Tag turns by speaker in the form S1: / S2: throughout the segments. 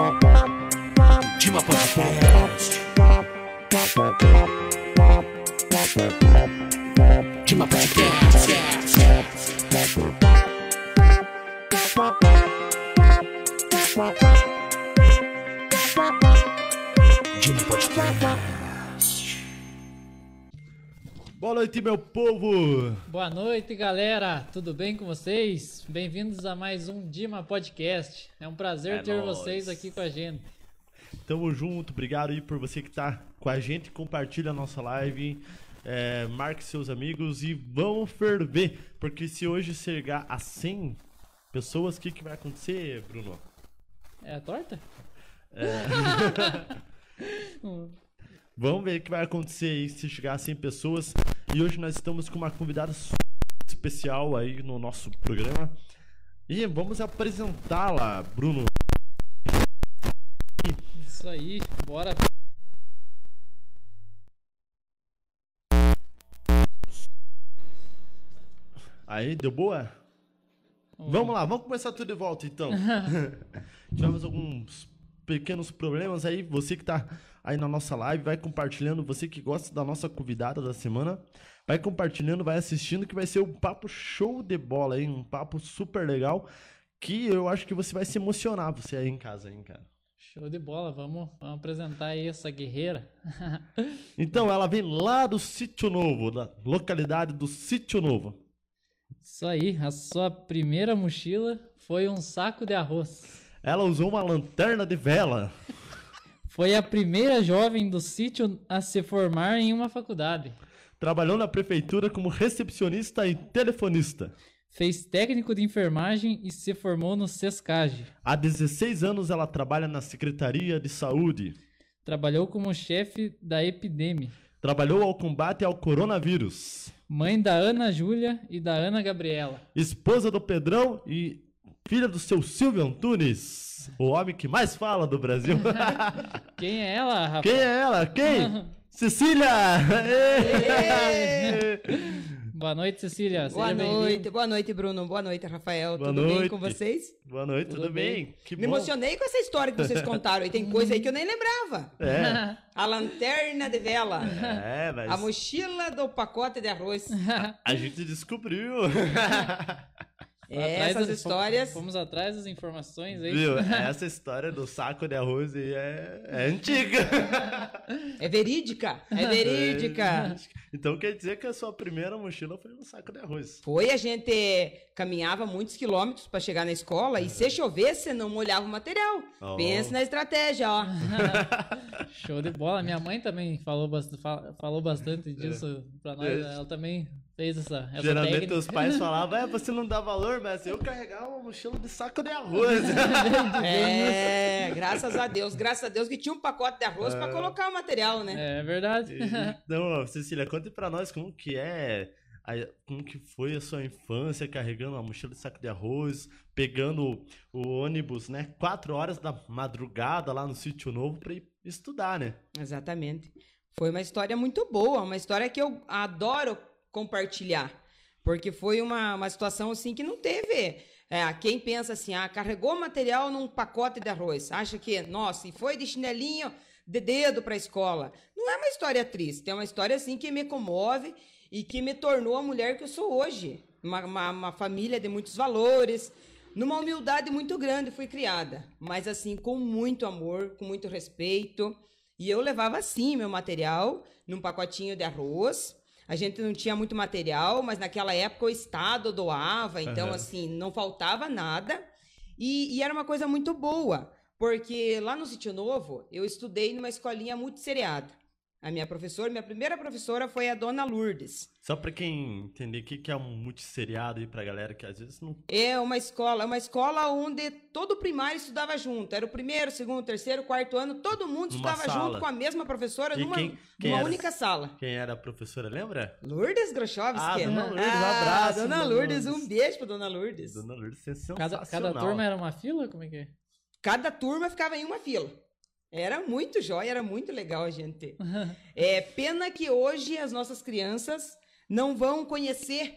S1: Dima
S2: Boa noite, meu povo!
S3: Boa noite, galera. Tudo bem com vocês? Bem-vindos a mais um Dima Podcast. É um prazer
S2: É
S3: ter
S2: nóis.
S3: vocês aqui com a gente.
S2: Tamo junto, obrigado aí por você que tá com a gente, compartilha a nossa live, é, marque seus amigos e vamos ferver, porque se hoje chegar a 100 pessoas, o que, que vai acontecer, Bruno?
S3: É a torta?
S2: Vamos ver o que vai acontecer aí se chegar a 100 pessoas. E hoje nós estamos com uma convidada especial aí no nosso programa. E vamos apresentá-la, Bruno.
S3: Isso aí, bora.
S2: Aí, deu boa? Vamos lá, vamos começar tudo de volta então. Tivemos alguns pequenos problemas aí. Você que tá aí na nossa live, vai compartilhando. Você que gosta da nossa convidada da semana, vai compartilhando, vai assistindo, que vai ser um papo show de bola aí. Um papo super legal. Que eu acho que você vai se emocionar, você aí em casa, hein, cara.
S3: Show de bola, vamos, vamos apresentar aí essa guerreira.
S2: Então, ela vem lá do Sítio Novo, da localidade do Sítio Novo.
S3: Isso aí, a sua primeira mochila foi um saco de arroz.
S2: Ela usou uma lanterna de vela.
S3: Foi a primeira jovem do sítio a se formar em uma faculdade.
S2: Trabalhou na prefeitura como recepcionista e telefonista.
S3: Fez técnico de enfermagem e se formou no SESCAGE.
S2: Há 16 anos ela trabalha na Secretaria de Saúde.
S3: Trabalhou como chefe da Epidemia.
S2: Trabalhou ao combate ao coronavírus.
S3: Mãe da Ana Júlia e da Ana Gabriela.
S2: Esposa do Pedrão e filha do seu Silvio Antunes. O homem que mais fala do Brasil.
S3: Quem é ela, rapaz?
S2: Quem é ela? Quem? Cecília!
S3: Boa noite, Cecília.
S4: Boa
S3: Seja
S4: noite, boa noite, Bruno. Boa noite, Rafael.
S2: Boa
S4: tudo bem
S2: noite.
S4: com vocês?
S2: Boa noite, tudo,
S3: Tudo
S2: bem?
S3: bem?
S2: Que
S4: Me
S2: bom.
S4: emocionei com essa história que vocês contaram aí. Tem coisa aí que eu nem lembrava.
S2: É,
S4: A lanterna de vela.
S2: é, mas
S4: A mochila do pacote de arroz.
S2: a gente descobriu.
S4: É,
S3: Atrás
S4: essas
S3: das-
S4: histórias.
S3: Fomos atrás das informações aí.
S2: Viu? Essa história do saco de arroz aí é, é antiga.
S4: É verídica. É verídica.
S2: Então quer dizer que a sua primeira mochila foi um saco de arroz.
S4: Foi, a gente caminhava muitos quilômetros para chegar na escola e se chovesse, não molhava o material.
S2: Oh.
S4: Pense na estratégia, ó.
S3: Show de bola. Minha mãe também falou, falou bastante disso pra nós.
S2: É.
S3: Ela também fez essa, essa
S2: Geralmente
S3: técnica.
S2: os pais falavam, é, você não dá valor, mas eu carregava uma mochila de saco de arroz.
S4: É, graças a Deus. Graças a Deus que tinha um pacote de arroz para colocar o material, né?
S3: É verdade.
S2: então, Cecília, conte pra nós como que é, como que foi a sua infância carregando uma mochila de saco de arroz, pegando o ônibus, né, quatro horas da madrugada lá no Sítio Novo pra ir estudar, né?
S4: Exatamente. Foi uma história muito boa, uma história que eu adoro compartilhar. Porque foi uma, uma situação assim que não teve. É, quem pensa assim, ah, carregou material num pacote de arroz, acha que, nossa, e foi de chinelinho de dedo para a escola. Não é uma história triste, é uma história assim que me comove e que me tornou a mulher que eu sou hoje. Uma, uma, uma família de muitos valores, numa humildade muito grande fui criada, mas assim, com muito amor, com muito respeito. E eu levava assim meu material num pacotinho de arroz. A gente não tinha muito material, mas naquela época o Estado doava, então
S2: Aham.
S4: assim, não faltava nada. E, e era uma coisa muito boa, porque lá no Sítio Novo eu estudei numa escolinha multisseriada. A minha professora, minha primeira professora foi a dona Lourdes.
S2: Só pra quem entender o que que é um multisseriado aí pra galera que às vezes não...
S4: É uma escola, uma escola onde todo o primário estudava junto. Era o primeiro, segundo, terceiro, quarto ano, todo mundo
S2: Numa
S4: estudava
S2: sala.
S4: junto com a mesma professora
S2: E
S4: numa,
S2: quem- quem
S4: numa
S2: era?
S4: única sala.
S2: Quem era a professora, lembra?
S4: Lourdes Grochovski.
S2: Ah, dona Lourdes, um
S4: Ah,
S2: abraço,
S4: Dona
S2: dona
S4: Lourdes,
S2: Lourdes.
S4: um beijo pra Dona Lourdes.
S2: Dona Lourdes, sensacional.
S3: Cada, cada turma era uma fila? Como é que é?
S4: Cada turma ficava em uma fila. Era muito jóia, era muito legal a gente. É pena que hoje as nossas crianças não vão conhecer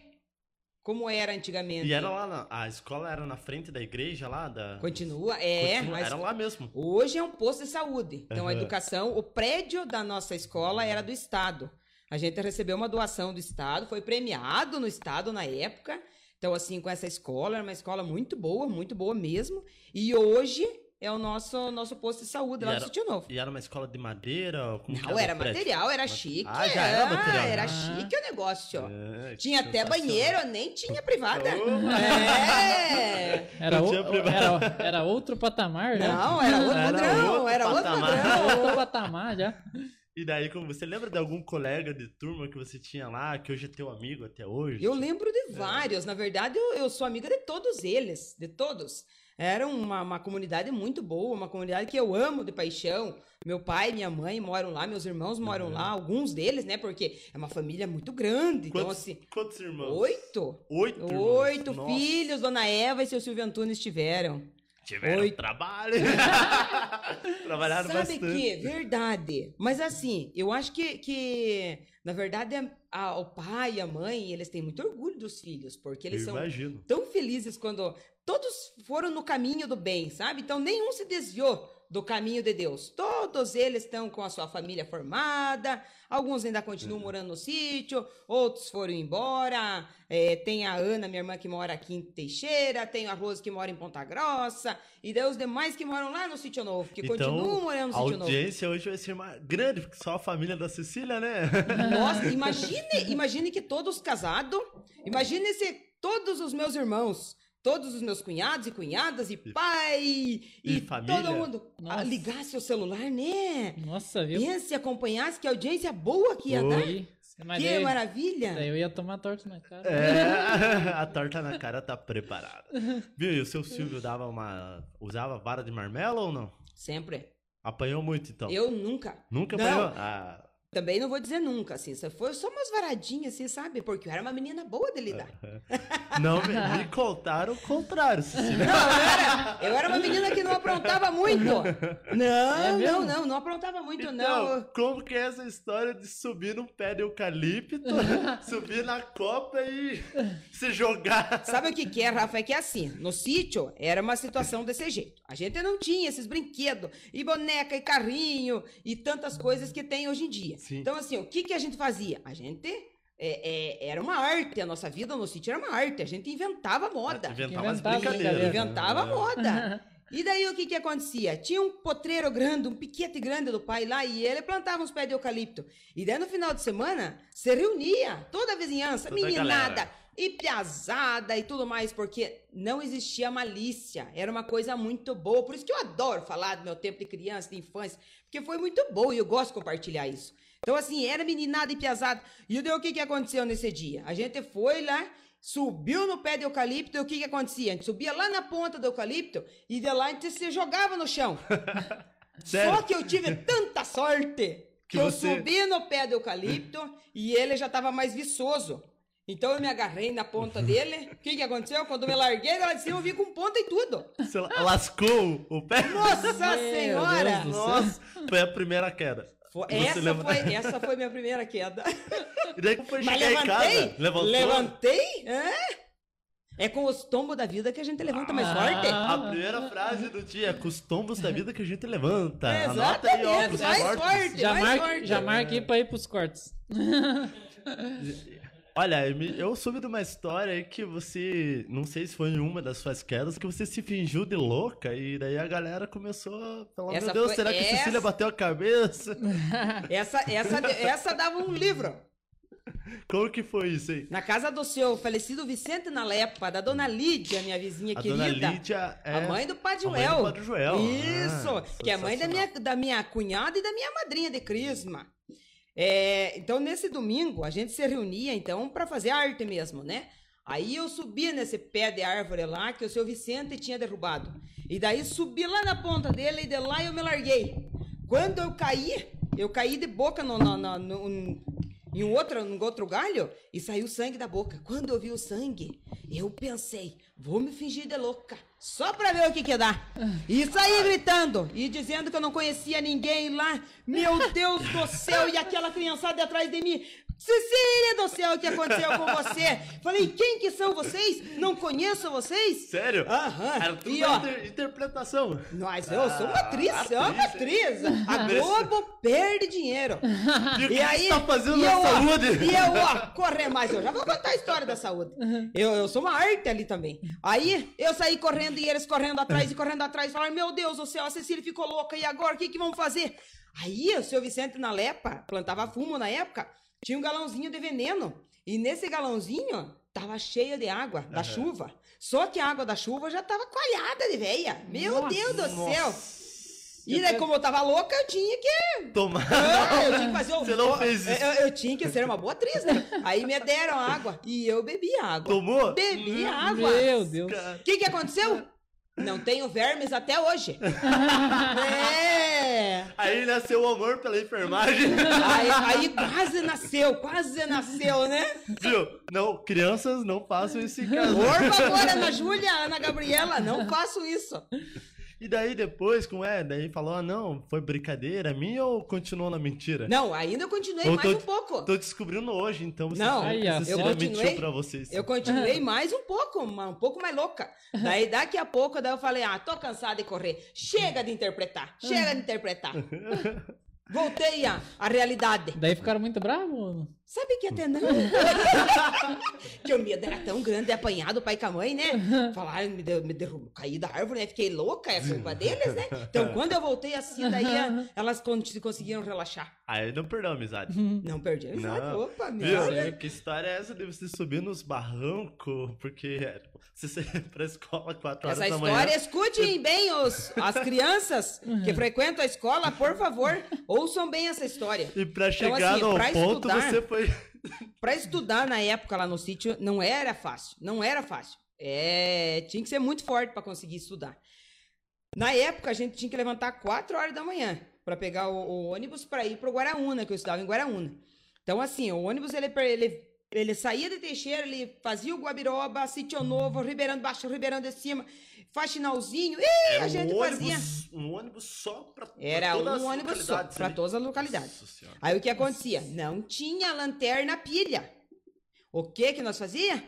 S4: como era antigamente.
S2: E era lá, na, a escola era na frente da igreja lá? Da,
S4: Continua, é.
S2: Continua- Era lá mesmo.
S4: Hoje é um posto de saúde. Então, a educação, o prédio da nossa escola era do Estado. A gente recebeu uma doação do Estado, foi premiado no Estado na época. Então, assim, com essa escola, era uma escola muito boa, muito boa mesmo. E hoje é o nosso, nosso posto de saúde
S2: E
S4: lá
S2: era-
S4: do Sítio Novo.
S2: E era uma escola de madeira? Como
S4: Não, era
S2: prédio?
S4: material, era chique.
S2: Ah, já era
S4: ah,
S2: material.
S4: Era
S3: Ah.
S4: chique o negócio.
S2: É,
S4: Tinha até banheiro, nem tinha privada.
S2: Oh.
S4: É!
S3: Era, o- era, era outro patamar, já.
S4: Não, era outro
S2: Era
S4: padrão,
S2: outro
S4: era outro
S2: patamar.
S4: padrão.
S3: Outro patamar já.
S2: E daí, como você lembra de algum colega de turma que você tinha lá, que hoje é teu amigo até hoje?
S4: Eu lembro de vários. Na verdade, eu, eu sou amiga de todos eles, de todos. Era uma, uma comunidade muito boa, uma comunidade que eu amo de paixão. Meu pai e minha mãe moram lá, meus irmãos moram lá, alguns deles, né? Porque é uma família muito grande. Então,
S2: Quantos,
S4: assim,
S2: quantos irmãos?
S4: oito.
S2: Oito irmãos.
S4: Oito
S2: Nossa,
S4: filhos, Dona Eva e seu Silvio Antunes tiveram.
S2: Tiveram
S4: Oito.
S2: trabalho. Trabalharam
S4: Sabe
S2: bastante.
S4: que, verdade. Mas assim, eu acho que, que na verdade, a- o pai e a mãe, eles têm muito orgulho dos filhos, porque eles
S2: Eu
S4: são
S2: imagino.
S4: tão felizes quando todos foram no caminho do bem, sabe? Então nenhum se desviou do caminho de Deus. Todos eles estão com a sua família formada, alguns ainda continuam
S2: Uhum.
S4: morando no sítio, outros foram embora. É, tem a Ana, minha irmã, que mora aqui em Teixeira, tem a Rose que mora em Ponta Grossa, e daí os demais que moram lá no sítio novo, que continuam morando no
S2: Então, a
S4: sítio novo.
S2: audiência hoje vai ser uma grande, porque só a família da Cecília, né?
S4: Nossa, imagine, imagine que todos casados, imagine se todos os meus irmãos, todos os meus cunhados e cunhadas e pai
S2: E
S4: e,
S2: família.
S4: todo mundo
S3: Nossa.
S4: ligasse o celular, né?
S3: Nossa, viu?
S4: Pense, acompanhasse que audiência boa que ia
S2: Oi.
S4: dar.
S3: Aí, mas
S4: Que
S3: daí-
S4: maravilha.
S3: daí eu ia tomar torto na cara.
S2: É, a torta na cara tá preparada. Viu? E o seu Silvio dava uma. usava vara de marmelo ou não?
S4: Sempre.
S2: Apanhou muito então?
S4: Eu nunca.
S2: Nunca
S4: Não.
S2: apanhou? Ah,
S4: Também não vou dizer nunca, assim. Só foi só umas varadinhas, assim, sabe? Porque eu era uma menina boa de lidar.
S2: não, me, me contaram o contrário, Cecília.
S4: Não, eu era, eu era uma menina que não aprontava muito. Não,
S3: É
S4: não, não, não aprontava muito,
S2: Então,
S4: não.
S2: como que é essa história de subir num pé de eucalipto, subir na copa e se jogar?
S4: Sabe o que, que é, Rafa? É que é assim, no sítio era uma situação desse jeito. A gente não tinha esses brinquedos, e boneca, e carrinho, e tantas coisas que tem hoje em dia.
S2: Sim.
S4: Então, assim, o que, que a gente fazia? A gente. é, é, era uma arte, a nossa vida no sítio era uma arte. A gente inventava moda.
S2: Inventava as
S3: Inventava
S2: brincadeiras.
S3: brincadeira.
S4: Inventava
S2: É.
S4: moda. E daí o que que acontecia? Tinha um potreiro grande, um piquete grande do pai lá, e ele plantava uns pés de eucalipto. E daí no final de semana, se reunia toda a vizinhança,
S2: Toda a
S4: meninada,
S2: galera.
S4: e piazada e tudo mais, porque não existia malícia. Era uma coisa muito boa. Por isso que eu adoro falar do meu tempo de criança, de infância, porque foi muito bom e eu gosto de compartilhar isso. Então, assim, era meninada e piazada. E o que que aconteceu nesse dia? A gente foi lá, subiu no pé de eucalipto, e o que que acontecia? A gente subia lá na ponta do eucalipto e de lá a gente se jogava no chão. Só que eu tive tanta sorte que,
S2: Que
S4: eu
S2: você-
S4: subi no pé do eucalipto e ele já estava mais viçoso. Então eu me agarrei na ponta dele. O que, que aconteceu? Quando eu me larguei lá de cima, eu vi com ponta e tudo.
S2: Você la- lascou o pé?
S4: Nossa
S3: Meu
S4: Senhora!
S3: Do.
S2: Nossa, foi a primeira queda.
S4: Foi- essa, foi, essa foi minha primeira queda.
S2: E daí que foi
S4: Mas
S2: chegar em casa?
S4: levantei!
S2: Levantou?
S4: Levantei? É? É com os tombos da vida que a gente levanta mais forte.
S3: Ah.
S2: A primeira frase do dia é com os tombos da vida que a gente levanta. Anota
S4: Exatamente,
S2: aí, ó,
S4: mais
S2: cortes.
S4: forte.
S3: Já
S4: mais forte.
S3: já aí pra ir pros cortes.
S2: Olha, eu soube de uma história aí que você, não sei se foi em uma das suas quedas, que você se fingiu de louca e daí a galera começou a falar,
S4: Essa
S2: meu Deus,
S4: foi-
S2: será que
S4: essa-
S2: Cecília bateu a cabeça?
S4: Essa, essa, essa dava um livro.
S2: Como que foi isso aí?
S4: Na casa do seu falecido Vicente Nalepa, da dona Lídia, minha vizinha
S2: A
S4: querida.
S2: dona Lídia é...
S4: A mãe do
S2: mãe do
S4: Joel.
S2: Padre Joel.
S4: Isso,
S2: Ah,
S4: que é a mãe da minha, da minha cunhada e da minha madrinha de crisma. É, então, nesse domingo, a gente se reunia, então, para fazer arte mesmo, né? Aí eu subi nesse pé de árvore lá que o seu Vicente tinha derrubado. E daí subi lá na ponta dele e de lá eu me larguei. Quando eu caí, eu caí de boca no, no, no- no- em um outro, num outro galho e saiu sangue da boca. Quando eu vi o sangue, eu pensei, vou me fingir de louca, só pra ver o que que dá. E saí gritando e dizendo que eu não conhecia ninguém lá. Meu Deus do céu, e aquela criançada atrás de mim. Cecília do céu, o que aconteceu com você? Falei, quem que são vocês? Não conheço vocês?
S2: Sério?
S4: Aham.
S2: Era tudo
S4: E, ó,
S2: inter- interpretação.
S4: Mas eu sou uma atriz,
S2: Ah,
S4: eu sou uma
S2: atriz.
S4: A Globo perde dinheiro.
S2: E o que
S4: E aí,
S2: você tá fazendo
S4: e
S2: na
S4: eu, ó,
S2: saúde?
S4: E eu, ó, correr mais. Eu já vou contar a história da saúde. Eu, eu sou uma arte ali também. Aí, eu saí correndo e eles correndo atrás e correndo atrás. Falaram, meu Deus do céu, a Cecília ficou louca. E agora, o que que vamos fazer? Aí, o seu Vicente na Lepa, plantava fumo na época, tinha um galãozinho de veneno. E nesse galãozinho, tava cheio de água da chuva. Só que a água da chuva já tava coalhada de veia. Meu Deus do céu. E daí, como eu tava louca, eu tinha que
S2: Tomar.
S4: ah, eu tinha que fazer o
S2: Você não fez isso.
S4: Eu, eu tinha que ser uma boa atriz, né? Aí me deram água e eu bebi água.
S2: Tomou?
S4: Bebi água.
S3: Meu Deus.
S4: O que, que aconteceu? Não tenho vermes até hoje. é.
S2: Aí nasceu o amor pela enfermagem.
S4: Aí, aí quase nasceu, quase nasceu, né?
S2: Viu? Não, crianças não façam isso em casa.
S4: Por favor, Ana Júlia, Ana Gabriela, não faço isso.
S2: E daí depois, como é? Daí falou, ah, não, foi brincadeira minha ou continuou na mentira?
S4: Não, ainda eu continuei
S2: Eu
S4: mais
S2: tô-
S4: um pouco.
S2: Tô descobrindo hoje, então você
S4: Não,
S3: Aí,
S2: você
S3: eu
S2: mentiu
S4: continuei-
S2: pra vocês.
S4: Eu continuei mais um pouco, um pouco mais louca. Daí, daqui a pouco, daí eu falei, ah, tô cansada de correr. Chega de interpretar, chega de interpretar. Voltei à, à realidade.
S3: Daí ficaram muito bravos?
S4: Sabe que até não? que o medo era tão grande de apanhar do pai com a mãe, né? Falaram, me, deu, me derrubou, caí da árvore, né? Fiquei louca, é culpa deles, né? Então, quando eu voltei assim, daí a- elas con- conseguiram relaxar.
S2: Aí não perdeu a amizade.
S4: Não perdi a amizade.
S2: Não.
S4: Opa,
S2: Viu?
S4: meu.
S2: Que história é essa de você subir nos barrancos? Porque você sair pra escola 4 horas
S4: Essa
S2: da manhã.
S4: história, escutem bem os, as crianças que frequentam a escola, por favor, ouçam bem essa história.
S2: E pra
S4: Então,
S2: chegar
S4: assim,
S2: no
S4: pra
S2: ponto,
S4: estudar-
S2: você foi.
S4: Pra estudar na época lá no sítio não era fácil, não era fácil. É, tinha que ser muito forte para conseguir estudar. Na época a gente tinha que levantar 4 horas da manhã para pegar o, o ônibus para ir pro Guaraúna, que eu estudava em Guaraúna. Então assim, o ônibus ele ele, ele saía de Teixeira, ele fazia o Guabiroba, Sítio Novo, Ribeirão de Baixo, Ribeirão de Cima, Faxinalzinho, e a gente
S2: um
S4: fazia.
S2: ônibus, um ônibus só pra
S4: Era
S2: todas
S4: um
S2: as
S4: ônibus só, para todas as localidades.
S2: Nossa.
S4: Aí o que acontecia? Não tinha lanterna pilha. O que que nós fazia?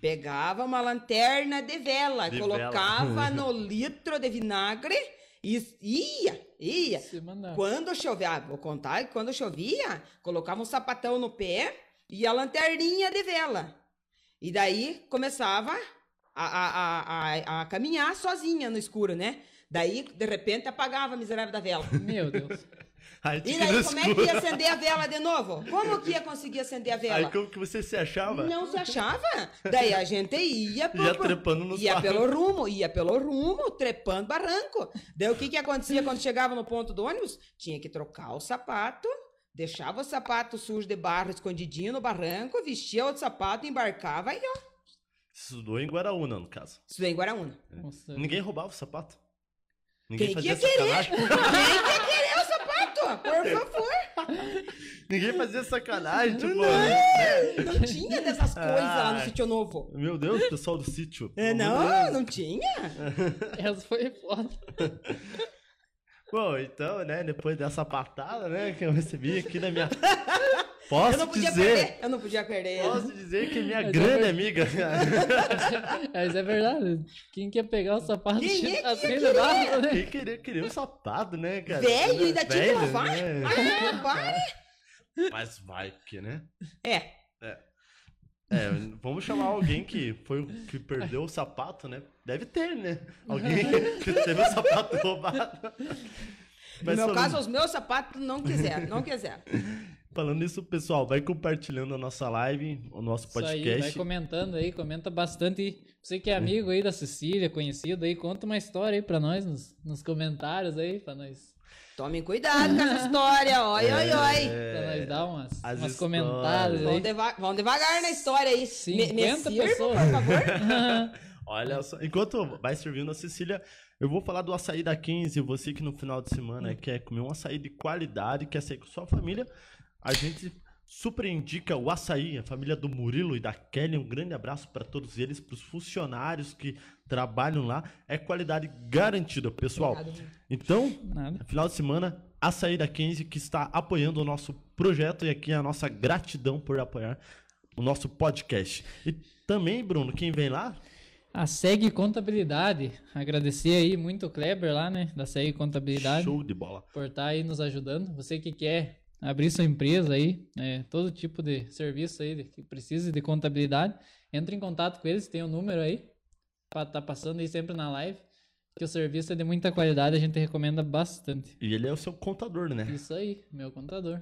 S4: Pegava uma lanterna de vela,
S2: De
S4: colocava
S2: vela.
S4: no litro de vinagre e ia, ia. Quando chovia, ah, vou contar, que quando chovia, colocava um sapatão no pé e a lanterninha de vela. E daí começava a, a, a, a, a caminhar sozinha no escuro, né? Daí, de repente, apagava a miserável da vela.
S3: Meu Deus.
S2: Aí,
S4: E daí,
S2: no
S4: como é que ia acender a vela de novo? Como que ia conseguir acender a vela?
S2: Aí como que você se achava?
S4: Não se achava. Daí a gente ia, pro,
S2: Ia trepando nos
S4: ia
S2: barrancos.
S4: pelo rumo, ia pelo rumo, trepando barranco. Daí o que que acontecia quando chegava no ponto do ônibus? Tinha que trocar o sapato, deixava o sapato sujo de barro escondidinho no barranco, vestia outro sapato, embarcava e ó,
S2: Estudou em Guaraúna, no caso.
S4: estudei em Guaraúna.
S3: Nossa.
S2: Ninguém roubava o sapato. Ninguém
S4: Quem que
S2: fazia
S4: ia querer?
S2: sacanagem.
S4: Quem quer querer o sapato? Por favor.
S2: Ninguém fazia sacanagem, tipo.
S4: Não,
S2: né?
S4: não tinha dessas coisas lá no
S2: Ai.
S4: sítio novo.
S2: Meu Deus, pessoal do sítio.
S4: É, não,
S2: Deus.
S4: não tinha.
S3: Essa foi foda.
S2: Bom, então, né, depois dessa patada, né, que eu recebi aqui da minha. Posso
S4: Eu não podia
S2: dizer.
S4: perder. Eu não podia perder.
S2: Posso dizer que minha
S3: Mas é
S2: grande
S3: ver-
S2: amiga.
S3: Mas é verdade. Quem quer pegar o sapato
S4: Quem é que
S3: assim
S4: ia
S3: de barro, né?
S2: Quem queria, queria um sapato, né, cara?
S4: Velho, ainda tinha que lavar?
S2: né?
S4: Ah, para.
S2: Mas vai que, né?
S4: É,
S2: É, vamos chamar alguém que foi que perdeu o sapato, né? Deve ter, né? Alguém que teve o sapato roubado.
S4: no
S2: Mas
S4: meu
S2: falando,
S4: caso, os meus sapatos não quiseram, não quiseram.
S2: falando isso, pessoal, vai compartilhando a nossa live, o nosso
S3: Isso aí, vai
S2: podcast.
S3: comentando aí, comenta bastante. Você que é amigo aí da Cecília, conhecido aí, conta uma história aí pra nós nos, nos comentários aí, pra nós,
S4: Tomem cuidado com essa história. Oi, oi, oi.
S3: Dar umas,
S2: as
S3: umas
S2: histórias.
S3: comentários
S4: Vão,
S3: aí.
S4: deva- vão devagar na história aí. Me, me
S3: 50
S4: sirva,
S3: pessoas.
S4: por favor.
S2: Olha só, enquanto vai servindo a Cecília, eu vou falar do açaí da 15. Você que no final de semana quer comer um açaí de qualidade, quer sair com sua família, a gente super indica o açaí, a família do Murilo e da Kelly. Um grande abraço para todos eles, para os funcionários que trabalham lá. É qualidade garantida, pessoal.
S4: Obrigado.
S2: Então,
S3: Nada.
S2: final de semana, Açaí da 15, que está apoiando o nosso projeto e aqui a nossa gratidão por apoiar o nosso podcast. E também, Bruno, quem vem lá?
S3: A SEG Contabilidade. Agradecer aí muito o Kleber lá, né? Da SEG Contabilidade.
S2: Show de bola.
S3: por estar aí nos ajudando. Você que quer abrir sua empresa aí, é, todo tipo de serviço aí que precise de contabilidade, entre em contato com eles, tem o número aí, para estar passando aí sempre na live, que o serviço é de muita qualidade, a gente recomenda bastante.
S2: E ele é o seu contador, né?
S3: Isso aí, meu contador.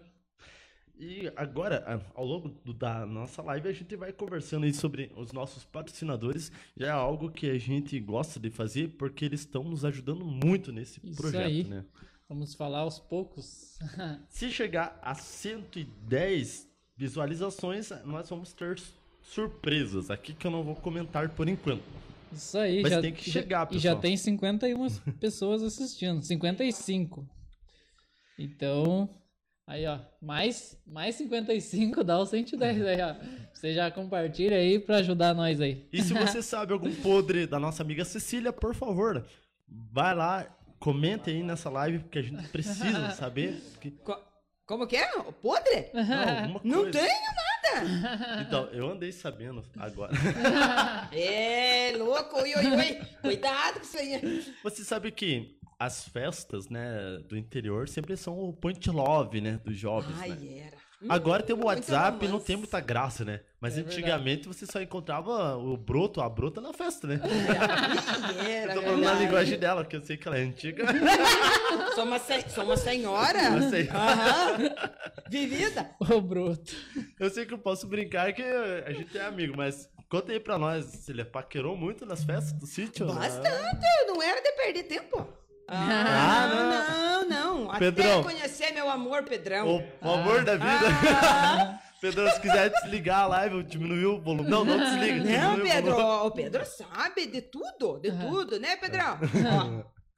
S2: E agora, ao longo do- da nossa live, a gente vai conversando aí sobre os nossos patrocinadores. Já é algo que a gente gosta de fazer porque eles estão nos ajudando muito nesse
S3: Isso
S2: projeto,
S3: aí.
S2: né?
S3: Vamos falar aos poucos.
S2: Se chegar a 110 visualizações, nós vamos ter surpresas aqui que eu não vou comentar por enquanto.
S3: Isso aí,
S2: Mas
S3: já,
S2: tem que
S3: já-
S2: chegar,
S3: E já
S2: pessoal.
S3: tem 51 pessoas assistindo, 55. Então, aí ó, mais, mais 55 dá o 110 aí ó. Você já compartilha aí pra ajudar nós aí.
S2: E se você sabe algum podre da nossa amiga Cecília, por favor, vai lá, comente aí nessa live, porque a gente precisa saber. Que,
S4: Co- Como que é? O Podre?
S2: não, alguma
S4: Não tenho nada.
S2: Então, eu andei sabendo agora.
S4: É, louco, ui, ui, ui. Cuidado com isso aí.
S2: Você sabe que as festas, né, do interior sempre são o point love, né, dos jovens, né?
S4: Ai, era.
S2: Agora tem o
S4: Muito
S2: WhatsApp e não tem muita graça, né? Mas
S3: É
S2: antigamente você só encontrava o broto, a brota na festa, né?
S4: Era,
S2: Eu tô falando na
S4: verdade.
S2: linguagem dela, que eu sei que ela é antiga.
S4: Sou uma, se- sou uma senhora.
S2: Eu sei.
S4: Aham. Vivida.
S3: Ô, Bruto.
S2: Eu sei que eu posso brincar que a gente é amigo, mas conta aí pra nós, se ele paquerou muito nas festas do sítio? né?
S4: Bastante. Não era de perder tempo.
S2: Ah,
S4: não, não. Até
S2: Pedrão.
S4: conhecer meu amor, Pedrão.
S2: O, o amor da vida.
S4: Ah.
S2: Pedro, se quiser desligar a live, eu diminuir o volume. Não, não desliga.
S4: Não,
S2: o
S4: Pedro,
S2: volume.
S4: o Pedro sabe de tudo, de tudo, né, Pedrão?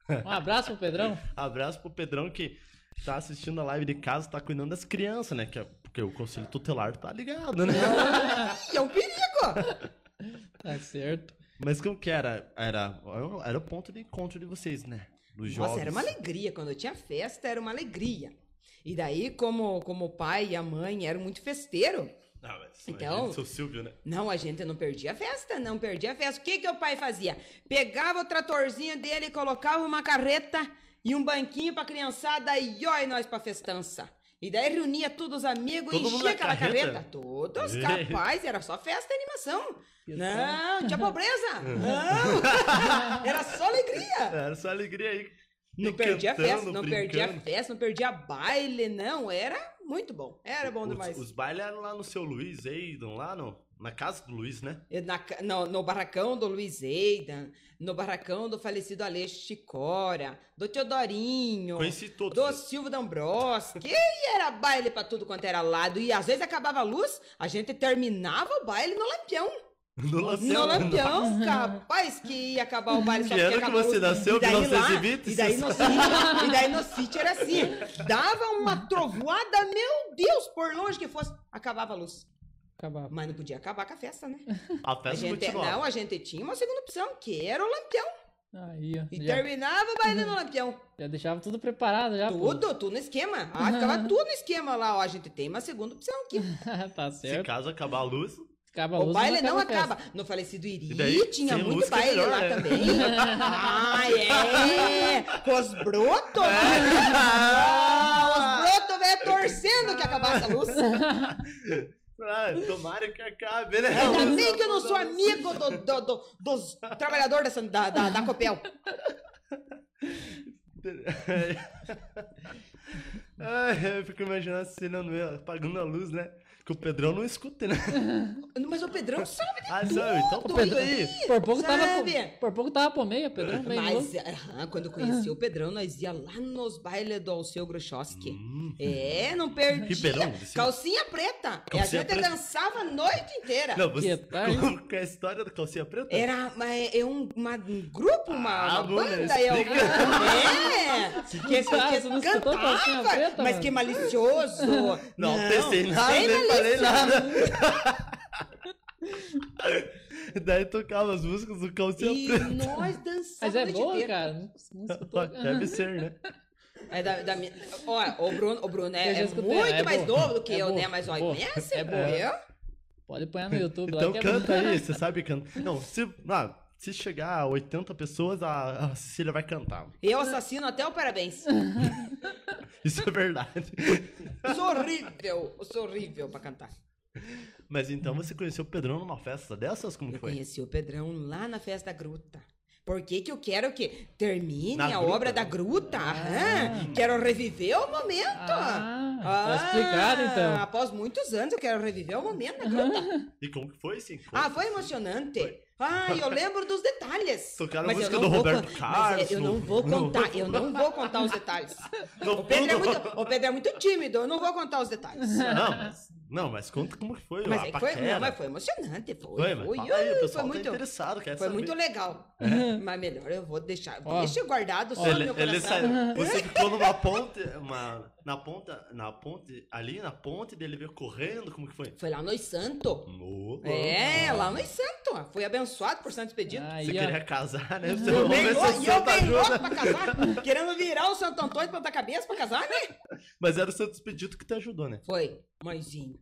S4: Ó,
S3: Um abraço pro Pedrão.
S2: Abraço pro Pedrão que tá assistindo a live de casa, tá cuidando das crianças, né? Que é- porque o conselho tutelar tá ligado, né?
S4: É um perigo.
S3: Tá certo.
S2: Mas como que era? Era, era o ponto de encontro de vocês, né? Jovens.
S4: Nossa, era uma alegria. Quando tinha festa, era uma alegria. E daí, como, como o pai e a mãe eram muito festeiro,
S2: Ah, mas
S4: Então-
S2: imagina seu Silvio, né?
S4: não, a gente não perdia a festa, não perdia a festa. O que que o pai fazia? Pegava o tratorzinho dele, colocava uma carreta e um banquinho pra criançada e oi nós pra festança. E daí reunia todos os amigos
S2: Todo
S4: e enchia aquela
S2: carreta?
S4: carreta. Todos, capaz, era só festa e animação. Não, não tinha pobreza. Não, era só alegria.
S2: Era só alegria aí.
S4: Não perdia a festa, não perdia a festa, não perdia baile, não. Era muito bom. Era bom
S2: Os,
S4: demais.
S2: os bailes eram lá no seu Luiz Eidon, lá no, na casa do Luiz, né?
S4: Na no, no barracão do Luiz Eidan, no barracão do falecido Aleixo Chicora, do Teodorinho,
S2: Conheci todos.
S4: do Silvio D'Ambroski. E era baile pra tudo quanto era lado. E às vezes acabava a luz, a gente terminava o baile no lampião.
S2: No
S4: No
S2: Lampião.
S4: lampião, capaz que ia acabar o baile só
S2: Que ano que você nasceu?
S4: E daí lá-
S2: 1920?
S4: E daí no sítio, e daí no sítio era assim, dava uma trovoada, meu Deus, por longe que fosse, acabava a luz.
S3: Acabava.
S4: Mas não podia acabar com a festa, né?
S2: A
S4: A
S2: festa
S4: gente,
S2: continuava.
S4: não, a gente tinha uma segunda opção, que era o lampião.
S3: Aí, ó.
S4: E
S3: Já,
S4: terminava o baile no lampião.
S3: já deixava tudo preparado já. pô.
S4: Tudo, tudo no esquema. Ah, ficava tudo no esquema lá, ó. A gente tem uma segunda opção aqui.
S3: tá
S2: Se
S3: certo.
S2: caso acabar a luz,
S3: Acaba a
S4: O
S3: luz,
S4: baile não
S3: a festa.
S4: acaba. No falecido Iri
S2: daí,
S4: tinha muito
S2: música é
S4: baile
S2: melhor,
S4: lá
S2: né?
S4: também. ah, é! Com os brotos,
S2: É.
S4: ah, os brotos, velho, torcendo que acabasse a luz.
S2: Ah, tomara que acabe, né?
S4: Ainda bem que eu não sou amigo do- do- do- dos trabalhadores dessa, da, da, da Copel.
S2: Ai, eu fico imaginando a cena no meio, apagando a luz, né? Que o Pedrão não escuta, né?
S4: Mas o Pedrão sabe de
S2: Ah, sabe? Então
S4: tudo
S2: conta aí.
S3: Por pouco, tava
S4: Sabe?
S3: por, por pouco tava por meia, Pedrão. bem
S4: Mas
S3: louco.
S4: aham, quando eu conheci o Pedrão, nós ia lá nos bailes do Alceu Groschowski.
S2: Hum.
S4: É, não perdia.
S2: Ribeirão,
S4: Calcinha preta. e a
S2: Calcinha
S4: gente
S2: preta.
S4: dançava a noite inteira.
S2: Não, você.
S3: Que
S2: que é a história da calcinha preta?
S4: Era mas é um, uma- um grupo, uma,
S2: Ah,
S4: uma
S2: né?
S4: banda. É,
S2: Explica.
S4: é, que, que,
S3: Ah,
S4: que
S3: não escutou Calcinha
S4: cantava,
S3: Preta,
S4: mas
S3: mano?
S4: que malicioso.
S2: Não, pensei nada, nem falei nada. Daí tocava as músicas do calcinha
S4: E
S2: preta.
S4: nós dançávamos
S3: Mas é
S4: a noite
S3: boa,
S4: inteira.
S3: cara. Não, não escutou.
S2: Deve ser, né?
S4: É da, da minha... Olha, o Bruno, o Bruno
S3: Eu
S4: é,
S3: já
S4: é
S3: escutei,
S4: muito
S3: é
S4: mais
S3: boa.
S4: novo do que
S3: É
S4: eu,
S3: boa,
S4: né? Mas olha,
S3: boa.
S4: conhece?
S3: É boa.
S4: Eu?
S3: Pode pôr no YouTube lá
S2: Então
S3: que é
S2: canta aí, você sabe cantar. Não, se, ah, se chegar a 80 pessoas, a, a Cecília vai cantar.
S4: Eu assassino até o parabéns.
S2: Isso é verdade.
S4: Eu sou horrível. Eu sou horrível pra cantar.
S2: Mas então você conheceu o Pedrão numa festa dessas? Como que
S4: Eu
S2: foi?
S4: conheci o Pedrão lá na festa da gruta. Por que que eu quero que termine
S2: Na
S4: a
S2: gruta?
S4: obra da gruta? Aham. Quero reviver o momento.
S3: Ah, tá explicado, então.
S4: Após muitos anos, eu quero reviver o momento da gruta.
S2: E como que foi, sim?
S4: ah, foi emocionante. Ah, eu lembro dos detalhes.
S2: Tocaram a
S4: Mas eu
S2: música
S4: não
S2: do
S4: vou
S2: Roberto
S4: con-
S2: Carlos,
S4: Mas é, eu não
S2: no-
S4: vou
S2: no-
S4: contar, eu não vou contar os detalhes.
S2: No
S4: O Pedro, é muito, o Pedro é muito tímido, eu não vou contar os detalhes.
S2: Não, mas, não, mas conta como que foi
S4: Mas,
S2: a
S4: é que foi, não, mas foi emocionante, foi.
S2: Foi, mas
S4: foi,
S2: fala aí, o
S4: Ui,
S2: pessoal
S4: foi
S2: tá
S4: muito,
S2: interessado, quer
S4: foi
S2: saber.
S4: muito legal. Mas melhor eu vou deixar.
S3: Ó.
S4: deixa guardado só no
S2: Ele,
S4: meu
S2: ele
S4: coração.
S2: saiu, você ficou numa ponte, uma, na ponta, na ponte, ali na ponte, dele veio correndo, como que foi?
S4: Foi lá no Santo.
S2: No,
S4: É, lá no Santo. Fui abençoado por Santo Expedito.
S3: Aí,
S2: Você queria casar, né? Você
S4: Eu bem louco,
S2: o
S4: e eu
S2: santo
S4: bem louco pra casar, querendo virar o Santo Antônio pra outra cabeça pra casar, né?
S2: Mas era o Santo Expedito que te ajudou, né?
S4: Foi, mãezinho.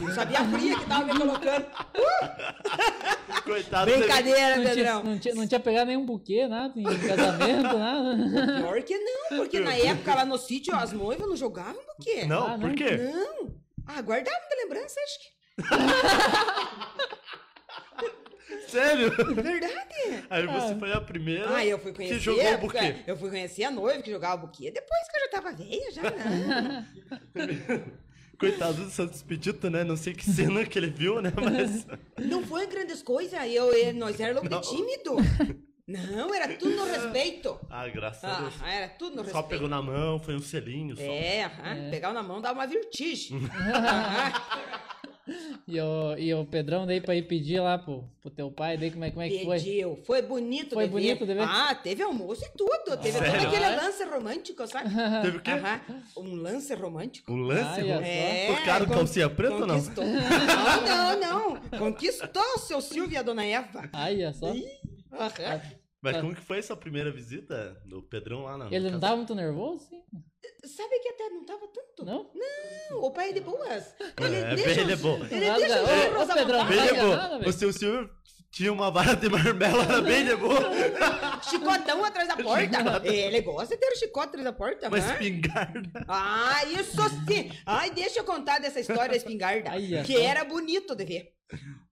S4: Não sabia a fria que tava me colocando.
S2: Coitado.
S4: Brincadeira,
S3: Não tinha,
S4: Pedrão.
S3: não, tinha, não tinha pegado nenhum buquê, nada, em casamento, nada.
S4: Pior que não, porque na época lá no sítio as noivas não jogavam do quê?
S2: Não,
S3: Ah,
S2: por
S3: não?
S2: quê?
S4: Não. Ah, guardava muita lembrança, acho que.
S2: Sério?
S4: Verdade.
S2: Aí você foi a primeira
S4: Ah, eu fui conhecer.
S2: que jogou o buquê.
S4: Eu fui conhecer a noiva que jogava o buquê. Depois que eu já tava velha, já não.
S2: Coitado do Santo Expedito, né? Não sei que cena que ele viu, né? Mas.
S4: não foi grandes coisas. Eu, eu, nós éramos
S2: Não.
S4: de tímido. Não, era tudo no respeito.
S2: Ah, graças a
S4: Ah,
S2: Deus.
S4: era tudo no
S2: Só
S4: respeito.
S2: pegou na mão, foi um selinho só.
S4: É, aham, pegar na mão dá uma vertigem.
S3: E o, e o Pedrão daí pra ir pedir lá pro, pro teu pai, daí como é, como é que foi?
S4: Pediu. Foi bonito
S3: Foi
S4: de
S3: bonito de ver?
S4: Ah, teve almoço e tudo. Teve
S2: Sério?
S4: todo aquele lance romântico, sabe?
S2: Teve o quê?
S4: Aham. Um lance romântico.
S2: Um lance?
S3: Ai,
S2: mano?
S3: é.
S2: Tocaram
S4: con-
S2: calcinha preta ou não?
S4: conquistou. Não, não, não. Conquistou o seu Silvio e a dona Eva.
S3: Aí, ó, só.
S4: Aham.
S2: Mas como que foi essa primeira visita do Pedrão lá na
S3: Ele não
S2: casa?
S3: tava muito nervoso, assim?
S4: Sabe que até não tava tanto.
S3: Não?
S4: Não, o pai é de boas. Ele
S2: É,
S4: deixa
S2: ele é
S4: os-
S2: bom.
S4: Ele
S3: Nada-
S4: deixa os
S3: Ô,
S4: livros
S3: ô,
S4: à
S3: Pedrão.
S2: Bem de boa.
S3: nada.
S2: O seu Silvio tinha uma vara de marmelo, era bem de boa.
S4: Chicotão atrás da porta. Ele gosta de ter o chicote atrás da porta.
S2: Uma espingarda.
S4: Ah, isso sim! Ai, deixa eu contar dessa história da espingarda, que era bonito de ver.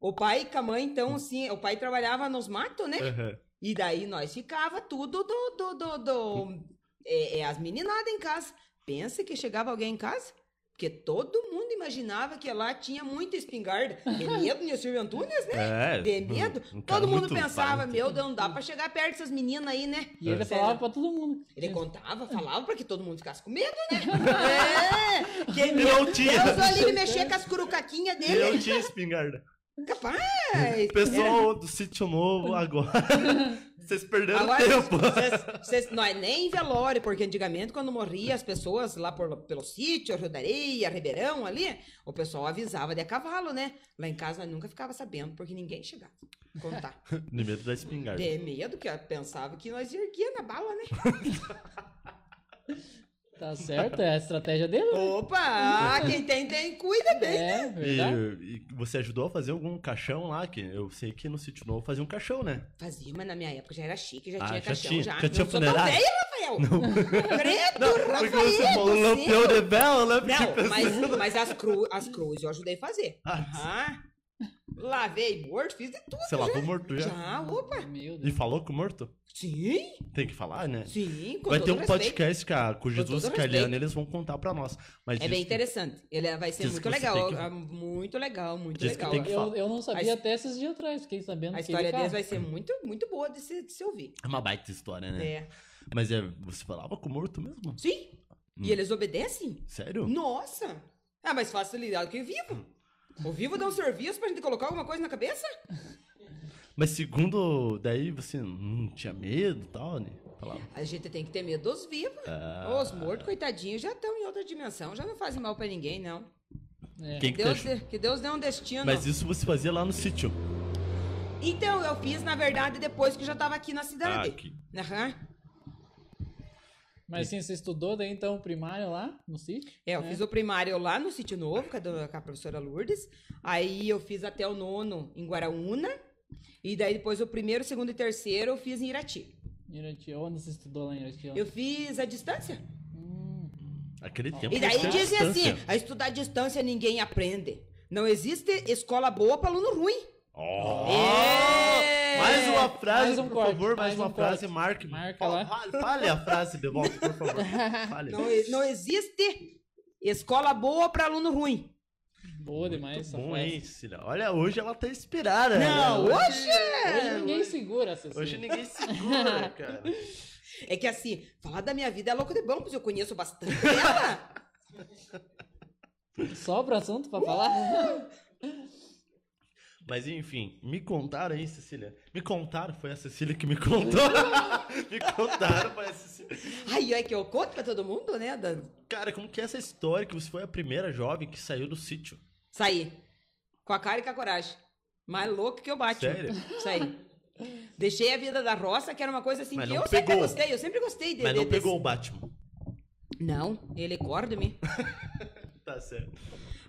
S4: O pai com a mãe, então, assim, o pai trabalhava nos matos, né?
S2: Aham.
S4: E daí nós ficava tudo do... do, do, do- é, é, as meninadas em casa. Pensa que chegava alguém em casa? Porque todo mundo imaginava que lá tinha muita espingarda. De medo de Silvio Antunes, né?
S2: É.
S4: De medo.
S2: um
S4: todo mundo pensava,
S2: valente.
S4: meu Deus, não dá pra chegar perto dessas meninas aí, né?
S3: E ele falava pra todo mundo.
S4: Ele contava, falava pra que todo mundo ficasse com medo, né? é! Que
S2: E não tinha.
S4: Deus ali ele mexer com as curucaquinhas
S2: E
S4: dele.
S2: eu tinha espingarda.
S4: Capaz!
S2: Pessoal do sítio novo agora. Vocês perderam
S4: Agora,
S2: tempo.
S4: cês- cês- não é nem velório, porque antigamente, quando morria as pessoas lá por, pelo sítio, Rio da Areia, Ribeirão ali, o pessoal avisava de a cavalo, né? Lá em casa nós nunca ficava sabendo, porque ninguém chegava contar.
S2: De medo da espingarda.
S4: De medo, que eu pensava que nós erguia na bala, né?
S3: Tá certo, é a estratégia dele. né?
S4: Opa! quem tem, tem, cuida bem.
S3: É, verdade.
S2: E, e você ajudou a fazer algum caixão lá? Que eu sei que no sítio novo fazia um caixão, né?
S4: Fazia, mas na minha época já era chique, já
S2: Ah,
S4: tinha
S2: já
S4: caixão,
S2: tinha-
S4: já.
S2: já tinha
S4: não sou tão
S2: funerária?
S4: velho, Rafael! Credo,
S2: Porque
S4: Rafael!
S2: você falou lampião de vela, né?
S4: Não, mas, mas as, cru, as cruzes eu ajudei a fazer.
S2: Ah,
S4: Aham. Lavei morto, fiz de tudo.
S2: Você lavou morto já?
S4: Já, opa.
S3: Meu
S2: E
S3: Deus.
S2: falou com o morto?
S4: Sim,
S2: Tem que falar, né?
S4: sim, com
S2: Vai ter um
S4: respeito.
S2: podcast com, a, com Jesus e com
S4: respeito.
S2: eles vão contar pra nós. Mas
S4: É
S2: diz
S4: bem
S2: que-
S4: interessante. Ele vai ser
S2: diz
S4: muito legal.
S2: que-
S4: ah, Muito legal, muito
S2: Diz
S4: legal.
S3: Eu, eu não sabia
S4: A-
S3: até esses dias atrás, fiquei sabendo
S4: A história
S3: ele
S4: deles vai ser muito, muito boa de se, de se ouvir.
S2: É uma baita história, né?
S4: É.
S2: Mas é, você falava com o morto mesmo?
S4: Sim.
S2: Hum.
S4: E eles obedecem?
S2: Sério?
S4: Nossa! É mais fácil lidar do que o vivo. O vivo dá um serviço pra gente colocar alguma coisa na cabeça?
S2: Mas segundo, daí você não tinha medo e tal, né? Falava.
S4: A gente tem que ter medo dos vivos.
S2: Ah.
S4: Os mortos, coitadinhos, já estão em outra dimensão. Já não fazem mal pra ninguém, não.
S3: É.
S2: Quem que
S4: Deus que Deus dê um destino.
S2: Mas isso você fazia lá no sítio.
S4: Então, eu fiz, na verdade, depois que eu já tava aqui na
S2: Ah,
S4: cidade.
S2: aqui.
S4: Aham.
S3: Mas assim, você estudou daí então o primário lá no sítio?
S4: É, eu
S3: É.
S4: fiz o primário lá no Sítio Novo, com a, com a professora Lourdes. Aí eu fiz até o nono em Guaraúna. E daí depois o primeiro, segundo e terceiro eu fiz em Irati.
S3: Irati, onde você estudou lá em Irati?
S4: Eu fiz a distância.
S3: Hum,
S2: Aquele tempo.
S4: E daí dizem assim, a estudar à distância ninguém aprende. Não existe escola boa para aluno ruim.
S2: Ó!
S4: É!
S2: Mais uma frase,
S3: Mais um
S2: por
S3: corte,
S2: favor, mais,
S3: mais
S2: uma
S3: um
S2: frase,
S3: corte.
S2: marque.
S3: Marca
S2: Fala-
S3: lá.
S2: Fale, a frase de volta, por favor. Fale.
S4: Não, não existe escola boa para aluno ruim.
S3: boa demais essa
S2: Bom,
S3: frase.
S2: hein, Cília? Olha, hoje ela tá inspirada.
S4: Não,
S2: né?
S4: hoje
S3: Hoje ninguém segura essa
S2: Hoje ninguém segura, cara.
S4: É que assim, falar da minha vida é louco de bom, pois eu conheço bastante ela.
S3: Sobra assunto pra falar?
S2: Mas enfim, me contaram aí, Cecília. Me contaram, foi a Cecília que me contou. me contaram, foi a Cecília.
S4: Ai, é que eu conto pra todo mundo, né? Da...
S2: Cara, como que é essa história que você foi a primeira jovem que saiu do sítio?
S4: Saí. Com a cara e com a coragem. Mais louco que eu bate.
S2: Sério?
S4: Saí. Deixei a vida da roça, que era uma coisa assim
S2: Mas
S4: que eu sempre
S2: pegou.
S4: gostei. Eu sempre gostei de.
S2: Mas não
S4: desse-
S2: pegou o Batman.
S4: Não, ele corda me.
S2: Tá certo.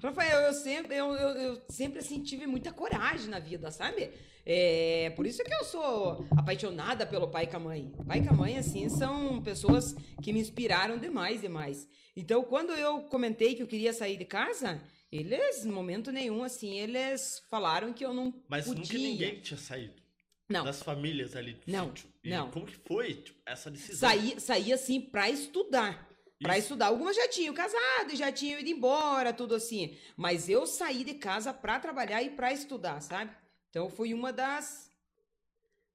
S4: Rafael, eu sempre, eu, eu, eu sempre assim, tive muita coragem na vida, sabe? É, por isso que eu sou apaixonada pelo pai e com a mãe. Pai e com a mãe, assim, são pessoas que me inspiraram demais, demais. Então, quando eu comentei que eu queria sair de casa, eles, em momento nenhum, assim, eles falaram que eu não
S2: Mas
S4: podia.
S2: nunca ninguém tinha saído.
S4: Não.
S2: Das famílias ali do
S4: Não,
S2: sítio. E
S4: não.
S2: Como que foi tipo, essa decisão?
S4: Saí, saí assim pra estudar. Pra
S2: Isso.
S4: estudar. Algumas já tinham casado, já tinham ido embora, tudo assim. Mas eu saí de casa pra trabalhar e pra estudar, sabe? Então fui uma das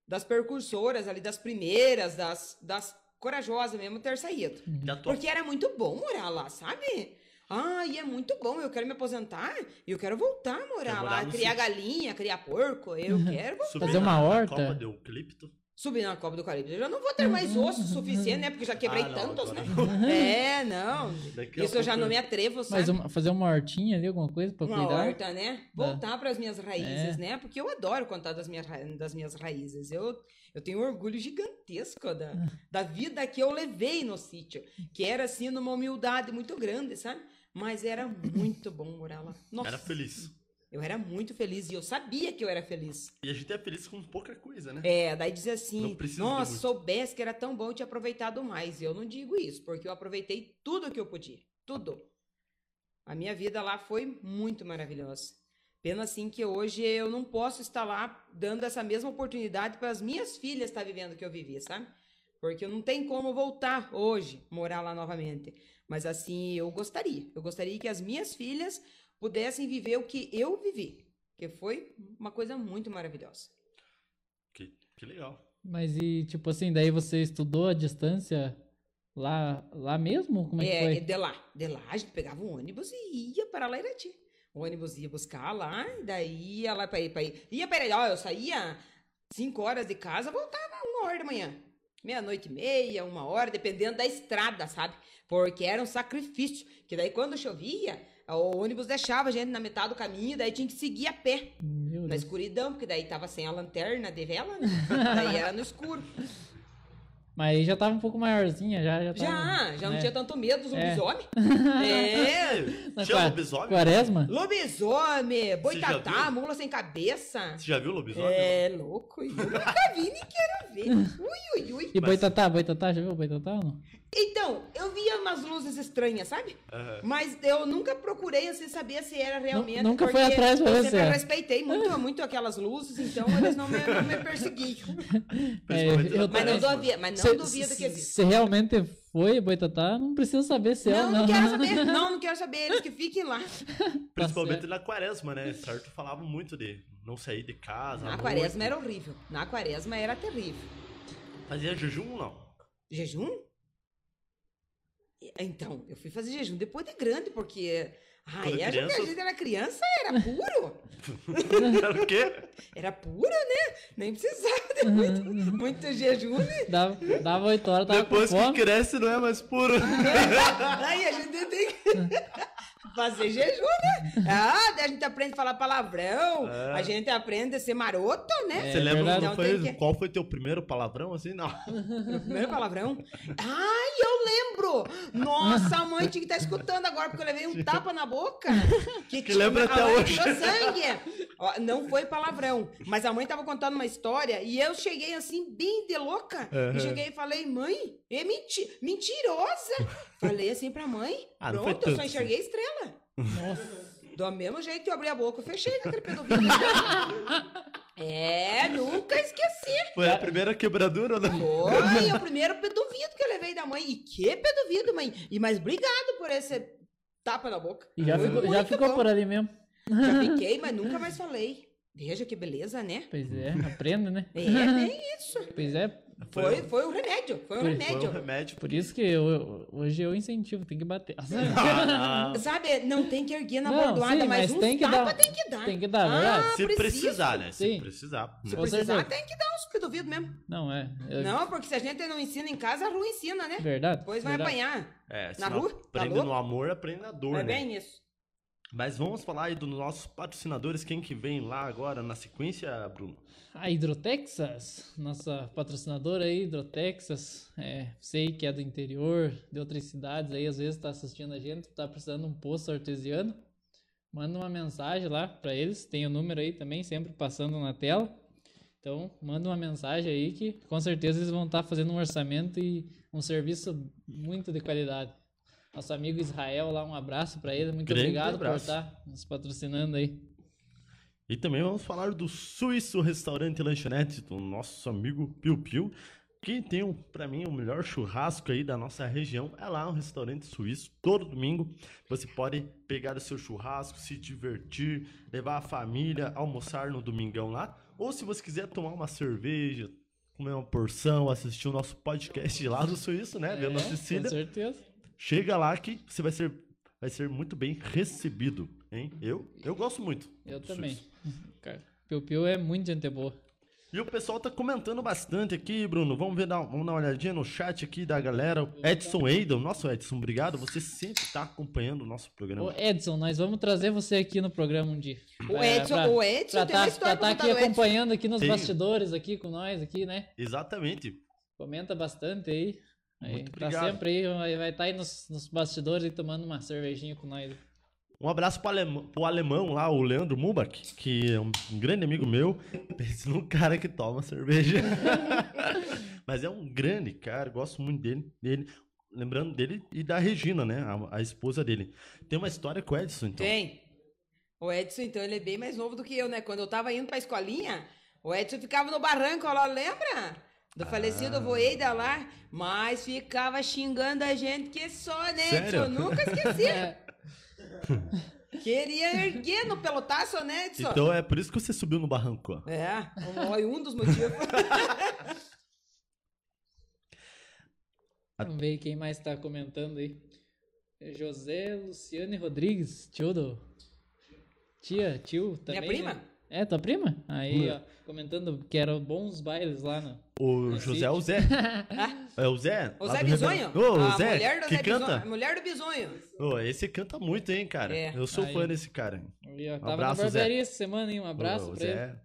S4: das percursoras ali, das primeiras, das, das corajosas mesmo ter saído.
S2: Tô...
S4: Porque era muito bom morar lá, sabe? Ai, é muito bom. Eu quero me aposentar e eu quero voltar a morar lá,
S2: morar no
S4: criar
S2: sítio.
S4: galinha, criar porco. Eu quero voltar.
S3: Fazer uma horta?
S2: copa de eucalipto.
S4: Subir na Copa do Caribe. Eu já não vou ter mais osso suficiente, né? Porque já quebrei
S2: Ah, não,
S4: tantos,
S2: agora
S4: né? É, não.
S2: Daqui
S4: Isso eu já não me atrevo, sabe?
S3: Mas uma- fazer uma hortinha ali, alguma coisa pra
S4: Uma
S3: cuidar?
S4: horta, né? Voltar para as minhas raízes,
S3: É.
S4: né? Porque eu adoro contar das minhas, das minhas raízes. Eu, eu tenho um orgulho gigantesco da, da vida que eu levei no sítio. Que era, assim, numa humildade muito grande, sabe? Mas era muito bom morar lá. Nossa,
S2: Era feliz.
S4: Eu era muito feliz e eu sabia que eu era feliz.
S2: E a gente é feliz com pouca coisa, né?
S4: É, daí dizer assim, nossa,
S2: muito."
S4: soubesse que era tão bom, eu tinha aproveitado mais. Eu não digo isso, porque eu aproveitei tudo que eu podia. Tudo. A minha vida lá foi muito maravilhosa. Pena assim que hoje eu não posso estar lá dando essa mesma oportunidade para as minhas filhas estar vivendo o que eu vivi, sabe? Porque não tem como voltar hoje, morar lá novamente. Mas assim, eu gostaria. Eu gostaria que as minhas filhas pudessem viver o que eu vivi. Que foi uma coisa muito maravilhosa.
S2: Que, que legal.
S3: Mas e, tipo assim, daí você estudou à distância lá, lá mesmo? Como é, que
S4: É,
S3: foi?
S4: de lá. De lá a gente pegava um ônibus e ia para lá Irati. O ônibus ia buscar lá, e daí ia lá para ir, para ir. Ia para ó, eu saía 5 horas de casa, voltava uma hora da manhã. Meia-noite e meia, uma hora, dependendo da estrada, sabe? Porque era um sacrifício. Que daí quando chovia, o ônibus deixava a gente na metade do caminho, daí tinha que seguir a pé. Na escuridão, porque daí tava sem a lanterna de vela, né? daí era no escuro.
S3: Mas aí já tava um pouco maiorzinha, já. Já, tava,
S4: Já, já não
S3: né?
S4: tinha tanto medo dos
S3: É.
S4: lobisomens. É.
S3: Na
S2: Tinha
S3: qua-
S2: lobisomem?
S3: Quaresma?
S4: Lobisomem, boitatá, mula sem cabeça.
S2: Você já viu o lobisomem?
S4: É louco, eu nunca vi nem quero ver. Ui.
S3: E
S2: Mas-
S3: Boitatá? Boitatá? Já viu o Boitatá ou não?
S4: Então, eu via umas luzes estranhas, sabe? Mas eu nunca procurei assim saber se era realmente.
S3: nunca foi atrás pra
S4: Eu
S3: ver
S4: sempre
S3: se era.
S4: respeitei muito, muito aquelas luzes, então eles não me, não me perseguiam.
S2: Principalmente
S3: É, eu
S4: Mas não duvido, mas não duvido
S3: se-
S4: que existe.
S3: Se realmente foi Boitatá, não precisa saber se é
S4: Não,
S3: ou
S4: não
S3: não.
S4: quero saber. Não, não quero saber. Eles que fiquem lá.
S2: Principalmente
S3: certo.
S2: na quaresma, né? Certo? Falava muito de não sair de casa.
S4: Na quaresma
S2: noite.
S4: era horrível. Na quaresma era terrível.
S2: Fazia jejum ou não?
S4: Jejum? Então, eu fui fazer jejum depois de grande, porque. Ai,
S2: Quando
S4: a gente,
S2: criança-
S4: a gente era criança, era puro.
S2: Era o quê?
S4: Era puro, né? Nem precisava de muito, muito jejum, né?
S3: Dava, dava 8 horas, tava
S2: Depois
S3: com
S2: que cresce não é mais puro.
S4: Aí a gente tem que. Fazer jejum, né? Ah, a gente aprende a falar palavrão,
S2: É.
S4: a gente aprende a ser maroto, né?
S3: É
S2: Você lembra
S4: Não,
S2: foi,
S4: que-
S2: qual foi teu primeiro palavrão assim? Não.
S4: Meu primeiro palavrão. Ai, eu lembro! Nossa, a mãe tinha que estar escutando agora, porque eu levei um tapa na boca. Que, tinha-
S2: lembra até hoje.
S4: tirou sangue. Ó, não foi palavrão, mas a mãe tava contando uma história e eu cheguei assim, bem de louca.
S2: Aham.
S4: E cheguei e falei, mãe, é menti mentirosa. Falei assim pra mãe.
S2: Ah,
S4: Pronto, eu só
S2: assim.
S4: enxerguei estrela.
S3: Nossa.
S4: Do mesmo jeito que eu abri a boca, eu fechei naquele pedovinho. é, nunca esqueci.
S2: Foi a primeira quebradura, né?
S4: Foi o primeiro pedovido que eu levei da mãe. E que pedovido, mãe. E mas obrigado por esse tapa na boca.
S3: E já
S4: Foi
S3: ficou, já ficou por ali mesmo.
S4: Já fiquei, mas nunca mais falei. Veja que beleza, né?
S3: Pois é, aprenda, né?
S4: É, bem isso.
S3: Pois é,
S4: Foi, foi um remédio. Foi um
S3: Foi-
S2: Foi
S4: remédio.
S2: um remédio.
S3: por isso que eu- hoje eu incentivo, tem que bater.
S2: Ah.
S4: Sabe, não tem que erguer na
S3: Não,
S4: bordoada,
S3: sim,
S4: mas,
S3: mas
S4: uns
S3: tem que
S4: tapa
S3: dar-
S4: tem que dar.
S3: tem que dar, verdade?
S4: Ah,
S2: Se
S4: preciso.
S2: precisar, né? Se
S3: Sim.
S2: precisar.
S4: Se precisar, tem que dar uns pedovidos mesmo.
S3: Não, é. é
S4: Não, porque se a gente não ensina em casa, a rua ensina, né?
S3: Verdade.
S4: Depois vai
S3: verdade.
S4: apanhar.
S2: É, se
S4: Na rua? Tá
S2: aprende
S4: louco?
S2: no amor, aprende na dor,
S4: É
S2: né?
S4: bem isso.
S2: Mas vamos falar aí dos nossos patrocinadores, quem que vem lá agora na sequência, Bruno?
S3: A Hidrotexas, nossa patrocinadora aí, Hidrotexas, é, sei que é do interior, de outras cidades aí, às vezes tá assistindo a gente, tá precisando de um poço artesiano, manda uma mensagem lá pra eles, tem o número aí também, sempre passando na tela. Então, manda uma mensagem aí que com certeza eles vão estar fazendo um orçamento e um serviço muito de qualidade. Nosso amigo Israel lá, um abraço pra ele, muito
S2: Grande
S3: obrigado
S2: abraço.
S3: por estar nos patrocinando aí.
S2: E também vamos falar do Suíço Restaurante Lanchonete, do nosso amigo Piu Piu, que tem, um, pra mim, o melhor churrasco aí da nossa região. É lá um restaurante suíço, todo domingo. Você pode pegar o seu churrasco, se divertir, levar a família, almoçar no domingão lá. Ou se você quiser tomar uma cerveja, comer uma porção, assistir o nosso podcast lá do Suíço, né? Vendo a
S3: É,
S2: Cecília.
S3: Com certeza.
S2: Chega lá que você vai ser, vai ser muito bem recebido, hein? Eu, eu gosto muito.
S3: Eu também. Cara, Piu Piu é muito gente boa.
S2: E o pessoal tá comentando bastante aqui, Bruno. Vamos ver, vamos dar uma olhadinha no chat aqui da galera. Edson Eidon, nosso Edson, obrigado. Você sempre tá acompanhando o nosso
S3: Ô
S2: programa.
S3: Edson, nós vamos trazer você aqui no programa um dia.
S4: O
S3: É,
S4: Edson,
S3: pra-
S4: o Edson
S3: pra
S4: tem uma
S3: tá,
S4: história
S3: pra tá aqui
S4: Edson.
S3: acompanhando aqui nos
S2: Tem.
S3: bastidores aqui com nós aqui, né?
S2: Exatamente.
S3: Comenta bastante aí. Aí
S2: Muito
S3: tá sempre aí, vai estar aí nos, nos bastidores e tomando uma cervejinha com nós.
S2: Um abraço pro alemão, pro alemão lá, o Leandro Mubach, que é um grande amigo meu. Pensa num cara que toma cerveja. Mas é um grande cara, gosto muito dele. dele. Lembrando dele e da Regina, né? A, a esposa dele. Tem uma história com o Edson, então.
S4: Tem. O Edson, então, ele é bem mais novo do que eu, né? Quando eu tava indo pra escolinha, o Edson ficava no barranco lá, lembra? Do
S2: Ah.
S4: falecido Voeida lá, mas ficava xingando a gente que só, né,
S2: Sério?
S4: Edson? Nunca esqueci.
S3: É,
S4: Queria erguer no pelotaço, né, Edson?
S2: Então é por isso que você subiu no barranco, ó.
S4: É, foi um dos motivos.
S3: vamos ver quem mais tá comentando aí. José Luciane Rodrigues, tio do. Tia, tio também.
S4: Minha prima?
S3: né? É, tua prima? Aí, ó, comentando que eram bons bailes lá no.
S2: O
S3: No
S2: José é o Zé. É o Zé?
S4: O Zé. Bisonho?
S2: Ô,
S4: a
S2: o Zé,
S4: mulher do
S2: que
S4: Zé
S2: canta.
S4: Bisonho. A mulher do Bisonho.
S2: Ô, esse canta muito, hein, cara.
S4: É.
S2: Eu sou
S3: Aí.
S2: fã desse cara.
S3: Aí, ó, tava
S2: Um abraço,
S3: na
S2: Zé.
S3: barbearia essa semana, hein? Um abraço
S2: Ô,
S3: pra ele.
S2: Zé.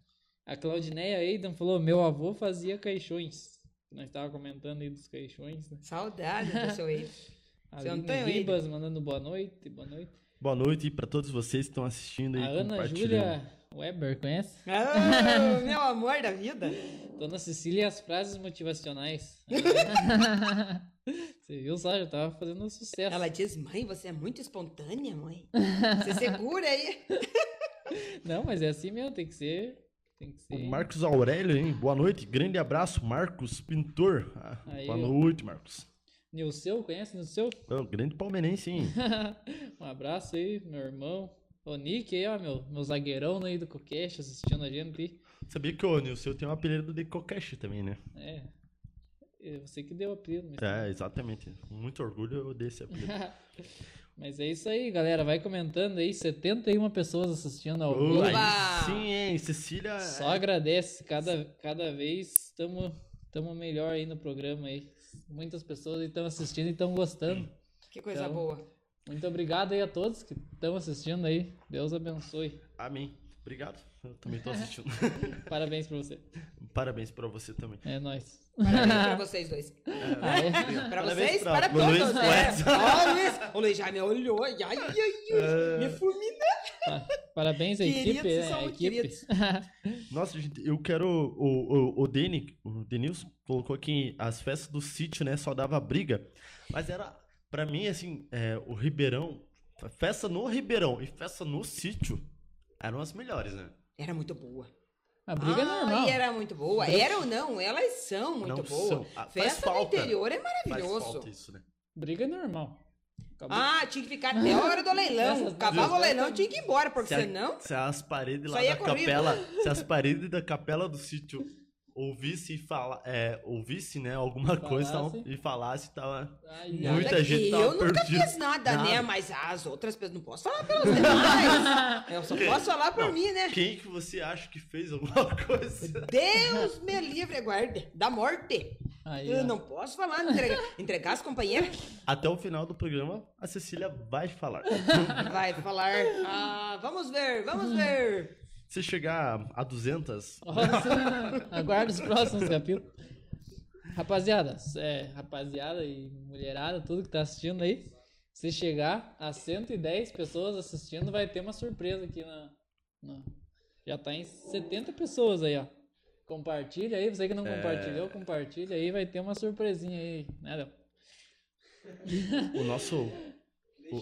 S3: A Claudineia Aidan falou: meu avô fazia caixões. Nós tava comentando aí dos caixões, né?
S4: Saudade do seu ex.
S3: A
S4: Seu Antônio
S3: Ribas mandando boa noite, boa noite.
S2: Boa noite pra todos vocês que estão assistindo e
S3: A Ana. Júlia Weber, conhece?
S4: Ah, meu amor da vida.
S3: Dona Cecília e as frases motivacionais. Você viu só? Já tava fazendo sucesso.
S4: Ela diz, mãe, você é muito espontânea, mãe. Você segura aí.
S3: Não, mas é assim mesmo, tem que ser. Tem que ser.
S2: O Marcos Aurélio, hein? Boa noite, grande abraço, Marcos Pintor. Ah,
S3: Aí,
S2: boa noite, Marcos.
S3: Nilceu, conhece Nilceu?
S2: Ô, grande palmeirense, hein?
S3: um abraço aí, meu irmão. O Nick aí, ó, meu, meu zagueirão aí do Coquesh assistindo a gente aí.
S2: Sabia que o Nilson tem um apelido de Kokeshi também, né?
S3: É. É Você que deu o apelido, mas...
S2: É, exatamente. Muito orgulho desse apelido.
S3: Mas é isso aí, galera. Vai comentando aí. 71 pessoas assistindo ao vivo.
S2: sim, hein? Cecília.
S3: Só agradece. Cada, cada vez estamos tamo melhor aí no programa aí. Muitas pessoas estão assistindo e estão gostando.
S4: Que coisa
S3: Então,
S4: boa.
S3: Muito obrigado aí a todos que estão assistindo aí. Deus abençoe.
S2: Amém. Obrigado. Eu também tô assistindo.
S3: Parabéns pra você.
S2: Parabéns pra você também.
S3: É nóis.
S4: Parabéns pra vocês dois.
S3: Ah, é?
S4: Pra vocês,
S2: pra-
S4: para
S2: Luiz,
S4: todos.
S2: pro
S4: é.
S2: Edson.
S4: Ó, o Luiz. O Luiz já me olhou. Ai, ai, ai, ai. Me fulminou.
S3: Pa- Parabéns à equipe. É,
S4: são
S3: a equipe.
S2: Nossa, gente, eu quero. O, o, o Deni, o Denilson colocou aqui as festas do sítio, né? Só dava briga. Mas era, pra mim, assim, é, o Ribeirão. Festa no Ribeirão e festa no sítio eram as melhores, né?
S4: Era muito boa.
S3: A briga é normal.
S4: E era muito boa. Era ou não, elas são muito
S2: Não
S4: boas.
S2: são. Ah, faz
S4: Festa do
S2: falta.
S4: interior é
S2: Faz
S4: maravilhoso.
S2: falta isso, né?
S3: Briga é normal. Acabou.
S4: Ah, tinha que ficar até a hora do leilão. Acabava o leilão, tinha que ir embora, porque
S2: Se, a-
S4: senão.
S2: se as paredes lá da
S4: é corrido.
S2: capela. Se as paredes da capela do sítio ouvisse fala, é, ouvisse, né, alguma coisa
S3: Falasse.
S2: tava- e falasse, tava.
S3: Ai,
S2: Muita.
S4: Olha,
S2: gente tava
S4: eu nunca
S2: perdida.
S4: fiz nada,
S2: Nada.
S4: né? Mas as outras pessoas não posso falar pelos demais. eu só posso falar por
S2: Não.
S4: mim, né?
S2: Quem que você acha que fez alguma coisa?
S4: Deus me livre guarde da morte.
S3: Aí,
S4: Eu
S3: ó.
S4: não posso falar, entregar, entregar as companheiras.
S2: Até o final do programa, a Cecília vai falar.
S4: Vai falar. Ah, vamos ver, vamos ver.
S2: Se chegar a 200,
S3: Nossa, aguarda os próximos capítulos. Rapaziada, é, rapaziada e mulherada, tudo que tá assistindo aí. Se chegar a 110 pessoas assistindo, vai ter uma surpresa aqui na. na- já tá em 70 pessoas aí, ó. Compartilha aí, você que não compartilhou, compartilha aí, vai ter uma surpresinha aí, né, Léo?
S2: o nosso. O,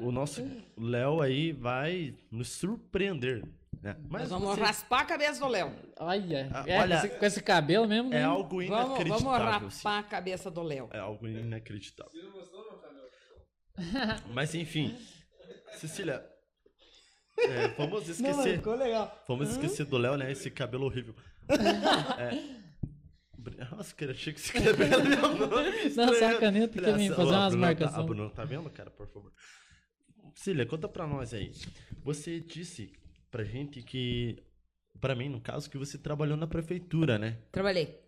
S2: o nosso Léo aí vai nos surpreender. Né?
S4: Nós
S2: Mas
S4: vamos
S2: você-
S4: raspar a cabeça do Léo.
S3: Olha,
S2: Ah,
S3: é,
S2: olha,
S3: com, esse, com esse cabelo mesmo,
S2: é
S3: né?
S2: algo
S4: Vamos,
S2: inacreditável.
S4: vamos
S2: sim.
S4: raspar a cabeça do Léo.
S2: É algo inacreditável. Mas enfim, Cecília, é, vamos esquecer.
S4: legal.
S2: Vamos esquecer do Léo, né? Esse cabelo horrível. É. Nossa, cara, achei que cabelo era meu nome.
S3: Não, só a caneta que vem
S2: Nossa,
S3: fazer umas
S2: tá-
S3: marcações.
S2: A Bruna tá vendo, cara, por favor. Cecília, conta pra nós aí. Você disse pra gente que, pra mim, no caso, que você trabalhou na prefeitura, né?
S4: Trabalhei.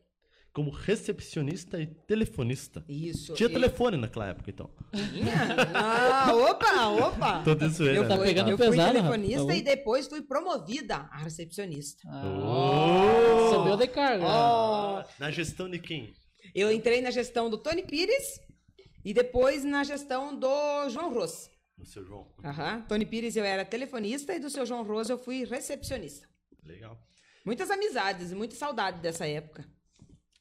S2: Como recepcionista e telefonista.
S4: Isso.
S2: Tinha
S4: e-
S2: telefone naquela época, então.
S4: Tinha? Ah, opa, opa.
S2: Todo isso aí,
S4: Eu
S2: né?
S3: Tá
S4: fui,
S3: pegando
S4: eu fui
S3: pesado,
S4: telefonista
S3: rapaz.
S4: e depois fui promovida a recepcionista.
S3: Ah, Subiu de carga.
S4: Ó,
S2: Na gestão de quem?
S4: eu entrei na gestão do Tony Pires e depois na gestão do João Ross.
S2: O seu João.
S4: Aham. Tony Pires eu era telefonista e do seu João Ross eu fui recepcionista.
S2: Legal.
S4: Muitas amizades e muita saudade dessa época.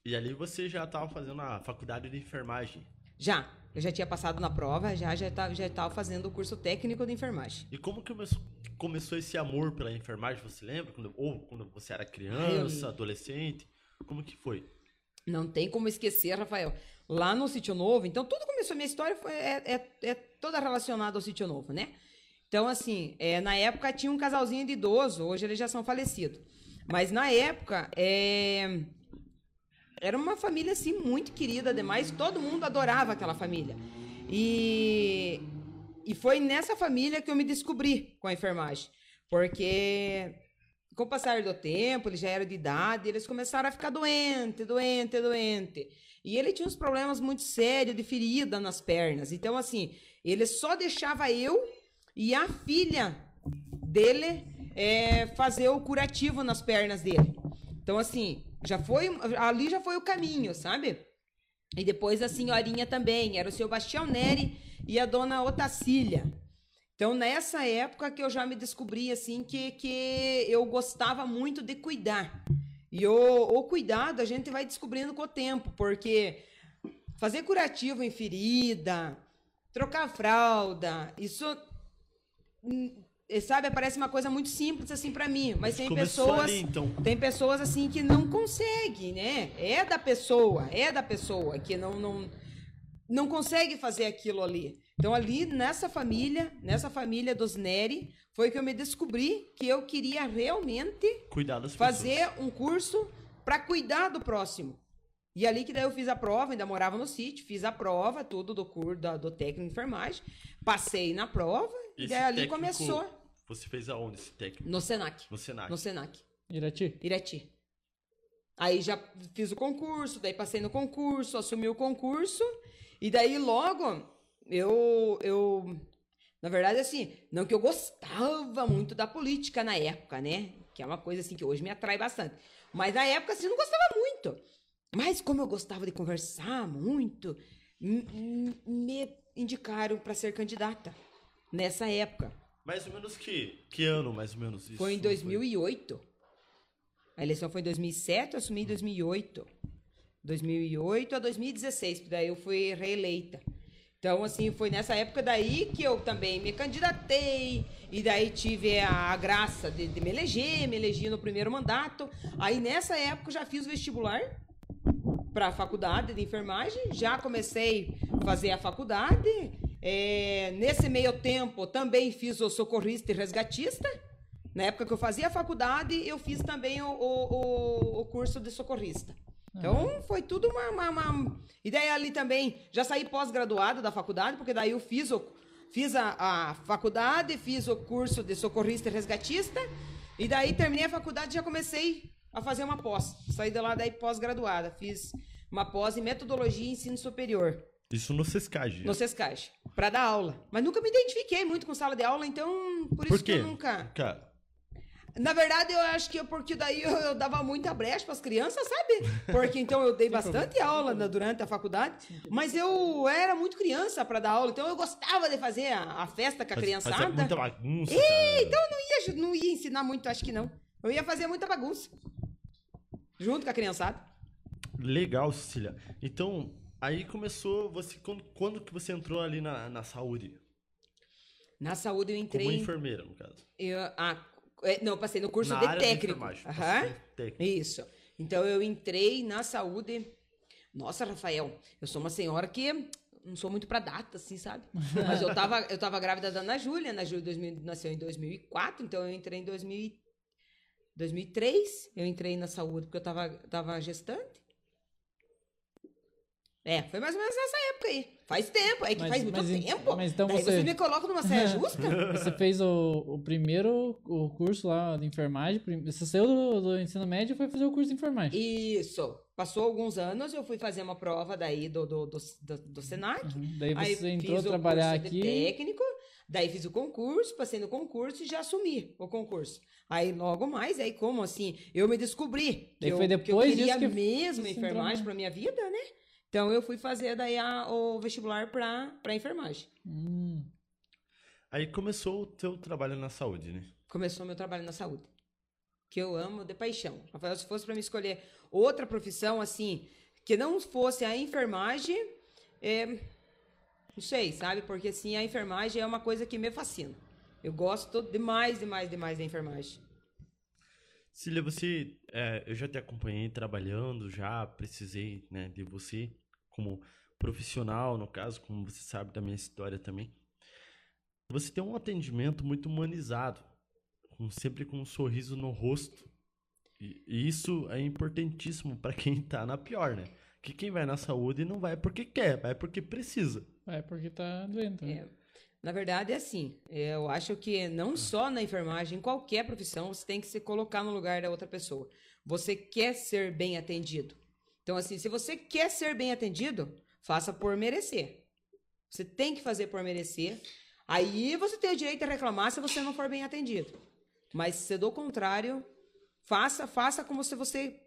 S2: E ali você já tava fazendo a faculdade de enfermagem.
S4: Já, eu já tinha passado na prova, já já estava já tava fazendo o curso técnico de enfermagem.
S2: E como que começou, começou esse amor pela enfermagem, você lembra? Quando- ou quando você era criança, adolescente? Como que foi?
S4: Não tem como esquecer, Rafael. Lá no Sítio Novo, então tudo começou, minha história foi, é, é, é toda relacionada ao Sítio Novo, né? Então, assim, é, na época tinha um casalzinho de idoso, hoje eles já são falecidos. Mas na época, é, era uma família, assim, muito querida demais, todo mundo adorava aquela família. E, e foi nessa família que eu me descobri com a enfermagem. Porque com o passar do tempo, eles já eram de idade, eles começaram a ficar doente, doente, doente. E ele tinha uns problemas muito sérios de ferida nas pernas. Então, assim, ele só deixava eu e a filha dele é, fazer o curativo nas pernas dele. Então, assim, já foi. Ali já foi o caminho, sabe? E depois a senhorinha também, era o seu Bastião Neri e a dona Otacília. Então, nessa época que eu já me descobri, assim, que, que eu gostava muito de cuidar. E o, o cuidado a gente vai descobrindo com o tempo, porque fazer curativo em ferida, trocar fralda, isso, hum, sabe, parece uma coisa muito simples, assim, para mim. Mas tem pessoas...
S2: ali, então.
S4: Tem pessoas assim que não conseguem, né? É da pessoa, é da pessoa que não não não consegue fazer aquilo ali. Então ali nessa família, nessa família dos Neri, foi que eu me descobri que eu queria realmente
S2: Cuidar das
S4: fazer um curso para cuidar do próximo. E ali que daí eu fiz a prova, ainda morava no sítio, fiz a prova, tudo do curso do técnico de enfermagem, passei na prova e
S2: Esse
S4: daí ali começou
S2: Você fez aonde esse técnico?
S4: no Senac,
S2: No Senac.
S4: no Senac.
S3: Irati.
S4: Irati. Aí já fiz o concurso, daí passei no concurso, assumi o concurso, e daí logo eu, eu, na verdade, assim, não que eu gostava muito da política na época, né? Que é uma coisa assim que hoje me atrai bastante. Mas na época, assim, eu não gostava muito. Mas como eu gostava de conversar muito, me indicaram para ser candidata nessa época.
S2: Mais ou menos que, que ano, mais ou menos isso?
S4: Foi em 2008. A eleição foi em 2007, eu assumi em 2008. 2008 a 2016, porque daí eu fui reeleita. Então, assim, foi nessa época daí que eu também me candidatei, e daí tive a graça de, de me eleger, me elegi no primeiro mandato. Aí, nessa época, já fiz o vestibular para a faculdade de enfermagem, já comecei a fazer a faculdade. É, nesse meio tempo, também fiz o socorrista e resgatista. Na época que eu fazia a faculdade, eu fiz também o, o, o- curso de socorrista. Então, foi tudo uma, uma, uma... Daí ali também, já saí pós-graduada da faculdade, porque daí eu fiz, o, fiz a, a faculdade, fiz o curso de socorrista e resgatista, e daí terminei a faculdade e já comecei a fazer uma pós. Saí de lá daí pós-graduada, fiz uma pós em metodologia e ensino superior,
S2: Isso no Sescage.
S4: no SESCAG, para dar aula. Mas nunca me identifiquei muito com sala de aula, então por isso
S2: Por
S4: que
S2: quê?
S4: eu nunca...
S2: Cara,
S4: Na verdade, eu acho que é porque daí eu, eu dava muita brecha para as crianças, sabe? Porque então eu dei bastante aula na- durante a faculdade, mas eu era muito criança para dar aula, então eu gostava de fazer a, a festa com a
S2: faz-
S4: criançada.
S2: fazia muita bagunça.
S4: Então eu não ia, não ia ensinar muito, acho que não. Eu ia fazer muita bagunça. Junto com a criançada.
S2: Legal, Cecília. Então, aí começou, você quando, quando que você entrou ali na, na saúde?
S4: Na saúde eu
S2: Como
S4: entrei.
S2: enfermeira, no caso.
S4: eu, ah, é, não, eu passei no curso
S2: na
S4: de
S2: área
S4: técnico. Aham.
S2: assistente técnico.
S4: Isso. Então eu entrei na saúde. Nossa, Rafael, eu sou uma senhora que não sou muito pra data, assim, sabe? Mas eu tava, eu tava grávida da Ana Júlia. Ana Júlia 2000 nasceu em 2004, então eu entrei em 2000, e- 2003. Eu entrei na saúde porque eu tava, tava gestante. É, foi mais ou menos nessa época aí. Faz tempo, é que
S3: Mas-
S4: faz muito
S3: mas
S4: tempo.
S3: mas então
S4: Daí
S3: você-
S4: você me coloca numa saia justa?
S3: Você fez o, o primeiro o curso lá de enfermagem. Você saiu do, do ensino médio e foi fazer o curso de enfermagem.
S4: Isso. Passou alguns anos, eu fui fazer uma prova daí do, do, do, do, do Senac.
S3: Uhum. Daí
S4: Aí
S3: você entrou a
S4: fiz o
S3: trabalhar aqui.
S4: técnico, daí fiz o concurso, passei no concurso e já assumi o concurso. Aí logo mais, aí como assim, eu me descobri que
S3: Daí
S4: eu,
S3: foi
S4: que eu
S3: depois
S4: queria
S3: disso que
S4: mesmo
S3: entrou
S4: enfermagem
S3: na-
S4: para minha vida, né? Então eu fui fazer daí a- o vestibular para enfermagem.
S3: Hum,
S2: Aí começou o teu trabalho na saúde, né?
S4: Começou meu trabalho na saúde, que eu amo de paixão. Rafael, se fosse para me escolher outra profissão assim, que não fosse a enfermagem, é, não sei, sabe? Porque assim, a enfermagem é uma coisa que me fascina. Eu gosto demais, demais, demais da enfermagem.
S2: Cília, você, é, eu já te acompanhei trabalhando, já precisei, né, de você como profissional, no caso, como você sabe da minha história também. Você tem um atendimento muito humanizado, com- sempre com um sorriso no rosto. E, e isso é importantíssimo para quem tá na pior, né? Que quem vai na saúde não vai porque quer, vai porque precisa.
S3: é porque tá doente. né?
S4: É, na verdade, é assim. Eu acho que não só na enfermagem, em qualquer profissão, você tem que se colocar no lugar da outra pessoa. Você quer ser bem atendido. Então, assim, se você quer ser bem atendido, faça por merecer. Você tem que fazer por merecer. Aí você tem o direito a reclamar se você não for bem atendido. Mas se do contrário, faça, faça como se você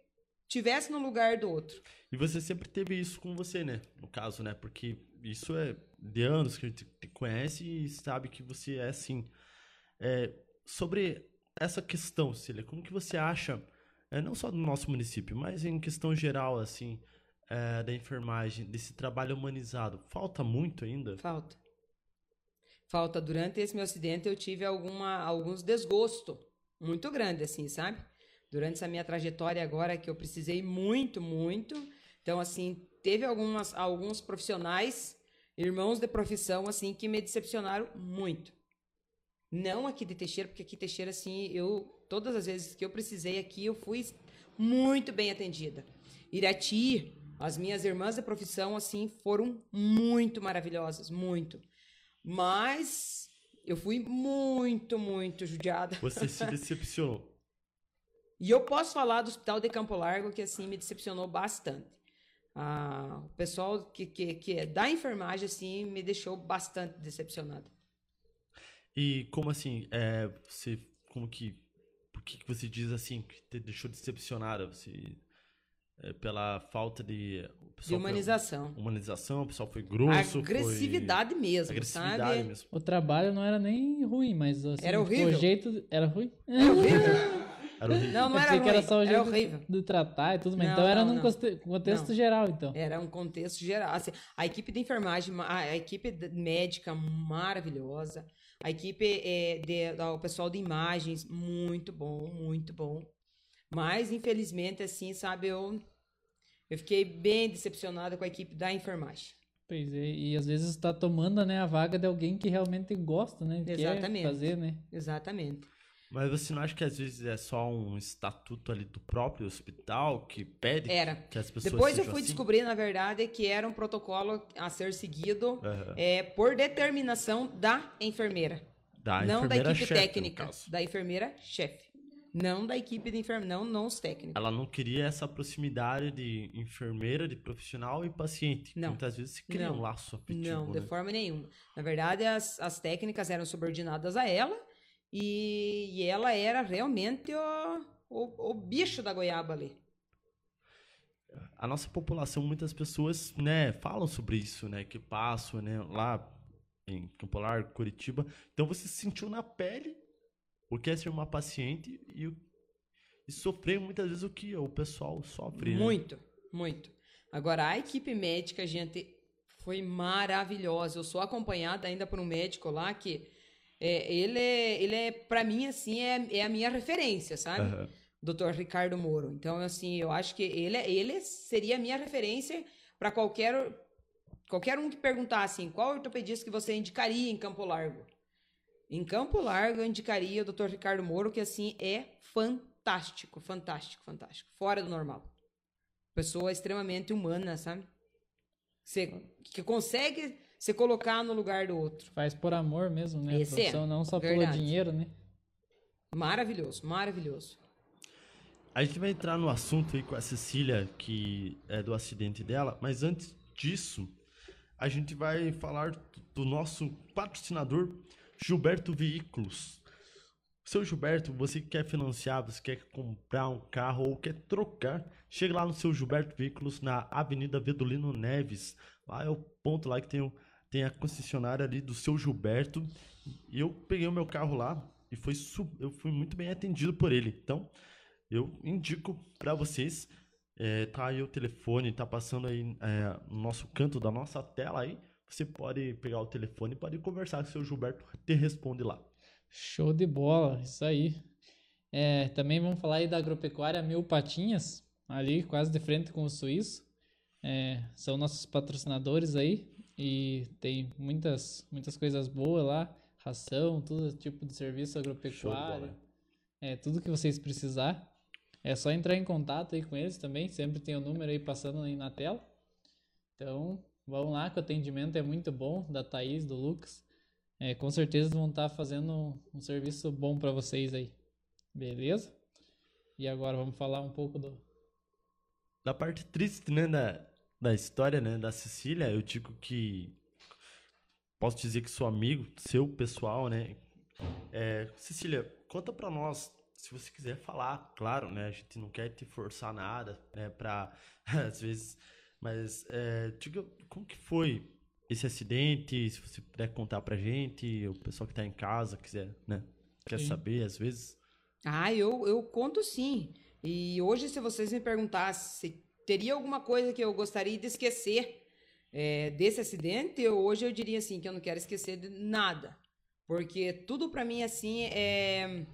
S4: tivesse no lugar do outro.
S2: E você sempre teve isso com você, né? No caso, né? Porque isso é de anos que a gente te conhece e sabe que você é assim. É, sobre essa questão, Cília, como que você acha, é, não só do nosso município, mas em questão geral, assim, é, da enfermagem, desse trabalho humanizado, falta muito ainda?
S4: Falta. Falta. Durante esse meu acidente, eu tive alguma, alguns desgosto muito grande, assim, sabe? Durante essa minha trajetória agora, que eu precisei muito, muito. Então, assim, teve algumas, alguns profissionais, irmãos de profissão, assim, que me decepcionaram muito. Não aqui de Teixeira, porque aqui Teixeira, assim, eu, todas as vezes que eu precisei aqui, eu fui muito bem atendida. Irati, as minhas irmãs de profissão, assim, foram muito maravilhosas, muito. Mas eu fui muito, muito judiada.
S2: Você se decepcionou.
S4: E eu posso falar do Hospital de Campo Largo, que assim me decepcionou bastante. Ah, o pessoal que, que, que é da enfermagem, assim, me deixou bastante decepcionada.
S2: E como assim, é, você, como que, por que, que você diz assim, que te deixou decepcionada? Você, é, pela falta de...
S4: De
S2: pessoal foi-
S4: humanização.
S2: humanização, o pessoal foi grosso,
S4: Agressividade
S2: foi...
S4: mesmo,
S2: Agressividade
S4: sabe?
S2: mesmo.
S3: O trabalho não era nem ruim, mas assim,
S4: Era horrível.
S3: o jeito era ruim.
S4: É horrível.
S2: Era horrível.
S4: Não, não
S3: Eu
S4: era ruim,
S3: era só o
S4: era
S3: jeito
S4: horrível.
S3: de tratar e tudo, mas
S4: Não,
S3: então era
S4: não,
S3: num contexto geral, então.
S4: Era um contexto geral. assim, a equipe de enfermagem, a, a equipe de- médica maravilhosa. A equipe é, de, o pessoal de imagens, muito bom, muito bom. Mas, infelizmente, assim, sabe, eu, eu fiquei bem decepcionada com a equipe da enfermagem.
S3: Pois é, e às vezes está tomando, né, a vaga de alguém que realmente gosta, né?
S4: Exatamente.
S3: Quer fazer, né?
S4: Exatamente.
S2: Mas você não acha que às vezes é só um estatuto ali do próprio hospital que pede
S4: Era.
S2: que as pessoas
S4: Depois eu fui
S2: assim?
S4: descobrir, na verdade, que era um protocolo a ser seguido
S2: Aham.
S4: é, por determinação da enfermeira.
S2: Da
S4: não da
S2: enfermeira
S4: equipe
S2: chefe,
S4: técnica, da enfermeira chefe. Não da equipe de enfermeira, não, não os técnicos.
S2: Ela não queria essa proximidade de enfermeira, de profissional e paciente.
S4: Não.
S2: Muitas vezes se cria
S4: Não.
S2: um laço afetivo.
S4: Não, de
S2: né?
S4: forma nenhuma. Na verdade, as, as técnicas eram subordinadas a ela e, e ela era realmente o, o, o bicho da goiaba ali.
S2: A nossa população, muitas pessoas, né, falam sobre isso, né, que passam, né, lá em Campo Largo, Curitiba. Então você sentiu na pele o que é ser uma paciente e, e sofrer muitas vezes o que o pessoal sofre, né?
S4: Muito, muito. Agora, a equipe médica, gente, foi maravilhosa. Eu sou acompanhada ainda por um médico lá que é, ele é, ele é para mim, assim, é, é a minha referência, sabe?
S2: Aham.
S4: Dr. Ricardo Moro. Então, assim, eu acho que ele, ele seria a minha referência para qualquer qualquer um que perguntar assim, qual ortopedista que você indicaria em Campo Largo? Em Campo Largo eu indicaria o Dr. Ricardo Moro, que assim é fantástico, fantástico, fantástico, fora do normal. Pessoa extremamente humana, sabe? Você, que consegue se colocar no lugar do outro.
S3: Faz por amor mesmo, né? A
S4: Esse é,
S3: profissão, não só
S4: verdade.
S3: pelo dinheiro, né?
S4: Maravilhoso, maravilhoso.
S2: A gente vai entrar no assunto aí com a Cecília, que é do acidente dela, mas antes disso, a gente vai falar do- do nosso patrocinador, Gilberto Veículos. Seu Gilberto, você que quer financiar, você quer comprar um carro ou quer trocar, chega lá no seu Gilberto Veículos na Avenida Vedolino Neves. Lá é o ponto lá que tem, o- tem a concessionária ali do seu Gilberto. E eu peguei o meu carro lá e foi eu fui muito bem atendido por ele. Então, eu indico para vocês. é, tá aí o telefone, tá passando aí é, no nosso canto da nossa tela aí. Você pode pegar o telefone e pode conversar com o seu Gilberto, te responde lá.
S3: Show de bola, isso aí. É, também vamos falar aí da agropecuária Mil Patinhas, ali quase de frente com o Suíço. É, são nossos patrocinadores aí e tem muitas, muitas coisas boas lá, ração, todo tipo de serviço agropecuário. É, tudo que vocês precisar. É só entrar em contato aí com eles também, sempre tem o número aí passando aí na tela. Então, vamos lá, que o atendimento é muito bom, da Thaís, do Lucas. É, com certeza vão estar fazendo um, um serviço bom para vocês aí. Beleza? E agora vamos falar um pouco do.
S2: Da parte triste, né, da, da história, né, da Cecília, eu digo que posso dizer que sou amigo seu, pessoal, né? É, Cecília, conta pra nós, se você quiser falar, claro, né? A gente não quer te forçar nada, né? Pra, às vezes, mas é, diga como que foi esse acidente, se você puder contar pra gente, o pessoal que tá em casa quiser, né? Quer
S3: Sim.
S2: saber, às vezes.
S4: Ah, eu, eu conto sim. E hoje, se vocês me perguntassem se teria alguma coisa que eu gostaria de esquecer é, desse acidente, hoje eu diria assim, que eu não quero esquecer de nada. Porque tudo pra mim, assim, é...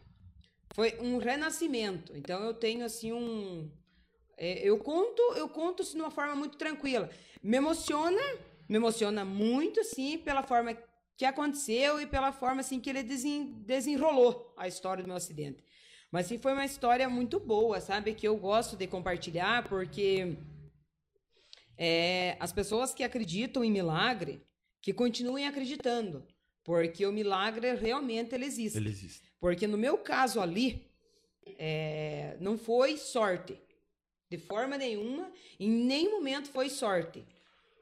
S4: foi um renascimento. Então, eu tenho, assim, um... é, eu conto, eu conto assim, de uma forma muito tranquila. Me emociona, me emociona muito, assim, pela forma que aconteceu e pela forma, assim, que ele desen- desenrolou a história do meu acidente. Mas sim, foi uma história muito boa, sabe? Que eu gosto de compartilhar, porque é, as pessoas que acreditam em milagre, que continuem acreditando. Porque o milagre realmente ele existe.
S2: Ele existe.
S4: Porque no meu caso ali, é, não foi sorte. De forma nenhuma, em nenhum momento foi sorte.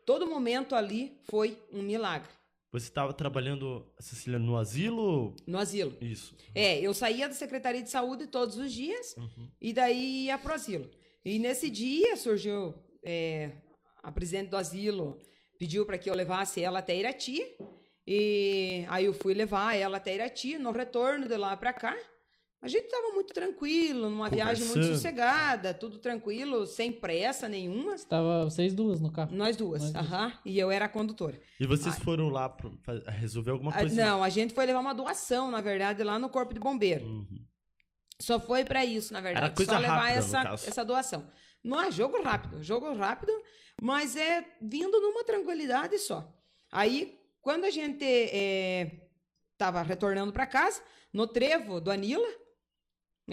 S4: Todo momento ali foi um milagre.
S2: Você estava trabalhando, Cecília, no asilo?
S4: No asilo.
S2: Isso.
S4: É, eu saía da Secretaria de Saúde todos os dias
S2: Uhum.
S4: e daí ia pro asilo. E nesse dia surgiu é, a presidente do asilo pediu para que eu levasse ela até Irati e aí eu fui levar ela até Irati no retorno de lá para cá. A gente estava muito tranquilo, numa viagem muito sossegada, tudo tranquilo, sem pressa nenhuma.
S3: Estava vocês duas no carro.
S4: Nós duas, aham, e eu era a condutora.
S2: E vocês foram lá pra resolver alguma
S4: Ah,
S2: coisa?
S4: não, a gente foi levar uma doação, na verdade, lá no Corpo de Bombeiro.
S2: Uhum.
S4: Só foi pra isso, na verdade.
S2: Era coisa
S4: Só levar
S2: rápida,
S4: essa, essa doação. Não é jogo rápido, jogo rápido, mas é vindo numa tranquilidade só. Aí, quando a gente é, tava retornando pra casa, no trevo do Anila,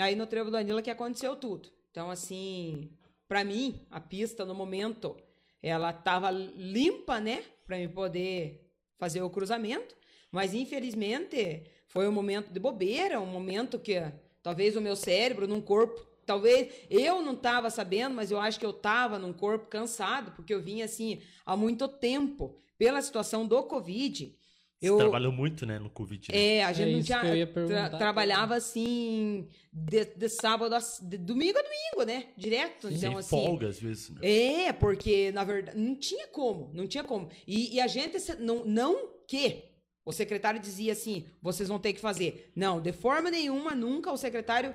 S4: aí no trevo do Anila que aconteceu tudo. Então, assim, pra mim, a pista no momento, ela tava limpa, né, Pra mim poder fazer o cruzamento, mas infelizmente foi um momento de bobeira, um momento que talvez o meu cérebro num corpo, talvez eu não estava sabendo, mas eu acho que eu estava num corpo cansado, porque eu vinha assim há muito tempo pela situação do Covid.
S2: Você
S4: Eu,
S2: trabalhou muito, né, no Covid. né?
S4: é, a gente tinha,
S3: que eu ia
S4: tra-
S3: perguntar.
S4: trabalhava assim de, de sábado a de domingo a domingo, né? Direto,
S2: Sem
S4: então assim.
S2: folga, às vezes, né?
S4: É, porque na verdade não tinha como, não tinha como. E, e a gente não, não que o secretário dizia assim, vocês vão ter que fazer. Não, de forma nenhuma, nunca o secretário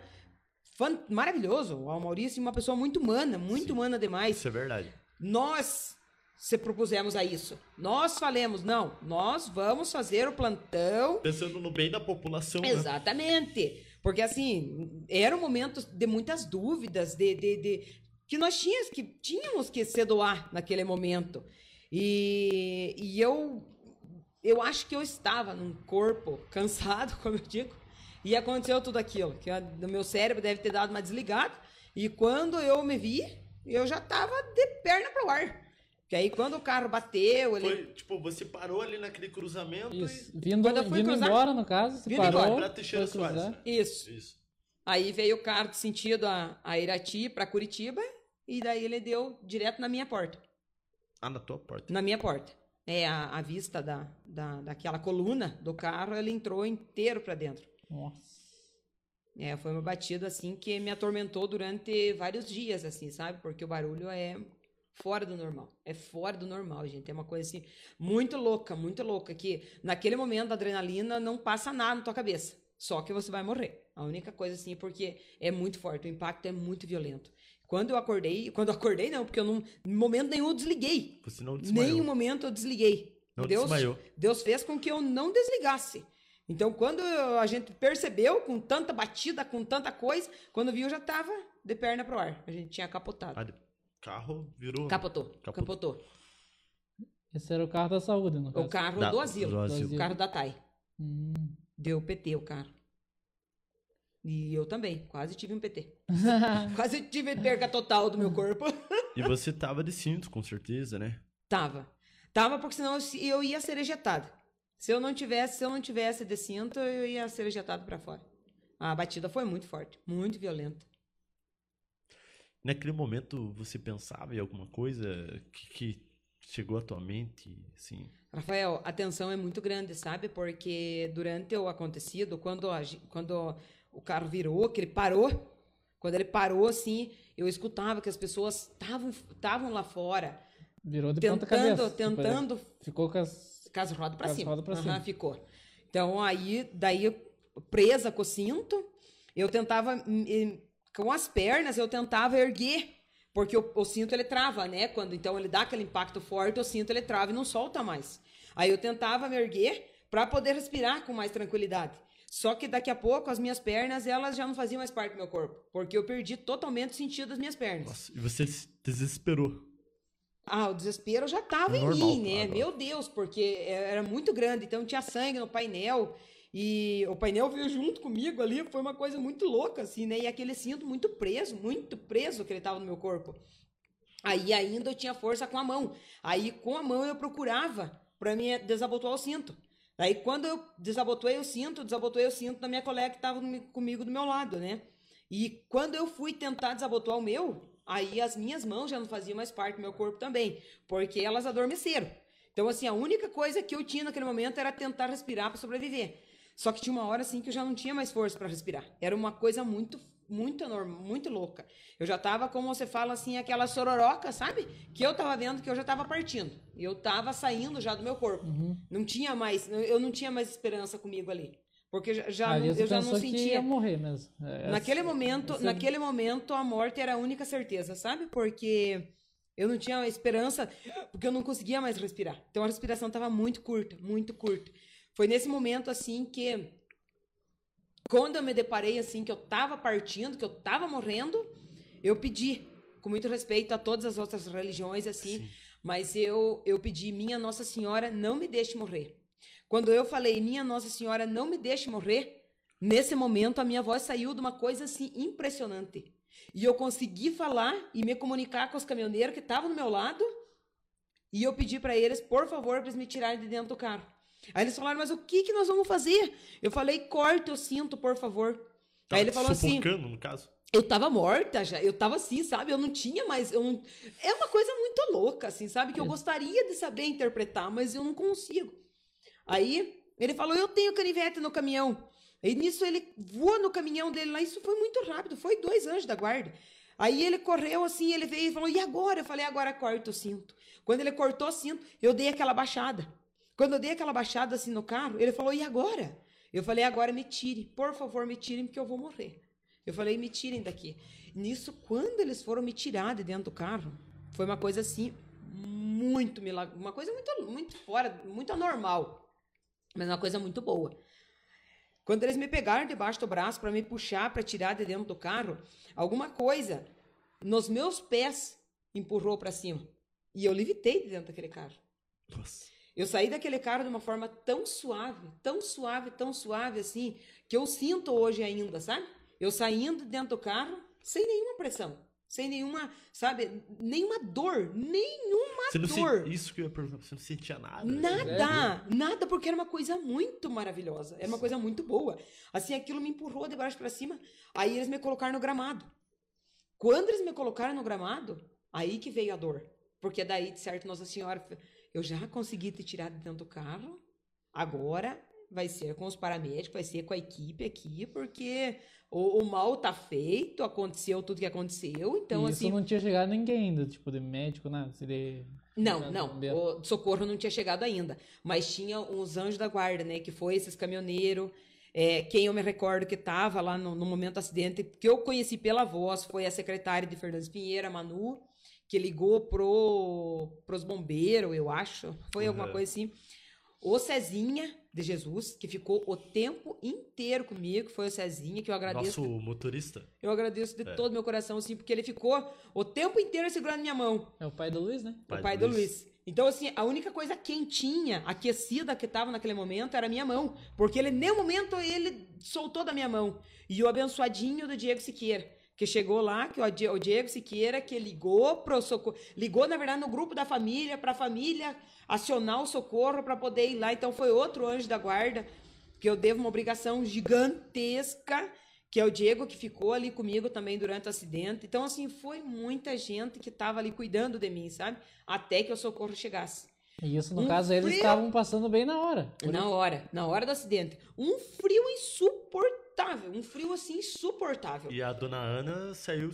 S4: maravilhoso, o Maurício, uma pessoa muito humana, muito
S2: Sim.
S4: humana demais.
S2: Isso é verdade.
S4: Nós se propusemos a isso. Nós falemos, não, nós vamos fazer o plantão
S2: Pensando no bem da população, né?
S4: Exatamente. Porque, assim, era um momento de muitas dúvidas, de, de, de- que nós tínhamos que, tínhamos que se doar naquele momento. E, e eu, eu acho que eu estava num corpo cansado, como eu digo, e aconteceu tudo aquilo, que no meu cérebro deve ter dado uma desligada, e quando eu me vi, eu já estava de perna pro ar. Porque aí, quando o carro bateu, ele...
S2: Foi, tipo, você parou ali naquele cruzamento
S3: Isso.
S2: e...
S3: Vindo,
S4: Quando eu fui
S3: vindo
S4: cruzar-
S3: embora, no caso, você
S4: Vindo
S3: parou.
S4: embora,
S2: pra Teixeira Soares.
S3: cruzar.
S4: Isso.
S2: Isso.
S4: Aí veio o carro de sentido a, a Irati para Curitiba e daí ele deu direto na minha porta.
S2: Ah, na tua porta.
S4: Na minha porta. É, a, a vista da, da, daquela coluna do carro, ele entrou inteiro para dentro.
S3: Nossa.
S4: É, foi uma batida assim que me atormentou durante vários dias, assim, sabe? Porque o barulho é fora do normal. É fora do normal, gente. É uma coisa assim muito louca, muito louca. Que naquele momento a adrenalina não passa nada na tua cabeça. Só que você vai morrer. A única coisa assim, porque é muito forte, o impacto é muito violento. Quando eu acordei, quando eu acordei, não, porque eu não, em momento nenhum eu desliguei.
S2: Você não desmaiou.
S4: Nenhum momento eu desliguei.
S2: Não
S4: Deus,
S2: desmaiou.
S4: Deus fez com que eu não desligasse. Então, quando eu- a gente percebeu, com tanta batida, com tanta coisa, quando viu, já tava de perna pro ar. A gente tinha capotado.
S2: Ah, carro virou...
S4: Capotou,
S2: Capotou.
S4: capotou.
S3: Esse era o carro da saúde, caso.
S4: O carro
S2: Da-
S4: do asilo.
S2: do asilo.
S4: O carro da TAI.
S3: Hum.
S4: Deu PT o carro. E eu também, quase tive um PT. quase tive perca total do meu corpo.
S2: E você tava de cinto, com certeza, né?
S4: Tava. Tava porque senão eu- eu ia ser ejetada. Se eu não tivesse, se eu não tivesse de cinto, eu ia ser ejetado para fora. A batida foi muito forte, muito violenta.
S2: Naquele momento, você pensava em alguma coisa que, que chegou à tua mente, assim...
S4: Rafael, a tensão é muito grande, sabe? Porque durante o acontecido, quando, a quando o carro virou, que ele parou, quando ele parou, assim, eu escutava que as pessoas estavam estavam lá fora,
S3: Virou de ponta cabeça.
S4: tentando,
S3: tipo,
S4: tentando
S3: Ficou com as...
S4: Roda
S3: Com as
S4: cima.
S3: rodas pra cima.
S4: ficou. Então, aí, daí, presa com o cinto, eu tentava, com as pernas, eu tentava erguer, porque o, o cinto ele trava, né? Quando então ele dá aquele impacto forte, o cinto ele trava e não solta mais. Aí eu tentava me erguer para poder respirar com mais tranquilidade. Só que daqui a pouco as minhas pernas, elas já não faziam mais parte do meu corpo, porque eu perdi totalmente o sentido das minhas pernas.
S2: Nossa, e você se desesperou.
S4: Ah, o desespero já tava em
S2: Normal,
S4: mim, né?
S2: claro.
S4: Meu Deus, porque era muito grande, então tinha sangue no painel e o painel veio junto comigo ali, foi uma coisa muito louca, assim, né? E aquele cinto muito preso, muito preso que ele tava no meu corpo. Aí ainda eu tinha força com a mão. Aí com a mão eu procurava para me desabotoar o cinto. Aí quando eu desabotoei o cinto, desabotoei o cinto da minha colega que estava comigo do meu lado, né? E quando eu fui tentar desabotoar o meu, aí as minhas mãos já não faziam mais parte do meu corpo também, porque elas adormeceram. Então, assim, a única coisa que eu tinha naquele momento era tentar respirar para sobreviver. Só que tinha uma hora, assim, que eu já não tinha mais força para respirar. Era uma coisa muito, muito enorme, muito louca. Eu já tava, como você fala, assim, aquela sororoca, sabe? Que eu tava vendo que eu já tava partindo. E eu tava saindo já do meu corpo. Não tinha mais, eu não tinha mais esperança comigo ali. Porque já, já não- eu já não
S3: pensou que ia
S4: sentia.
S3: morrer mesmo. É,
S4: Naquele
S3: essa-
S4: momento, naquele momento a morte era a única certeza, sabe? Porque eu não tinha esperança, porque eu não conseguia mais respirar. Então a respiração estava muito curta, muito curta. Foi nesse momento assim que quando eu me deparei assim que eu estava partindo, que eu estava morrendo, eu pedi com muito respeito a todas as outras religiões assim, mas eu eu pedi minha Nossa Senhora não me deixe morrer. Quando eu falei minha Nossa Senhora não me deixe morrer, Nesse momento, a minha voz saiu de uma coisa assim impressionante. E eu consegui falar e me comunicar com os caminhoneiros que estavam do meu lado. E eu pedi para eles, por favor, para eles me tirarem de dentro do carro. Aí eles falaram, mas o que, que nós vamos fazer? Eu falei, corta o cinto, por favor.
S2: Tava
S4: Aí ele falou assim,
S2: no caso.
S4: eu tava morta já, eu tava assim, sabe? Eu não tinha mais. Eu não... É uma coisa muito louca, assim, sabe? Que eu gostaria de saber interpretar, mas eu não consigo. Aí ele falou: Eu tenho canivete no caminhão. E nisso ele voou no caminhão dele lá. Isso foi muito rápido, foi dois anjos da guarda. Aí ele correu assim, ele veio e falou: E agora? Eu falei: Agora corta o cinto. Quando ele cortou o cinto, eu dei aquela baixada. Quando eu dei aquela baixada assim no carro, ele falou: E agora? Eu falei: Agora me tire, por favor, me tirem, porque eu vou morrer. Eu falei: Me tirem daqui. Nisso, quando eles foram me tirar de dentro do carro, foi uma coisa assim, muito milagre, uma coisa muito, muito fora, muito anormal, mas uma coisa muito boa. Quando eles me pegaram debaixo do braço para me puxar, para tirar de dentro do carro, alguma coisa nos meus pés empurrou para cima. E eu levitei de dentro daquele carro.
S2: Nossa.
S4: Eu saí daquele carro de uma forma tão suave, tão suave, tão suave assim, que eu sinto hoje ainda, sabe? Eu saindo dentro do carro sem nenhuma pressão, sem nenhuma, sabe, nenhuma dor, nenhuma
S2: Você não
S4: dor.
S2: sen- Isso que eu ia perguntar, você não sentia nada?
S4: Nada, nada, porque era uma coisa muito maravilhosa, era uma coisa muito boa. Assim, aquilo me empurrou de baixo para cima, aí eles me colocaram no gramado. Quando eles me colocaram no gramado, aí que veio a dor. Porque daí, de certo, Nossa Senhora, eu já consegui te tirar de dentro do carro, agora vai ser com os paramédicos, vai ser com a equipe aqui, porque o, o mal tá feito, aconteceu tudo que aconteceu, então
S3: e isso
S4: assim...
S3: não tinha chegado ninguém ainda, tipo, de médico, nada. Se de...
S4: Não,
S3: Nada,
S4: não. O socorro não tinha chegado ainda. Mas tinha uns anjos da guarda, né? Que foi esses caminhoneiros. É, quem eu me recordo que estava lá no, no momento do acidente, que eu conheci pela voz, foi a secretária de Fernandes Pinheiro, a Manu, que ligou pro, pros bombeiros, eu acho. Foi alguma
S2: Uhum.
S4: coisa assim. O Cezinha de Jesus, que ficou o tempo inteiro comigo, foi o Cezinha, que eu agradeço
S2: Nosso motorista.
S4: eu agradeço de
S2: É.
S4: todo meu coração, assim, porque ele ficou o tempo inteiro segurando minha mão
S3: É o pai do Luiz, né?
S4: o pai do Luiz. Então, assim, a única coisa quentinha, aquecida que tava naquele momento era a minha mão. Porque ele, em nenhum momento, ele soltou da minha mão. E o abençoadinho do Diego Siqueira, que chegou lá, que o Di- o Diego Siqueira, que ligou pro socorro. Ligou, na verdade, no grupo da família, pra família acionar o socorro para poder ir lá. Então, foi outro anjo da guarda, que eu devo uma obrigação gigantesca que é o Diego que ficou ali comigo também durante o acidente. Então, assim, foi muita gente que estava ali cuidando de mim, sabe? Até que o socorro chegasse.
S3: E isso, no
S4: Um
S3: caso, eles
S4: frio.
S3: estavam passando bem na hora.
S4: Na hora, na hora do acidente. Um frio insuportável, um frio assim insuportável.
S2: E a dona Ana saiu.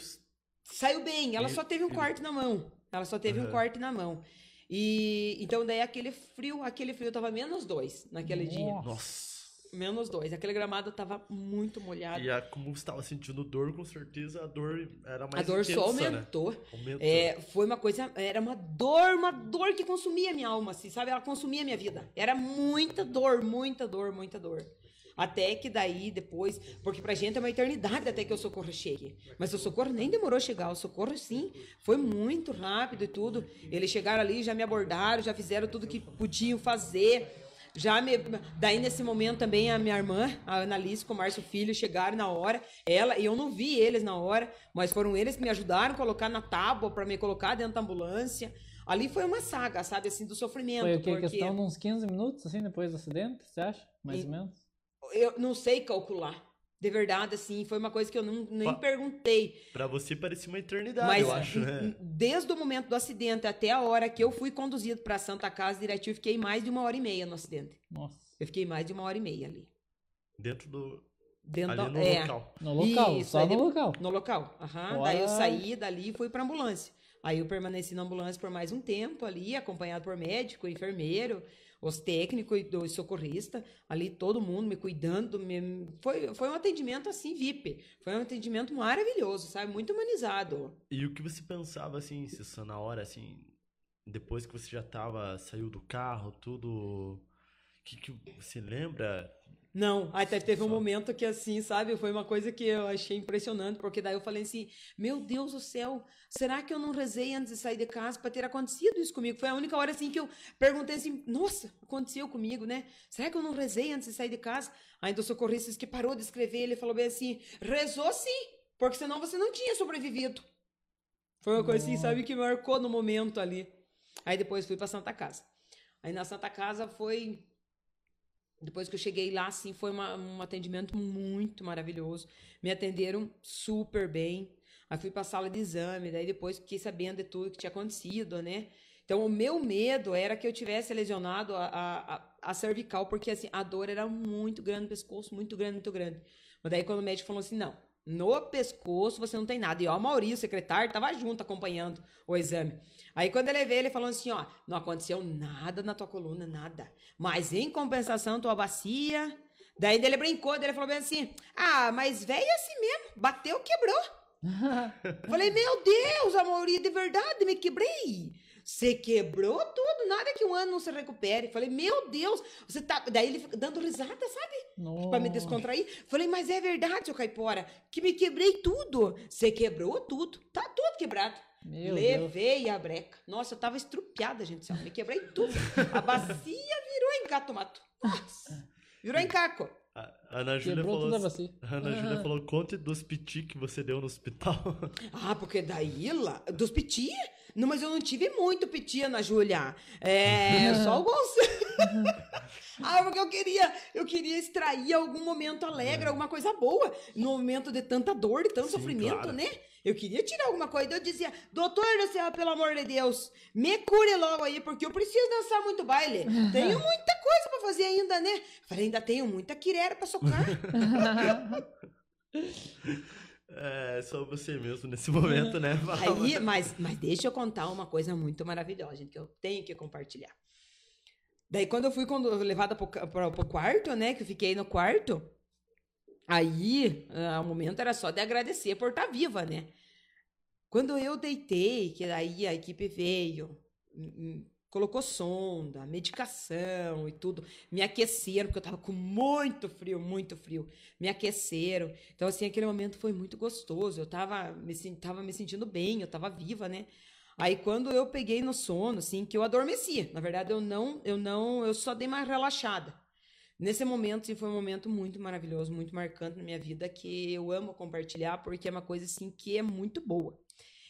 S4: Saiu bem, ela
S2: E-
S4: só teve um corte na mão. Ela só teve um
S2: Aham.
S4: corte na mão. E então daí aquele frio, aquele frio tava menos dois naquele dia.
S3: Nossa.
S2: Nossa.
S4: Menos dois. Aquele gramado tava muito molhado.
S2: E a, como você estava sentindo dor, com certeza a dor era mais
S4: A dor
S2: intensa,
S4: só
S2: né?
S4: aumentou.
S2: Aumentou.
S4: É, foi uma coisa, era uma dor, uma dor que consumia minha alma, assim, sabe? Ela consumia minha vida. Era muita dor, muita dor, muita dor. Até que daí, depois, porque pra gente é uma eternidade até que o socorro chegue. Mas o socorro nem demorou a chegar. O socorro, sim, foi muito rápido e tudo. Eles chegaram ali, já me abordaram, já fizeram tudo que podiam fazer. Já me... Daí, nesse momento, também a minha irmã, a Annalise com o Márcio Filho, chegaram na hora. Ela, e eu não vi eles na hora, mas foram eles que me ajudaram a colocar na tábua para me colocar dentro da ambulância. Ali foi uma saga, sabe, assim, do sofrimento.
S3: Foi o que?
S4: porque
S3: Questão de uns 15 minutos, assim, depois do acidente, você acha? Mais
S4: E-
S3: ou menos?
S4: Eu não sei calcular. De verdade, assim, foi uma coisa que eu não, nem
S2: Pa-
S4: perguntei.
S2: Pra você parecia uma eternidade,
S4: Mas
S2: eu acho, né?
S4: desde o momento do acidente até a hora que eu fui conduzido pra Santa Casa direitinho, eu fiquei mais de uma hora e meia no acidente.
S3: Nossa.
S4: Eu fiquei mais de uma hora e meia ali.
S2: Dentro do.
S4: Dentro
S2: Ali
S4: da-
S2: no
S4: é,
S2: local.
S3: No local,
S4: Isso,
S3: só no
S4: de-
S3: local.
S4: No local. Aham.
S3: Olha.
S4: Daí eu saí dali e fui pra ambulância. Aí eu permaneci na ambulância por mais um tempo ali, acompanhado por médico, enfermeiro, os técnicos e os socorristas, ali todo mundo me cuidando. me- Foi, foi um atendimento assim, VIP. Foi um atendimento maravilhoso, sabe? Muito humanizado.
S2: E o que você pensava, assim, Cissa, na hora, assim, depois que você já tava, saiu do carro, tudo. O que, que você lembra?
S4: Não, aí te- teve um momento que assim, sabe, foi uma coisa que eu achei impressionante, porque daí eu falei assim, meu Deus do céu, será que eu não rezei antes de sair de casa para ter acontecido isso comigo? Foi a única hora assim que eu perguntei assim, nossa, aconteceu comigo, né? Será que eu não rezei antes de sair de casa? Ainda o socorrista que parou de escrever, ele falou bem assim, rezou sim, porque senão você não tinha sobrevivido. Foi uma coisa assim, sabe, que marcou no momento ali. Aí depois fui para Santa Casa. Aí na Santa Casa foi depois que eu cheguei lá, assim, foi uma- um atendimento muito maravilhoso. Me atenderam super bem. Aí fui pra sala de exame, daí depois fiquei sabendo de tudo que tinha acontecido, né? Então, o meu medo era que eu tivesse lesionado a, a, a- a cervical, porque, assim, a dor era muito grande no pescoço, muito grande, muito grande. Mas daí, quando o médico falou assim, não, no pescoço você não tem nada. E, ó, o Maurício, o secretário, tava junto acompanhando o exame. Aí, quando ele veio, ele falou assim, ó, não aconteceu nada na tua coluna, nada. Mas, em compensação, tua bacia... Daí ele brincou, daí ele falou bem assim, ah, mas velho é assim mesmo, bateu, quebrou. Falei, meu Deus, Amaury, de verdade, me quebrei. Você quebrou tudo, nada que um ano não se recupere. Falei, meu Deus, você tá. Daí ele fica dando risada, sabe? Pra me
S3: Nossa.
S4: descontrair. Falei, mas é verdade, seu caipora, que me quebrei tudo. Você quebrou tudo, tá tudo quebrado.
S3: Meu Deus.
S4: Levei a breca. Nossa, eu tava estrupiada, gente. céu. Me quebrei tudo. A bacia virou em gato mato. Nossa, virou em caco.
S2: A Ana Júlia
S3: Quebrou
S2: falou.
S3: tudo a
S2: assim- Ana Júlia falou: conte dos piti que você deu no hospital.
S4: Ah, porque daí lá, dos piti? Não, mas eu não tive muito piti, Ana Júlia. É, só alguns. ah, porque eu queria, eu queria extrair algum momento alegre, alguma coisa boa, no momento de tanta dor, de tanto
S2: Sim,
S4: sofrimento,
S2: claro.
S4: né? Eu queria tirar alguma coisa. Eu dizia, doutor do céu, pelo amor de Deus, me cure logo aí, porque eu preciso dançar muito baile. Tenho muita coisa pra fazer ainda, né? Falei, ainda tenho muita quirera pra socar.
S2: É, só você mesmo nesse momento, né?
S4: Aí, mas, mas deixa eu contar uma coisa muito maravilhosa, gente, que eu tenho que compartilhar. Daí, quando eu fui quando, levada pro, pro quarto, né, que eu fiquei no quarto, aí, ah, o momento era só de agradecer por estar viva, né? Quando eu deitei, que daí a equipe veio, hum, hum, colocou sonda, medicação e tudo, me aqueceram, porque eu tava com muito frio, muito frio, me aqueceram. Então, assim, aquele momento foi muito gostoso, eu tava me, tava me sentindo bem, eu tava viva, né? Aí, quando eu peguei no sono, assim, que eu adormeci, na verdade, eu não, eu não, eu só dei uma relaxada. Nesse momento, assim, foi um momento muito maravilhoso, muito marcante na minha vida, que eu amo compartilhar, porque é uma coisa, assim, que é muito boa.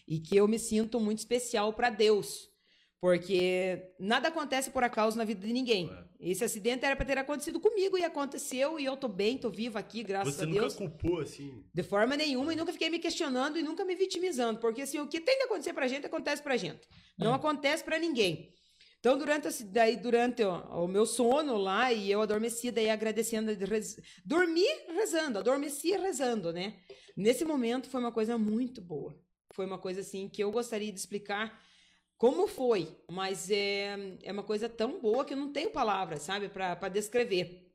S4: E que eu me sinto muito especial para Deus. Porque nada acontece por acaso na vida de ninguém. Esse acidente era para ter acontecido comigo e aconteceu, e eu tô bem, tô viva aqui, graças
S2: Você
S4: a
S2: nunca
S4: Deus.
S2: culpou, assim.
S4: De forma nenhuma, e nunca fiquei me questionando e nunca me vitimizando, porque assim, o que tem de acontecer pra gente, acontece pra gente. Não acontece pra ninguém. Então, durante, esse- daí, durante o, o meu sono lá, e eu adormeci, daí agradecendo, de rez... dormi rezando, adormeci rezando, né? Nesse momento foi uma coisa muito boa. Foi uma coisa assim que eu gostaria de explicar como foi, mas é, é uma coisa tão boa que eu não tenho palavras, sabe, pra descrever.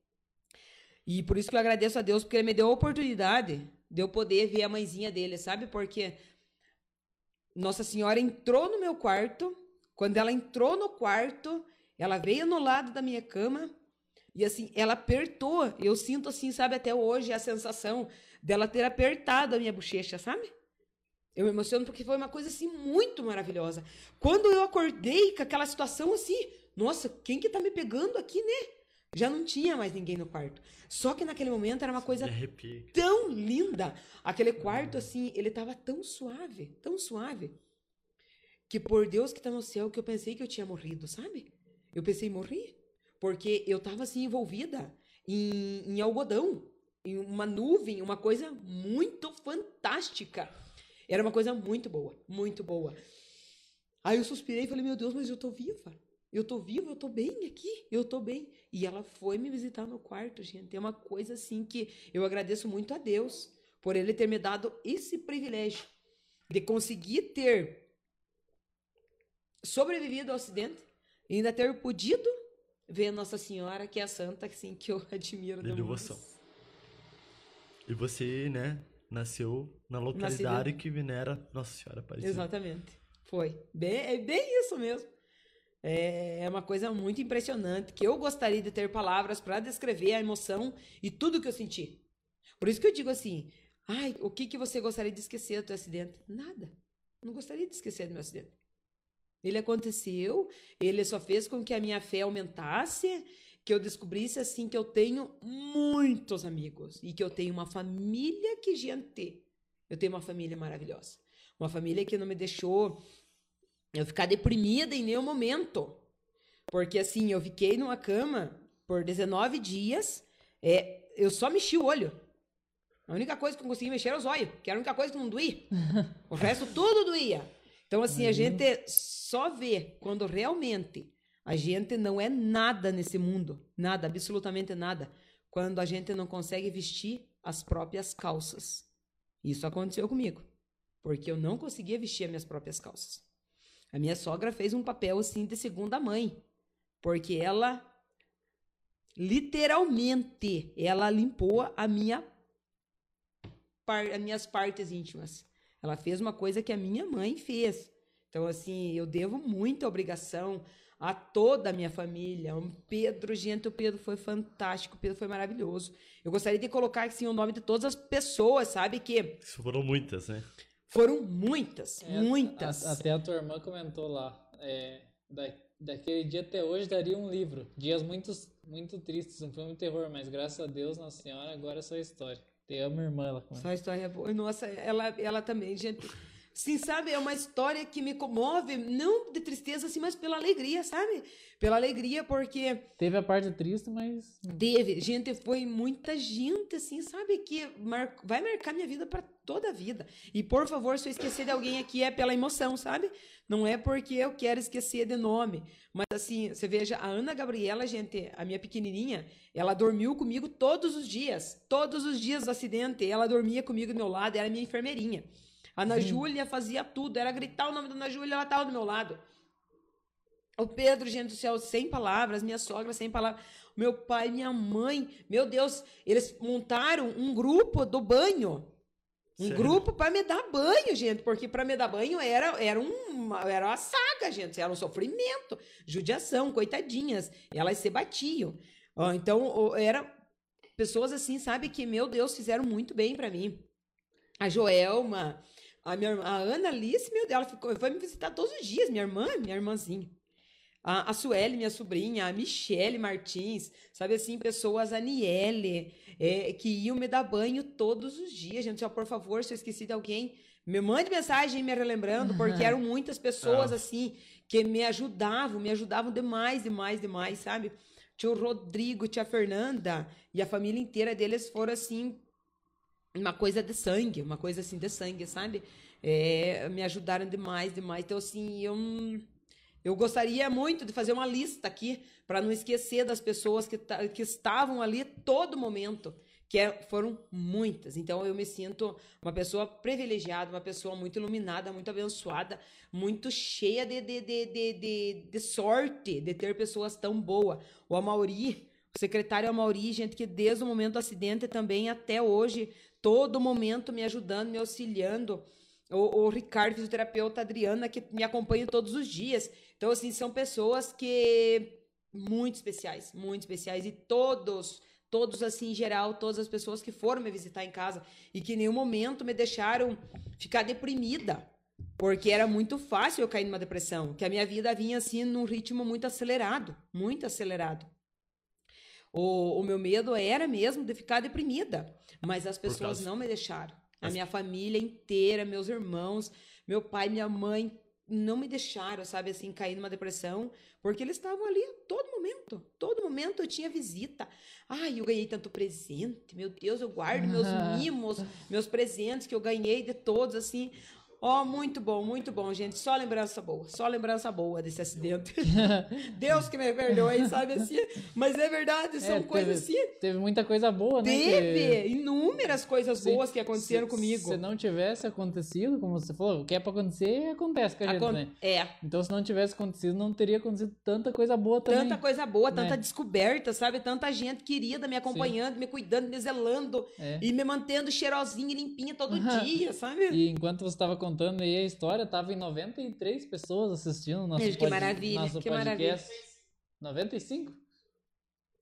S4: E por isso que eu agradeço a Deus, porque ele me deu a oportunidade de eu poder ver a mãezinha dele, sabe? Porque Nossa Senhora entrou no meu quarto. Quando ela entrou no quarto, ela veio no lado da minha cama e assim, ela apertou. Eu sinto assim, sabe, até hoje a sensação dela ter apertado a minha bochecha, sabe? Eu me emociono porque foi uma coisa assim muito maravilhosa. Quando eu acordei com aquela situação assim, nossa, quem que tá me pegando aqui, né? Já não tinha mais ninguém no quarto. Só que naquele momento era uma coisa tão linda. Aquele quarto, assim, ele tava tão suave, tão suave, que por Deus que tá no céu, que eu pensei que eu tinha morrido, sabe? Eu pensei, morri. Porque eu tava, assim, envolvida em, em algodão. em uma nuvem, uma coisa muito fantástica. Era uma coisa muito boa, muito boa. Aí eu suspirei e falei, meu Deus, mas eu tô viva. Eu tô viva, eu tô bem aqui, eu tô bem. E ela foi me visitar no quarto, gente. É uma coisa assim que eu agradeço muito a Deus por ele ter me dado esse privilégio de conseguir ter sobrevivido ao acidente e ainda ter podido ver Nossa Senhora, que é a santa assim, que eu admiro
S2: De devoção. E você, né, nasceu na localidade que venera Nossa Senhora Aparecida.
S4: Exatamente. Foi. Bem, é bem isso mesmo. É é uma coisa muito impressionante que eu gostaria de ter palavras para descrever a emoção e tudo que eu senti. Por isso que eu digo assim: ai, o que, que você gostaria de esquecer do teu acidente? Nada. Não gostaria de esquecer do meu acidente. Ele aconteceu, ele só fez com que a minha fé aumentasse, que eu descobrisse assim que eu tenho muitos amigos e que eu tenho uma família que gente. Eu tenho uma família maravilhosa. Uma família que não me deixou eu ficar deprimida em nenhum momento. Porque assim, eu fiquei numa cama por 19 dias, é, eu só mexi o olho. A única coisa que eu consegui mexer era os olhos, que era a única coisa que não doía. O resto tudo doía. Então, assim, a gente só vê quando realmente a gente não é nada nesse mundo, nada, absolutamente nada, quando a gente não consegue vestir as próprias calças. Isso aconteceu comigo, porque eu não conseguia vestir as minhas próprias calças. A minha sogra fez um papel assim de segunda mãe, porque ela literalmente ela limpou a minha par- as minhas partes íntimas. Ela fez uma coisa que a minha mãe fez. Então assim, eu devo muita obrigação a toda a minha família. O Pedro, gente, o Pedro foi fantástico, o Pedro foi maravilhoso. Eu gostaria de colocar assim o nome de todas as pessoas, sabe que
S2: foram muitas, né?
S4: foram muitas,
S3: É,
S4: muitas.
S3: a- até a tua irmã comentou lá. é, da, daquele dia até hoje daria um livro. Dias muito, muito tristes, um filme de terror, mas graças a Deus, Nossa Senhora, agora é só história. Te amo, irmã. Ela.
S4: Só história boa. Nossa, ela, ela também, gente. Sim, sabe? É uma história que me comove, não de tristeza, assim, mas pela alegria, sabe? Pela alegria, porque
S3: Teve a parte triste, mas
S4: teve, gente, foi muita gente, assim, sabe? Que mar... vai marcar minha vida para toda a vida. E, por favor, se eu esquecer de alguém aqui, é pela emoção, sabe? Não é porque eu quero esquecer de nome. Mas, assim, você veja, a Ana Gabriela, gente, a minha pequenininha, ela dormiu comigo todos os dias. Todos os dias do acidente, ela dormia comigo do meu lado, era minha enfermeirinha. A Ana Júlia fazia tudo, era gritar o nome da Ana Júlia, ela estava do meu lado. O Pedro, gente do céu, sem palavras, minha sogra sem palavras, meu pai, minha mãe, meu Deus, eles montaram um grupo do banho. Um
S2: Sério?
S4: grupo para me dar banho, gente, porque para me dar banho era era uma, era uma saga, gente, era um sofrimento, judiação, coitadinhas, elas se batiam. Então, era pessoas assim, sabe, que, meu Deus, fizeram muito bem para mim. A Joelma, a, minha, irmã- a Ana Alice, meu Deus, ela ficou, foi me visitar todos os dias, minha irmã, minha irmãzinha. A, a Sueli, minha sobrinha, a Michele Martins, sabe assim, pessoas, a Niele, é, que iam me dar banho todos os dias, gente. Ó, por favor, se eu esqueci de alguém, me mande mensagem me relembrando, porque eram muitas pessoas,
S2: Ah.
S4: assim, que me ajudavam, me ajudavam demais, demais, demais, sabe? Tio Rodrigo, tia Fernanda e a família inteira deles foram, assim, uma coisa de sangue, uma coisa assim de sangue, sabe? É, me ajudaram demais, demais. Então, assim, eu, eu gostaria muito de fazer uma lista aqui para não esquecer das pessoas que, que estavam ali todo momento, que é- foram muitas. Então, eu me sinto uma pessoa privilegiada, uma pessoa muito iluminada, muito abençoada, muito cheia de, de, de, de, de, de sorte de ter pessoas tão boas. O Amauri, o secretário Amauri, gente que desde o momento do acidente também até hoje, todo momento me ajudando, me auxiliando. O, o Ricardo, fisioterapeuta, Adriana, que me acompanha todos os dias. Então, assim, são pessoas que muito especiais, muito especiais. E todos, todos assim, em geral, todas as pessoas que foram me visitar em casa e que em nenhum momento me deixaram ficar deprimida. Porque era muito fácil eu cair numa depressão, que a minha vida vinha assim num ritmo muito acelerado, muito acelerado. O, o meu medo era mesmo de ficar deprimida, mas as pessoas
S2: causa-
S4: não me deixaram. A
S2: As-
S4: minha família inteira, meus irmãos, meu pai, minha mãe, não me deixaram, sabe, assim, cair numa depressão, porque eles estavam ali a todo momento. Todo momento eu tinha visita. Ai, eu ganhei tanto presente, meu Deus, eu guardo meus mimos, meus presentes que eu ganhei de todos, assim. Ó, muito bom, muito bom, gente. Só lembrança boa, só lembrança boa desse acidente. Deus que me perdoe, sabe assim? Mas é verdade, são
S3: É,
S4: coisas
S3: teve,
S4: assim.
S3: Teve muita coisa boa, né? que-
S4: Teve inúmeras coisas
S3: se-
S4: boas que aconteceram
S3: se-
S4: comigo.
S3: Se não tivesse acontecido, como você falou, o que é pra acontecer, acontece com a gente,
S4: Acon-
S3: né?
S4: É,
S3: Então, se não tivesse acontecido, não teria acontecido tanta coisa boa também.
S4: tanta coisa boa, tanta
S3: né?
S4: descoberta, sabe? Tanta gente querida me acompanhando, me cuidando, me zelando
S3: É.
S4: e me mantendo cheirosinha e limpinha todo dia, sabe?
S3: E enquanto você estava contando aí a história, tava em 93 pessoas assistindo o nosso,
S4: que
S3: pod-
S4: maravilha,
S3: nosso
S4: que
S3: podcast. 95?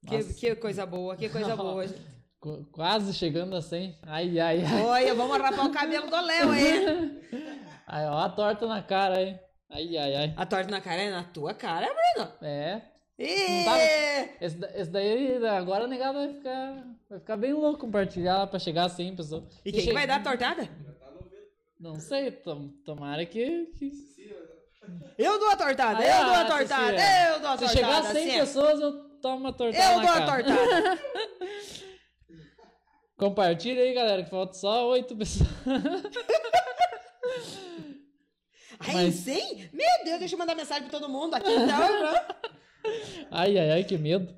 S4: Que,
S3: Nossa,
S4: que coisa boa, que coisa boa. gente.
S3: qu- quase chegando a 100. Ai, ai, ai.
S4: Olha, vamos rapar o cabelo do Léo aí.
S3: Ai, ó a torta na cara aí. Ai, ai, ai.
S4: A torta na cara é na tua cara, Bruno.
S3: É. Tava- Esse, esse daí, agora o negado vai ficar, vai ficar bem louco compartilhar pra chegar a 100 pessoas.
S4: E quem que
S3: che-
S4: vai dar a tortada?
S3: Não sei, tom- tomara que... que...
S4: Eu dou a tortada,
S3: Aí,
S4: eu dou a
S3: ah,
S4: tortada,
S3: Cecília.
S4: eu dou a
S3: Se
S4: tortada.
S3: chegar a 100
S4: sim.
S3: pessoas, eu tomo a tortada
S4: Eu dou a tortada.
S3: Compartilha aí, galera, que falta só 8 pessoas.
S4: Ai,
S3: Mas-
S4: 100? Meu Deus, deixa eu mandar mensagem pra todo mundo aqui. Então,
S3: Ai, ai, ai, que medo.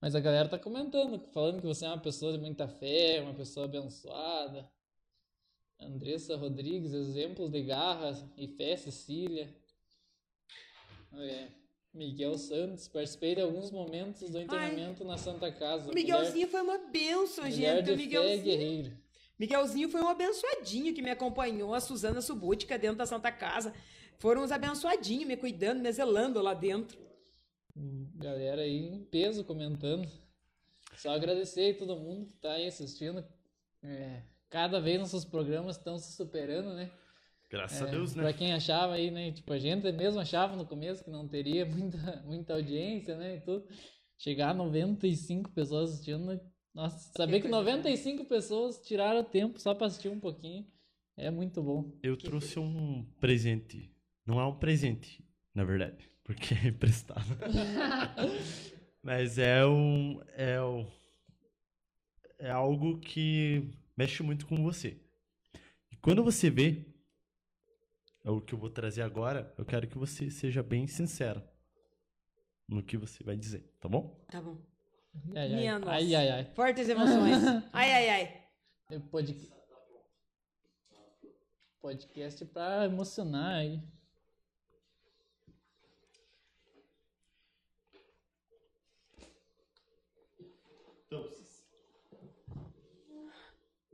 S3: Mas a galera tá comentando, falando que você é uma pessoa de muita fé, uma pessoa abençoada. Andressa Rodrigues, exemplos de garra e fé, Cecília. É, Miguel Santos, participei de alguns momentos do internamento na Santa Casa.
S4: o Miguelzinho foi uma benção,
S3: mulher, mulher
S4: gente.
S3: de
S4: O
S3: fé
S4: Miguelzinho.
S3: guerreiro.
S4: Miguelzinho foi um abençoadinho que me acompanhou, a Suzana Subútica dentro da Santa Casa. Foram uns abençoadinhos me cuidando, me zelando lá dentro.
S3: Galera aí em peso comentando. Só agradecer aí todo mundo que tá aí assistindo. É, cada vez nossos programas estão se superando, né?
S2: Graças
S3: É,
S2: a Deus, né?
S3: Pra quem achava aí, né? Tipo, a gente mesmo achava no começo que não teria muita, muita audiência, né? E tudo. Chegar a 95 pessoas assistindo. né? Nossa, saber que
S4: coisa boa.
S3: 95 pessoas tiraram tempo só pra assistir um pouquinho é muito bom.
S2: Eu trouxe um presente. Não é um presente, na verdade, porque é emprestado. Mas é um. É, um, é algo que mexe muito com você. E quando você vê, é o que eu vou trazer agora, eu quero que você seja bem sincero no que você vai dizer, tá bom?
S4: Tá bom.
S3: Ai, ai,
S4: Minha nossa.
S3: ai, ai, ai.
S4: Fortes emoções. Ai, ai, ai.
S3: É pod- Podcast pra emocionar aí.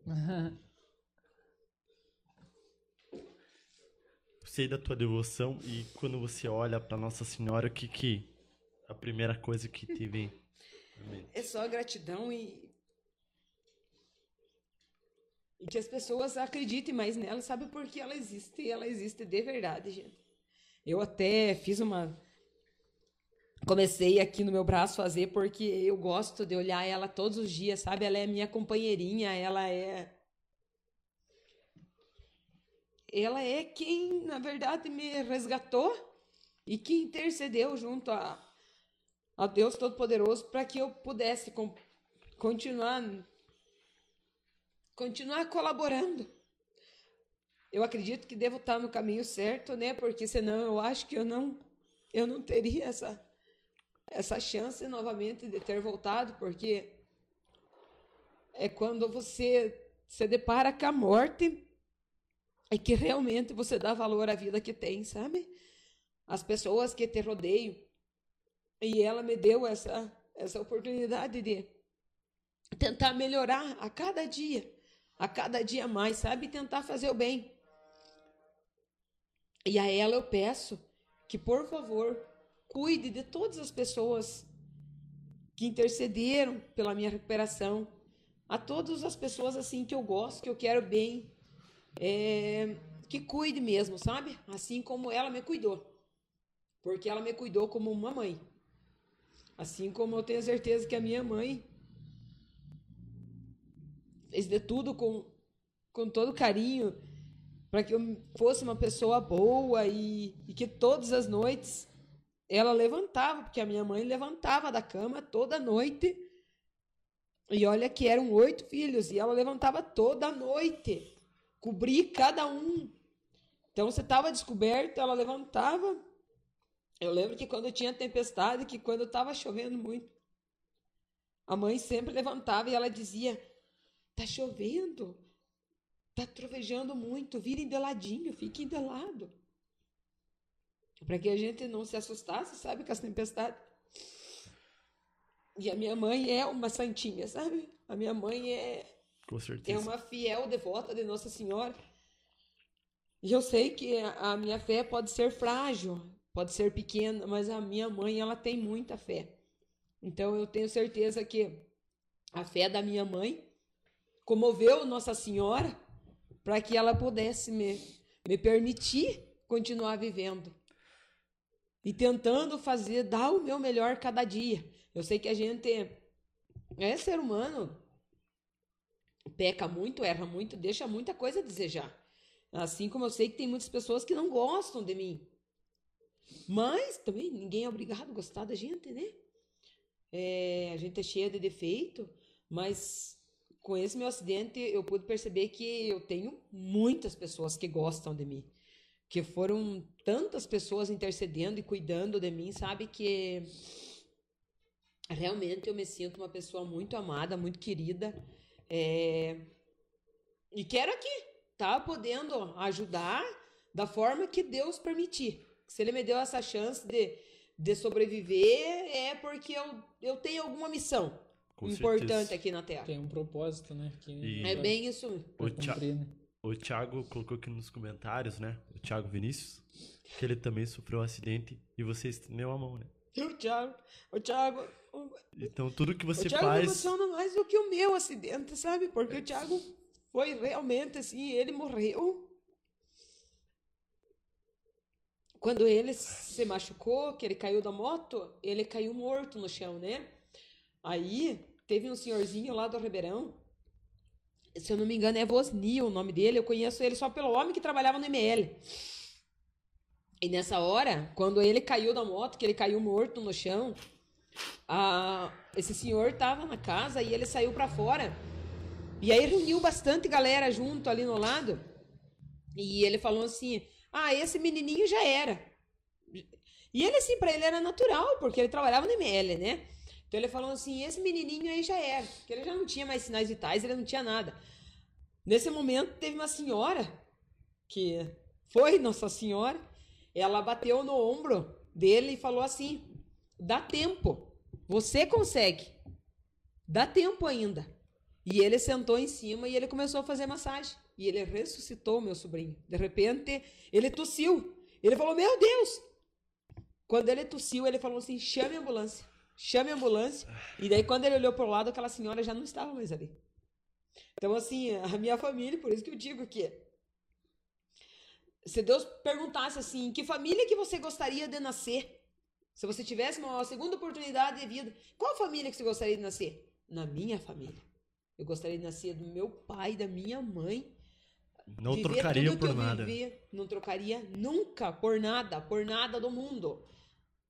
S2: sei da tua devoção e quando você olha para Nossa Senhora, o que que a primeira coisa que te vem?
S4: É só gratidão e. E que as pessoas acreditem mais nela, sabe? Porque ela existe ela existe de verdade, gente. Eu até fiz uma. Comecei aqui no meu braço fazer porque eu gosto de olhar ela todos os dias, sabe? Ela é minha companheirinha, ela é. Ela é quem, na verdade, me resgatou e que intercedeu junto a, a Deus Todo-Poderoso para que eu pudesse com- continuar continuar colaborando. Eu acredito que devo estar no caminho certo, né? Porque senão eu acho que eu não eu não teria essa essa chance novamente de ter voltado, porque é quando você se depara com a morte e que realmente você dá valor à vida que tem, sabe? As pessoas que te rodeiam. E ela me deu essa, essa oportunidade de tentar melhorar a cada dia, a cada dia mais, sabe? Tentar fazer o bem. E a ela eu peço que, por favor, cuide de todas as pessoas que intercederam pela minha recuperação, a todas as pessoas assim que eu gosto, que eu quero bem, é, que cuide mesmo, sabe? Assim como ela me cuidou. Porque ela me cuidou como uma mãe. Assim como eu tenho certeza que a minha mãe fez de tudo com, com todo carinho para que eu fosse uma pessoa boa e, e que todas as noites ela levantava, porque a minha mãe levantava da cama toda noite. E olha que eram oito filhos, e ela levantava toda noite, cobria cada um. Então você estava descoberto, ela levantava. Eu lembro que quando tinha tempestade, que quando estava chovendo muito, a mãe sempre levantava e ela dizia: Tá chovendo, tá trovejando muito, virem de ladinho, fiquem de lado. Para que a gente não se assustasse, sabe, com as tempestades. E a minha mãe é uma santinha, sabe? A minha mãe é,
S2: Com certeza.
S4: é uma fiel devota de Nossa Senhora. E eu sei que a minha fé pode ser frágil, pode ser pequena, mas a minha mãe, ela tem muita fé. Então eu tenho certeza que a fé da minha mãe comoveu Nossa Senhora para que ela pudesse me, me permitir continuar vivendo e tentando fazer, dar o meu melhor cada dia. Eu sei que a gente é ser humano, peca muito, erra muito, deixa muita coisa a desejar. Assim como eu sei que tem muitas pessoas que não gostam de mim. Mas também ninguém é obrigado a gostar da gente, né? É, a gente é cheia de defeito, mas com esse meu acidente eu pude perceber que eu tenho muitas pessoas que gostam de mim. Que foram tantas pessoas intercedendo e cuidando de mim, sabe? Que realmente eu me sinto uma pessoa muito amada, muito querida. É, E quero aqui, tá? Podendo ajudar da forma que Deus permitir. Se Ele me deu essa chance de, de sobreviver, é porque eu, eu tenho alguma missão
S2: Com
S4: importante
S2: certeza.
S4: aqui na Terra.
S3: Tem um propósito, né? Que
S4: É bem isso.
S2: O Thi-
S3: né?
S2: O Thiago colocou aqui nos comentários, né? O Thiago Vinícius, que ele também sofreu um acidente e você estendeu a mão, né?
S4: O Thiago, o Thiago, o,
S2: Então tudo que
S4: o
S2: você
S4: Thiago me
S2: faz.
S4: emociona mais do que o meu acidente, sabe? Porque o Thiago foi realmente assim, ele morreu. Quando ele se machucou, que ele caiu da moto, ele caiu morto no chão, né? Aí teve um senhorzinho lá do Ribeirão, se eu não me engano é Vosni o nome dele, eu conheço ele só pelo homem que trabalhava no ML. E nessa hora, quando ele caiu da moto, que ele caiu morto no chão, a- esse senhor estava na casa e ele saiu para fora. E aí reuniu bastante galera junto ali no lado. E ele falou assim: "Ah, esse menininho já era". E ele assim, para ele era natural, porque ele trabalhava no ML, né? Então ele falou assim: "Esse menininho aí já era", porque ele já não tinha mais sinais vitais, ele não tinha nada. Nesse momento teve uma senhora que foi Nossa Senhora, ela bateu no ombro dele e falou assim: "Dá tempo. Você consegue. Dá tempo ainda". E ele sentou em cima e ele começou a fazer massagem. E ele ressuscitou meu sobrinho. De repente, ele tossiu. Ele falou: "Meu Deus!" Quando ele tossiu, ele falou assim: "Chame a ambulância. Chame a ambulância". E daí quando ele olhou para o lado, aquela senhora já não estava mais ali. Então assim, a minha família, por isso que eu digo que se Deus perguntasse assim, que família que você gostaria de nascer? Se você tivesse uma segunda oportunidade de vida, qual família que você gostaria de nascer? Na minha família. Eu gostaria de nascer do meu pai, da minha mãe.
S2: Não trocaria por nada.
S4: não trocaria nunca por nada, por nada do mundo.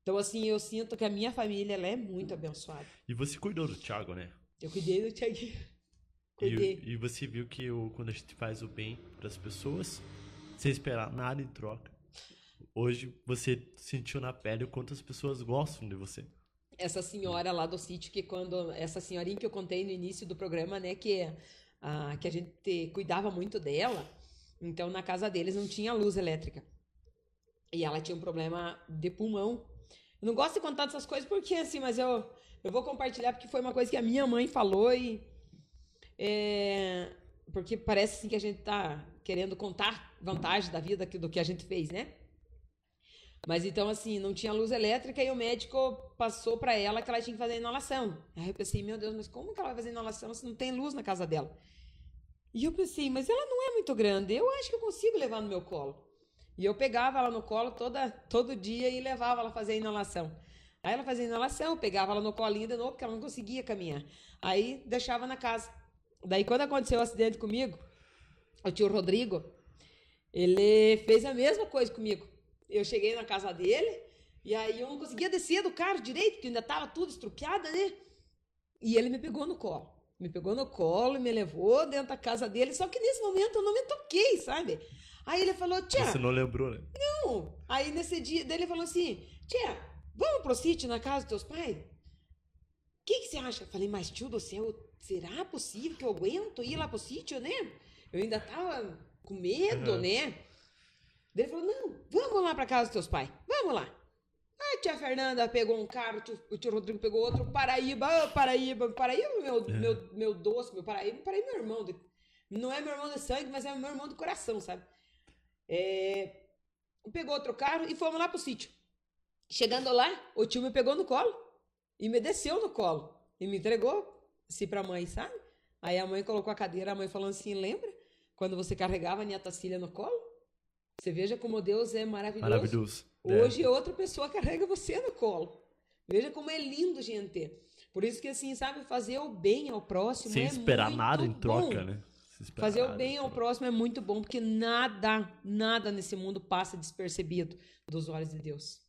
S4: Então assim, eu sinto que a minha família ela é muito abençoada.
S2: E você cuidou do Thiago, né?
S4: Eu cuidei do Thiaguinho.
S2: E,
S4: Cuidei.
S2: e você viu que o, quando a gente faz o bem para as pessoas, sem esperar nada em troca. Hoje você sentiu na pele o quanto as pessoas gostam de você.
S4: essa senhora lá do sítio que quando essa senhorinha que eu contei no início do programa, né, que a que a gente cuidava muito dela, então na casa deles não tinha luz elétrica. E ela tinha um problema de pulmão. Eu não gosto de contar dessas coisas porque assim, mas eu eu vou compartilhar porque foi uma coisa que a minha mãe falou e é, porque parece assim que a gente tá querendo contar vantagem da vida do que a gente fez, né? Mas então, assim, não tinha luz elétrica e o médico passou para ela que ela tinha que fazer inalação. Aí eu pensei, meu Deus, mas como que ela vai fazer inalação se não tem luz na casa dela? E eu pensei, mas ela não é muito grande, eu acho que eu consigo levar no meu colo. E eu pegava ela no colo toda, todo dia e levava ela fazer a inalação. Aí ela fazia inalação, pegava ela no colinho de novo, porque ela não conseguia caminhar. Aí deixava na casa. Daí quando aconteceu o acidente comigo, o tio Rodrigo, ele fez a mesma coisa comigo. Eu cheguei na casa dele, e aí eu não conseguia descer do carro direito, porque ainda tava tudo estrupiado, né? E ele me pegou no colo. Me pegou no colo e me levou dentro da casa dele, só que nesse momento eu não me toquei, sabe? Aí ele falou, tia,
S2: Você não lembrou, né?
S4: não. Aí nesse dia, daí ele falou assim: Tia, vamos pro sítio na casa dos teus pais? O que, que você acha? Eu falei, mas tio do céu, será possível que eu aguento ir lá pro sítio, né? Eu ainda tava com medo,
S2: Aham.
S4: né? Daí ele falou: não, vamos lá pra casa dos teus pais, vamos lá. A tia Fernanda pegou um carro, o tio, Rodrigo pegou outro, Paraíba, ô, Paraíba, Paraíba, meu, meu, meu doce, meu Paraíba, Paraíba é meu irmão. de- não é meu irmão de sangue, mas é meu irmão do coração, sabe? É, pegou outro carro e fomos lá pro sítio. Chegando lá, o tio me pegou no colo e me desceu no colo e me entregou assim pra mãe, sabe? Aí a mãe colocou a cadeira, a mãe falou assim: lembra quando você carregava a minha Tacília no colo? Você veja como Deus é maravilhoso.
S2: Maravilhoso.
S4: Hoje outra pessoa carrega você no colo. Veja como é lindo, gente. Por isso que assim, sabe, fazer o bem ao próximo
S2: Sem
S4: é
S2: esperar nada em
S4: bom.
S2: troca, né?
S4: Fazer o
S2: nada
S4: bem
S2: em
S4: ao próximo é muito bom, porque nada, nada nesse mundo passa despercebido dos olhos de Deus.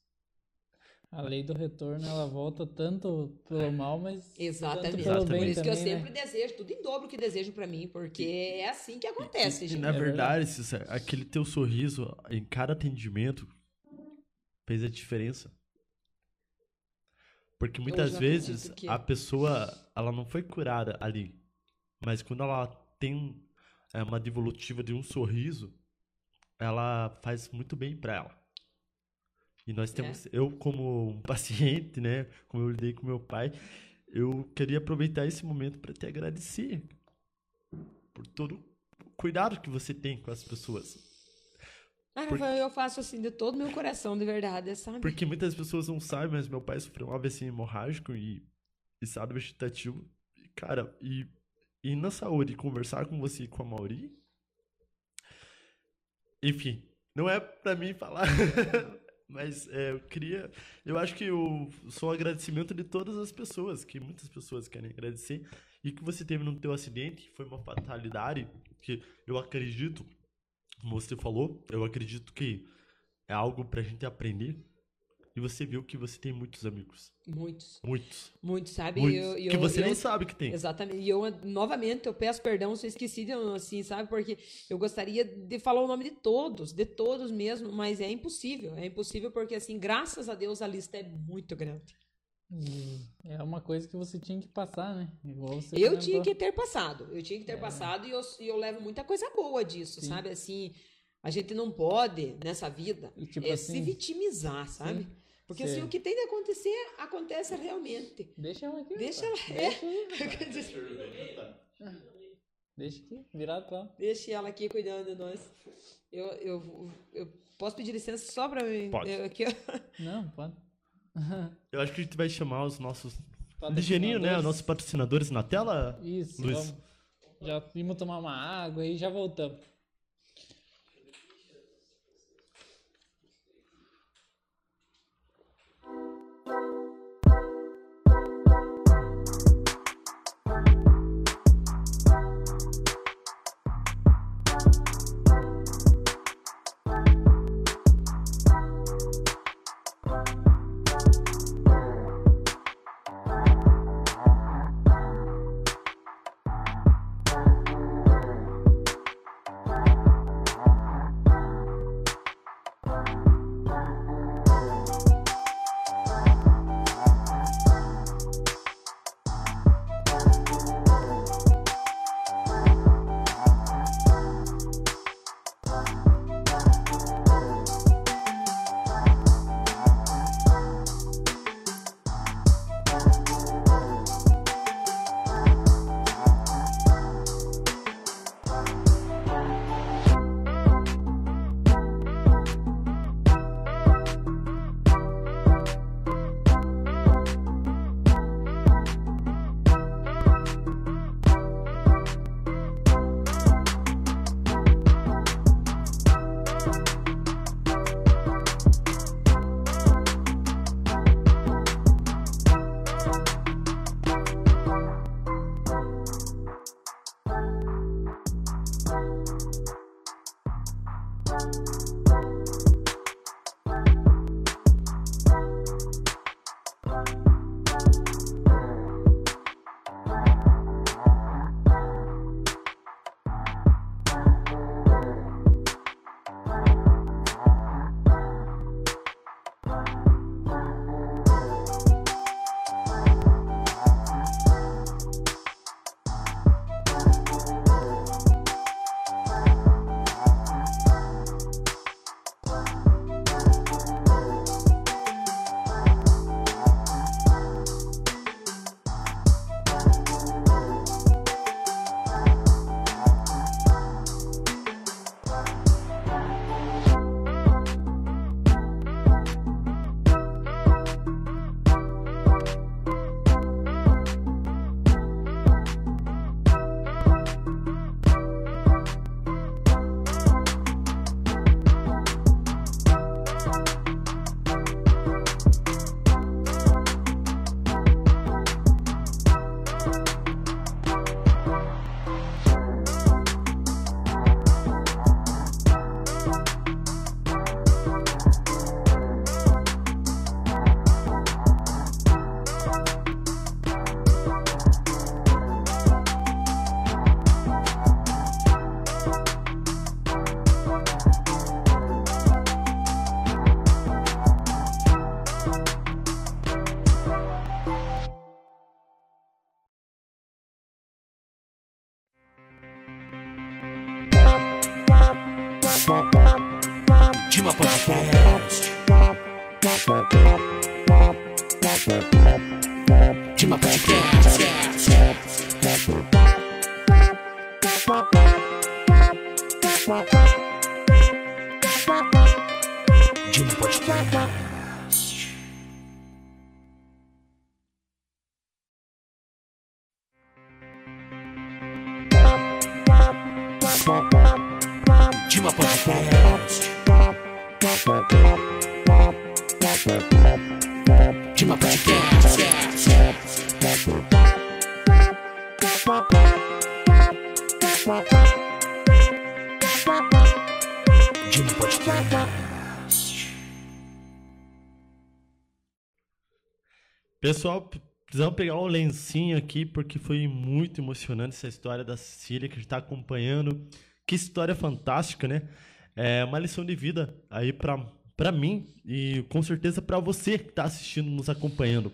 S3: A lei do retorno, ela volta tanto pelo mal, mas
S4: Exatamente.
S3: tanto pelo
S2: Exatamente.
S3: bem
S4: Por isso que eu
S3: também, né?
S4: sempre desejo tudo em dobro que desejo pra mim, porque é assim que acontece,
S2: E,
S4: gente.
S2: na
S3: É
S2: verdade, Cícero, aquele teu sorriso em cada atendimento fez a diferença. Porque muitas vezes
S4: que-
S2: a pessoa ela não foi curada ali, mas quando ela tem é, uma devolutiva de um sorriso, ela faz muito bem pra ela. E nós temos, eu como um paciente, né, como eu lidei com meu pai, eu queria aproveitar esse momento para te agradecer por todo o cuidado que você tem com as pessoas.
S4: Ah,
S2: Por-
S4: Rafael, eu faço assim de todo meu coração, de verdade, sabe?
S2: Porque muitas pessoas não sabem, mas meu pai sofreu um AVC hemorrágico e estado vegetativo. E, cara, e, e na saúde, conversar com você e com a Mauri. Enfim, não é pra mim falar. mas é, eu queria. Eu acho que eu sou um agradecimento de todas as pessoas, que muitas pessoas querem agradecer. E que você teve no teu acidente, foi uma fatalidade, que eu acredito, como você falou, eu acredito que é algo pra gente aprender. E você viu que você tem muitos amigos.
S4: Muitos,
S2: Muitos.
S4: muitos, sabe?
S2: muitos
S4: Eu-
S2: que
S4: eu-
S2: você
S4: eu-
S2: nem sabe que tem.
S4: Exatamente. E eu, novamente, eu peço perdão se eu esqueci, de, assim, sabe? Porque eu gostaria de falar o nome de todos, de todos mesmo, mas é impossível. É impossível porque, assim, graças a Deus, a lista é muito grande.
S3: É uma coisa que você tinha que passar, né? Igual você
S4: Eu
S3: comentou.
S4: tinha que ter passado. Eu tinha que ter passado e eu, e eu levo muita coisa boa disso,
S3: Sim.
S4: sabe? Assim, a gente não pode, nessa vida,
S3: E, tipo
S4: é se
S3: assim,
S4: vitimizar, sabe? Porque
S3: Sim.
S4: assim, o que tem de acontecer, acontece realmente.
S3: Deixa ela aqui.
S4: Deixa ela- é.
S3: Deixa, aí. Deixa aqui, virado pra lá.
S4: Deixe ela aqui cuidando de nós. Eu, eu, eu posso pedir licença só pra mim?
S2: Pode.
S4: Eu, aqui, ó.
S3: Não, pode.
S2: Eu acho que a gente vai chamar os nossos.
S3: Patrocinadores.
S2: Ligeirinho, né? Os nossos patrocinadores na tela.
S3: Isso,
S2: Luiz.
S3: vamos. Já vimos tomar uma água e já voltamos.
S1: Chima Podcast. Chima Podcast. Chima Podcast. Chima Podcast.
S2: Pessoal, precisamos pegar um lencinho aqui, porque foi muito emocionante essa história da Cecília que a gente está acompanhando. Que história fantástica, né? É uma lição de vida aí para mim e com certeza para você que está assistindo, nos acompanhando.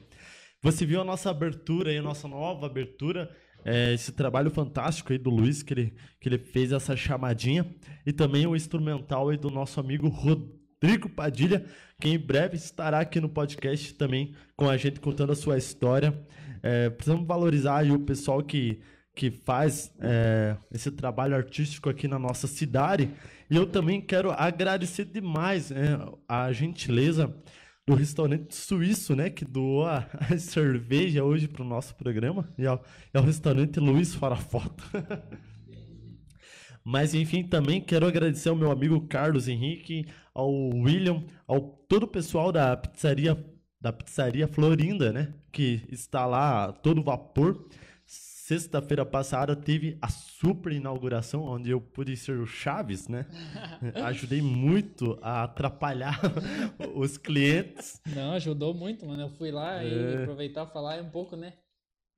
S2: Você viu a nossa abertura a nossa nova abertura, é, esse trabalho fantástico aí do Luiz, que ele, que ele fez essa chamadinha, e também o instrumental aí do nosso amigo Rodrigo Padilha, que em breve estará aqui no podcast também com a gente contando a sua história. É, precisamos valorizar o pessoal que, que faz é, esse trabalho artístico aqui na nossa cidade. E eu também quero agradecer demais é, a gentileza do restaurante suíço, né, que doou a, a cerveja hoje para o nosso programa. E é, o- restaurante Luiz Fora Foto. Mas enfim, também quero agradecer ao meu amigo Carlos Henrique, ao William, ao todo o pessoal da pizzaria da pizzaria Florinda, né, que está lá a todo vapor. Sexta-feira passada teve a super inauguração, onde eu pude ser o Chaves, né? Ajudei muito a atrapalhar os clientes.
S3: Não, ajudou muito, mano. Eu fui lá
S2: É.
S3: e aproveitar falar um pouco, né?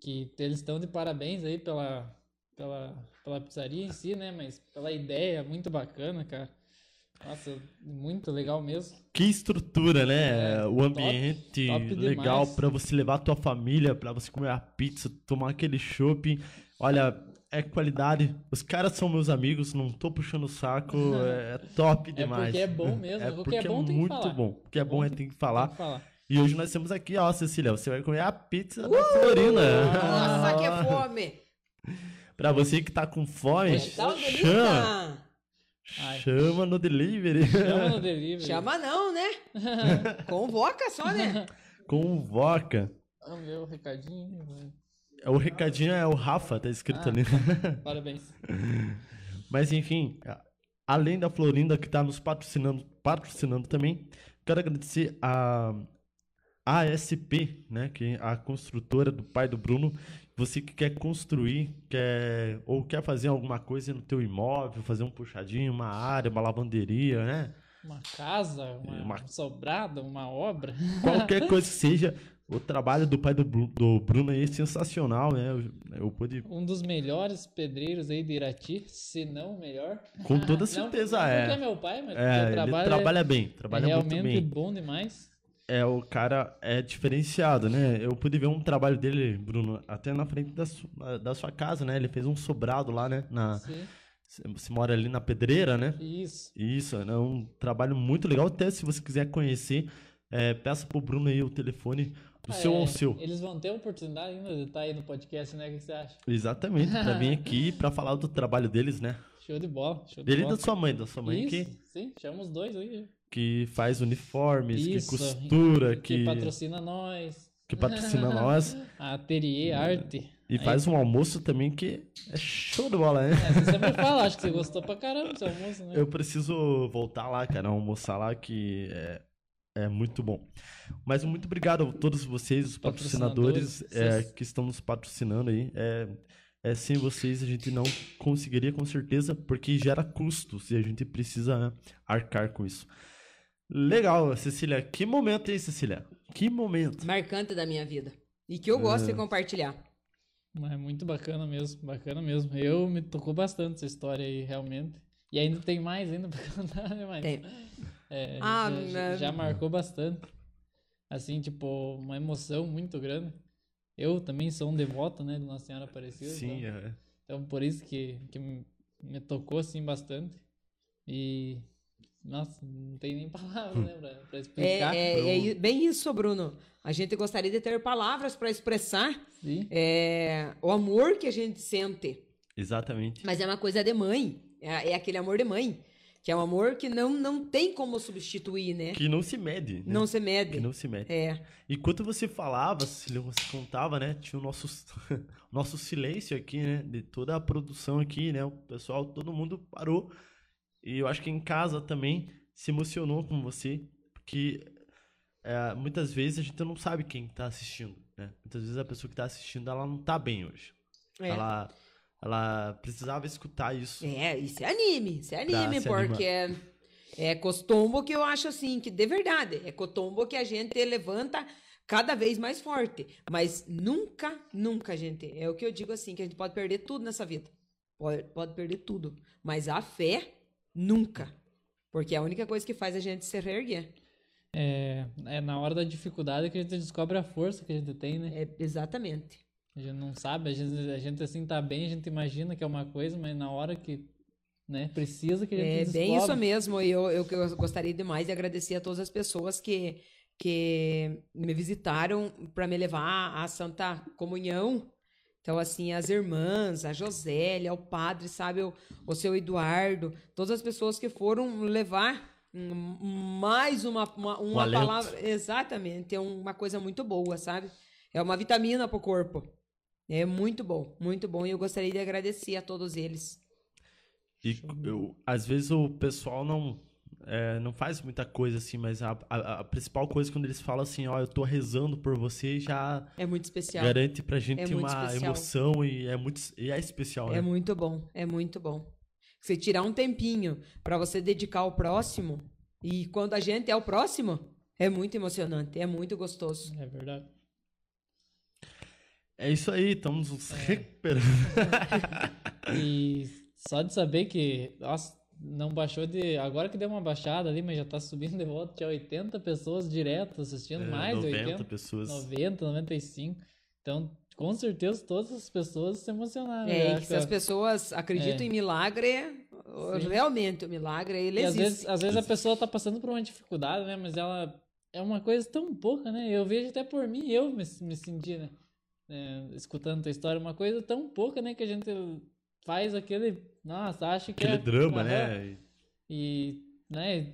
S3: Que eles estão de parabéns aí pela, pela, pela pizzaria em si, né? Mas pela ideia, muito bacana, cara. Nossa, muito legal mesmo.
S2: Que estrutura, né?
S3: É,
S2: o
S3: top,
S2: ambiente
S3: top
S2: legal
S3: demais.
S2: pra você levar a tua família, pra você comer a pizza, tomar aquele shopping. Olha, é qualidade. Os caras são meus amigos, não tô puxando o saco, é top
S3: É
S2: demais.
S3: porque é bom mesmo.
S2: É
S3: porque
S2: porque
S3: é bom,
S2: é
S3: tem que
S2: muito
S3: falar.
S2: bom. Porque é bom, é tem que falar.
S3: Tem que falar.
S2: E hoje nós temos aqui, ó, Cecília, você vai comer a pizza da Florina.
S4: Nossa, que é fome!
S2: Pra você que tá com fome,
S4: Dá uma
S2: chama!
S3: Ai.
S2: chama no delivery.
S3: Chama no delivery.
S4: Chama não, né? Convoca só, né?
S2: Convoca.
S3: O meu recadinho. né?
S2: O recadinho é o Rafa, tá escrito
S3: Ah.
S2: ali.
S3: Parabéns.
S2: Mas enfim, além da Florinda que está nos patrocinando, patrocinando também, quero agradecer a ASP, né, que é a construtora do pai do Bruno. Você que quer construir, quer ou quer fazer alguma coisa no teu imóvel, fazer um puxadinho, uma área, uma lavanderia, né?
S3: Uma casa, uma,
S2: Uma-
S3: um sobrado, uma obra.
S2: Qualquer coisa que seja, o trabalho do pai do, do Bruno aí é sensacional, né? Eu, eu pude,
S3: Um dos melhores pedreiros aí de Irati, se não o melhor.
S2: com toda
S3: Não-
S2: certeza
S3: não
S2: é.
S3: Porque é meu pai, mas
S2: É, ele trabalha
S3: é,
S2: bem,
S3: é
S2: trabalha muito
S3: realmente
S2: bem.
S3: bom demais.
S2: É, o cara é diferenciado, né? Eu pude ver um trabalho dele, Bruno, até na frente da, su- da sua casa, né? Ele fez um sobrado lá, né? Na,
S3: Sim,
S2: você mora ali na pedreira, né?
S3: isso.
S2: Isso, é um trabalho muito legal. Até se você quiser conhecer, é, peça pro Bruno aí o telefone do seu
S3: É,
S2: ou seu.
S3: Eles vão ter a oportunidade ainda de estar aí no podcast, né? O que você acha?
S2: Exatamente, pra vir aqui pra falar do trabalho deles, né?
S3: Show de bola. Show de
S2: Dele e
S3: bola.
S2: da sua mãe, da sua mãe
S3: Isso,
S2: que,
S3: sim, chama os dois aí.
S2: Que faz uniformes,
S3: Isso,
S2: que costura,
S3: que,
S2: que,
S3: patrocina nós.
S2: que patrocina nós.
S3: A Atelier Arte.
S2: E
S3: Aí-
S2: faz um almoço também que é show de bola, né?
S3: É, você sempre fala, acho que você gostou pra caramba do seu almoço, né?
S2: Eu preciso voltar lá, cara, almoçar lá, que é, é muito bom. Mas muito obrigado a todos vocês, os patrocinadores,
S3: Patrocinadores,
S2: é, que estão nos patrocinando aí. É, é, sem vocês a gente não conseguiria, com certeza, porque gera custos e a gente precisa né, arcar com isso. Legal, Cecília. Que momento, hein, Cecília? Que momento.
S4: Marcante da minha vida. E que eu gosto de compartilhar.
S3: Mas é muito bacana mesmo, bacana mesmo. Eu me tocou bastante essa história aí, realmente. E ainda tem mais ainda pra contar, né? Mas,
S4: Tem.
S3: é,
S4: Ah,
S3: já, já- já marcou bastante. Assim, tipo, uma emoção muito grande. Eu também sou um devoto, né, de Nossa Senhora Aparecida.
S2: Sim,
S3: então,
S2: é.
S3: então por isso que, que me me tocou, assim, bastante. E Nossa, não tem nem palavras, né, pra, pra explicar.
S4: É, é- é bem isso, Bruno. A gente gostaria de ter palavras para expressar
S3: Sim.
S4: é, o amor que a gente sente.
S2: Exatamente.
S4: Mas é uma coisa de mãe. É, é aquele amor de mãe. Que é um amor que não, não tem como substituir, né?
S2: Que não se mede. né?
S4: Não se
S2: Que
S4: mede.
S2: não se mede.
S4: É.
S2: Enquanto você falava, você contava, né? Tinha o nosso, nosso silêncio aqui, né? De toda a produção aqui, né? O pessoal, todo mundo parou. E eu acho que em casa também se emocionou com você, porque é, muitas vezes a gente não sabe quem tá assistindo, né? Muitas vezes a pessoa que tá assistindo, ela não tá bem hoje.
S4: É.
S2: Ela, ela precisava escutar isso.
S4: É, isso é anime, isso é anime, porque é, é costumbo que eu acho assim, que de verdade, é costumbo que a gente levanta cada vez mais forte. Mas nunca, nunca, gente, é o que eu digo assim, que a gente pode perder tudo nessa vida. Pode, pode perder tudo. Mas a fé, nunca. Porque é a única coisa que faz a gente se reerguer.
S3: É, é na hora da dificuldade que a gente descobre a força que a gente tem, né?
S4: É, exatamente.
S3: A gente não sabe, a gente, a gente assim tá bem, a gente imagina que é uma coisa, mas na hora que né, precisa que a gente
S4: É
S3: descobre.
S4: bem isso mesmo. E eu, eu, eu gostaria demais de agradecer a todas as pessoas que, que me visitaram para me levar à Santa Comunhão. Então, assim, as irmãs, a Josélia, o padre, sabe, o, o seu Eduardo, todas as pessoas que foram levar mais uma, uma, uma
S2: alento.
S4: palavra. Exatamente, é uma coisa muito boa, sabe? É uma vitamina pro corpo. É muito bom, muito bom. E eu gostaria de agradecer a todos eles.
S2: E eu, às vezes o pessoal não, é, não faz muita coisa assim, mas a, a, a principal coisa quando eles falam assim, ó, eu tô rezando por você, já
S4: É muito especial.
S2: garante pra gente
S4: É
S2: uma
S4: especial.
S2: emoção e é muito e é especial,
S4: É
S2: né?
S4: muito bom, é muito bom. Você tirar um tempinho para você dedicar ao próximo, e quando a gente é o próximo, é muito emocionante, é muito gostoso.
S3: É verdade.
S2: É isso aí, estamos nos recuperando.
S3: E só de saber que, nossa, não baixou de. Agora que deu uma baixada ali, mas já tá subindo de volta. Tinha 80 pessoas direto assistindo,
S2: É,
S3: mais de
S2: 90
S3: 80.
S2: pessoas.
S3: 90, 95. Então, com certeza, todas as pessoas se emocionaram.
S4: É, e
S3: acho
S4: se as
S3: que-
S4: pessoas acreditam
S3: É.
S4: em milagre,
S3: Sim.
S4: realmente o milagre, ele
S3: E às
S4: existe.
S3: vezes, às vezes a pessoa tá passando por uma dificuldade, né? Mas ela é uma coisa tão pouca, né? Eu vejo até por mim, eu me, me senti, né? É, escutando tua história, uma coisa tão pouca, né? Que a gente faz aquele. Nossa, acha que
S2: Aquele
S3: é.
S2: drama, né?
S3: E, né,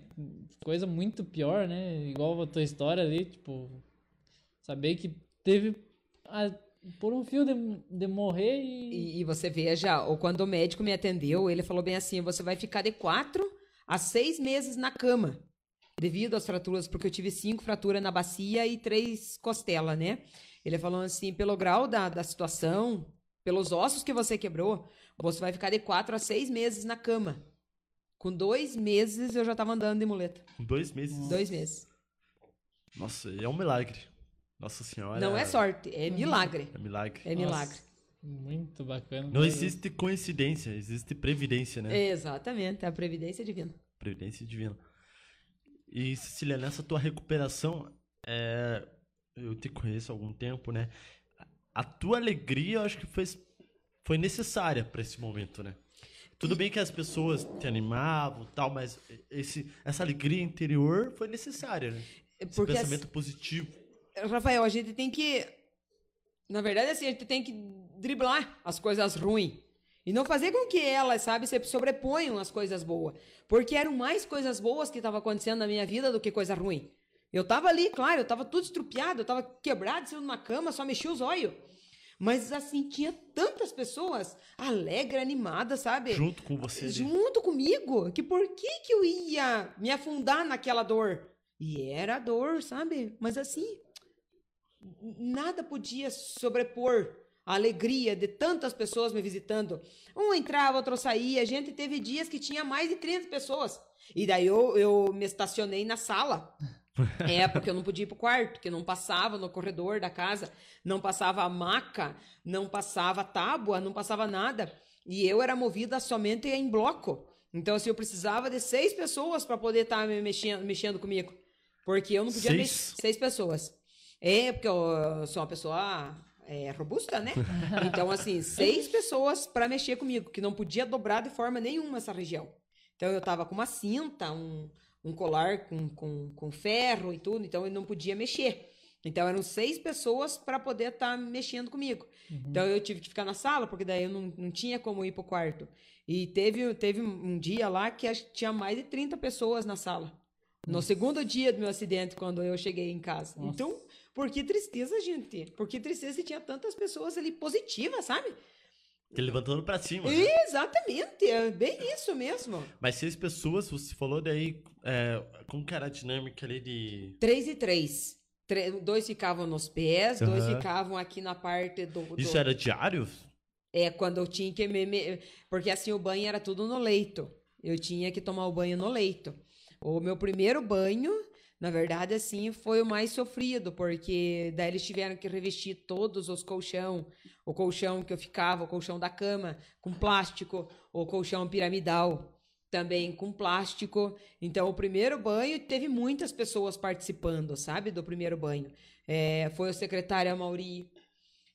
S3: coisa muito pior, né? Igual a tua história ali, tipo, saber que teve a- por um fio de, de morrer e.
S4: E, e você veja, ou quando o médico me atendeu, ele falou bem assim: você vai ficar de quatro a seis meses na cama, devido às fraturas, porque eu tive cinco fraturas na bacia e três costelas, né? Ele falou assim: pelo grau da, da situação, pelos ossos que você quebrou, você vai ficar de quatro a seis meses na cama. Com dois meses eu já tava andando de muleta.
S2: Com dois meses.
S4: Dois meses.
S2: Nossa, é um milagre. Nossa senhora.
S4: Não é sorte, é milagre.
S2: É milagre.
S4: É
S3: Nossa,
S4: milagre.
S3: Muito bacana.
S2: Não existe coincidência, existe previdência, né?
S4: Exatamente, é a previdência divina.
S2: Previdência divina. E, Cecília, nessa tua recuperação, é, eu te conheço há algum tempo, né? A tua alegria, eu acho que foi, foi necessária para esse momento, né? Tudo bem que as pessoas te animavam tal, mas esse, essa alegria interior foi necessária, né? Esse
S4: Porque
S2: pensamento positivo.
S4: Rafael, a gente tem que. Na verdade, assim, a gente tem que driblar as coisas ruins. E não fazer com que elas, sabe, se sobreponham às coisas boas. Porque eram mais coisas boas que estavam acontecendo na minha vida do que coisa ruim. Eu tava ali, claro, eu tava tudo estrupiado, eu tava quebrado, sendo numa cama, só mexia os olhos. Mas, assim, tinha tantas pessoas alegres, animadas, sabe?
S2: Junto com você. ali.
S4: junto comigo, que por que que eu ia me afundar naquela dor? E era dor, sabe? Mas assim, nada podia sobrepor a alegria de tantas pessoas me visitando. Um entrava, outro saía. A gente teve dias que tinha mais de 30 pessoas. E daí eu, eu me estacionei na sala. É, porque eu não podia ir pro quarto, que não passava no corredor da casa, não passava a maca, não passava tábua, não passava nada. E eu era movida somente em bloco. Então, assim, eu precisava de seis pessoas para poder estar me mexendo, mexendo comigo. Porque eu não podia
S2: Seis?
S4: mexer. Seis pessoas. É, porque eu sou uma pessoa é, robusta, né? Então, assim, seis pessoas para mexer comigo, que não podia dobrar de forma nenhuma essa região. Então eu tava com uma cinta, um, um colar com, com, com ferro e tudo, então eu não podia mexer. Então eram seis pessoas para poder estar mexendo comigo.
S3: Uhum.
S4: Então eu tive que ficar na sala, porque daí eu não, não tinha como ir pro quarto. E teve, teve um dia lá que tinha mais de 30 pessoas na sala. No segundo dia do meu acidente, quando eu cheguei em casa.
S3: Nossa.
S4: Então, por que tristeza, gente? Por que tristeza se tinha tantas pessoas ali positivas, sabe?
S2: Te levantando pra cima. né?
S4: Exatamente, é bem isso mesmo.
S2: Mas seis pessoas, você falou daí, é, como que era a dinâmica ali de...
S4: Três e três. Tre- dois ficavam nos pés, dois
S2: Aham.
S4: ficavam aqui na parte do. do-
S2: Isso era diário?
S4: É, quando eu tinha que. Me, me- Porque assim, o banho era tudo no leito. Eu tinha que tomar o banho no leito. O meu primeiro banho, na verdade, assim, foi o mais sofrido, porque daí eles tiveram que revestir todos os colchão. O colchão que eu ficava, o colchão da cama, com plástico, o colchão piramidal também com plástico. Então, o primeiro banho teve muitas pessoas participando, sabe? Do primeiro banho. É, foi o secretário Amauri,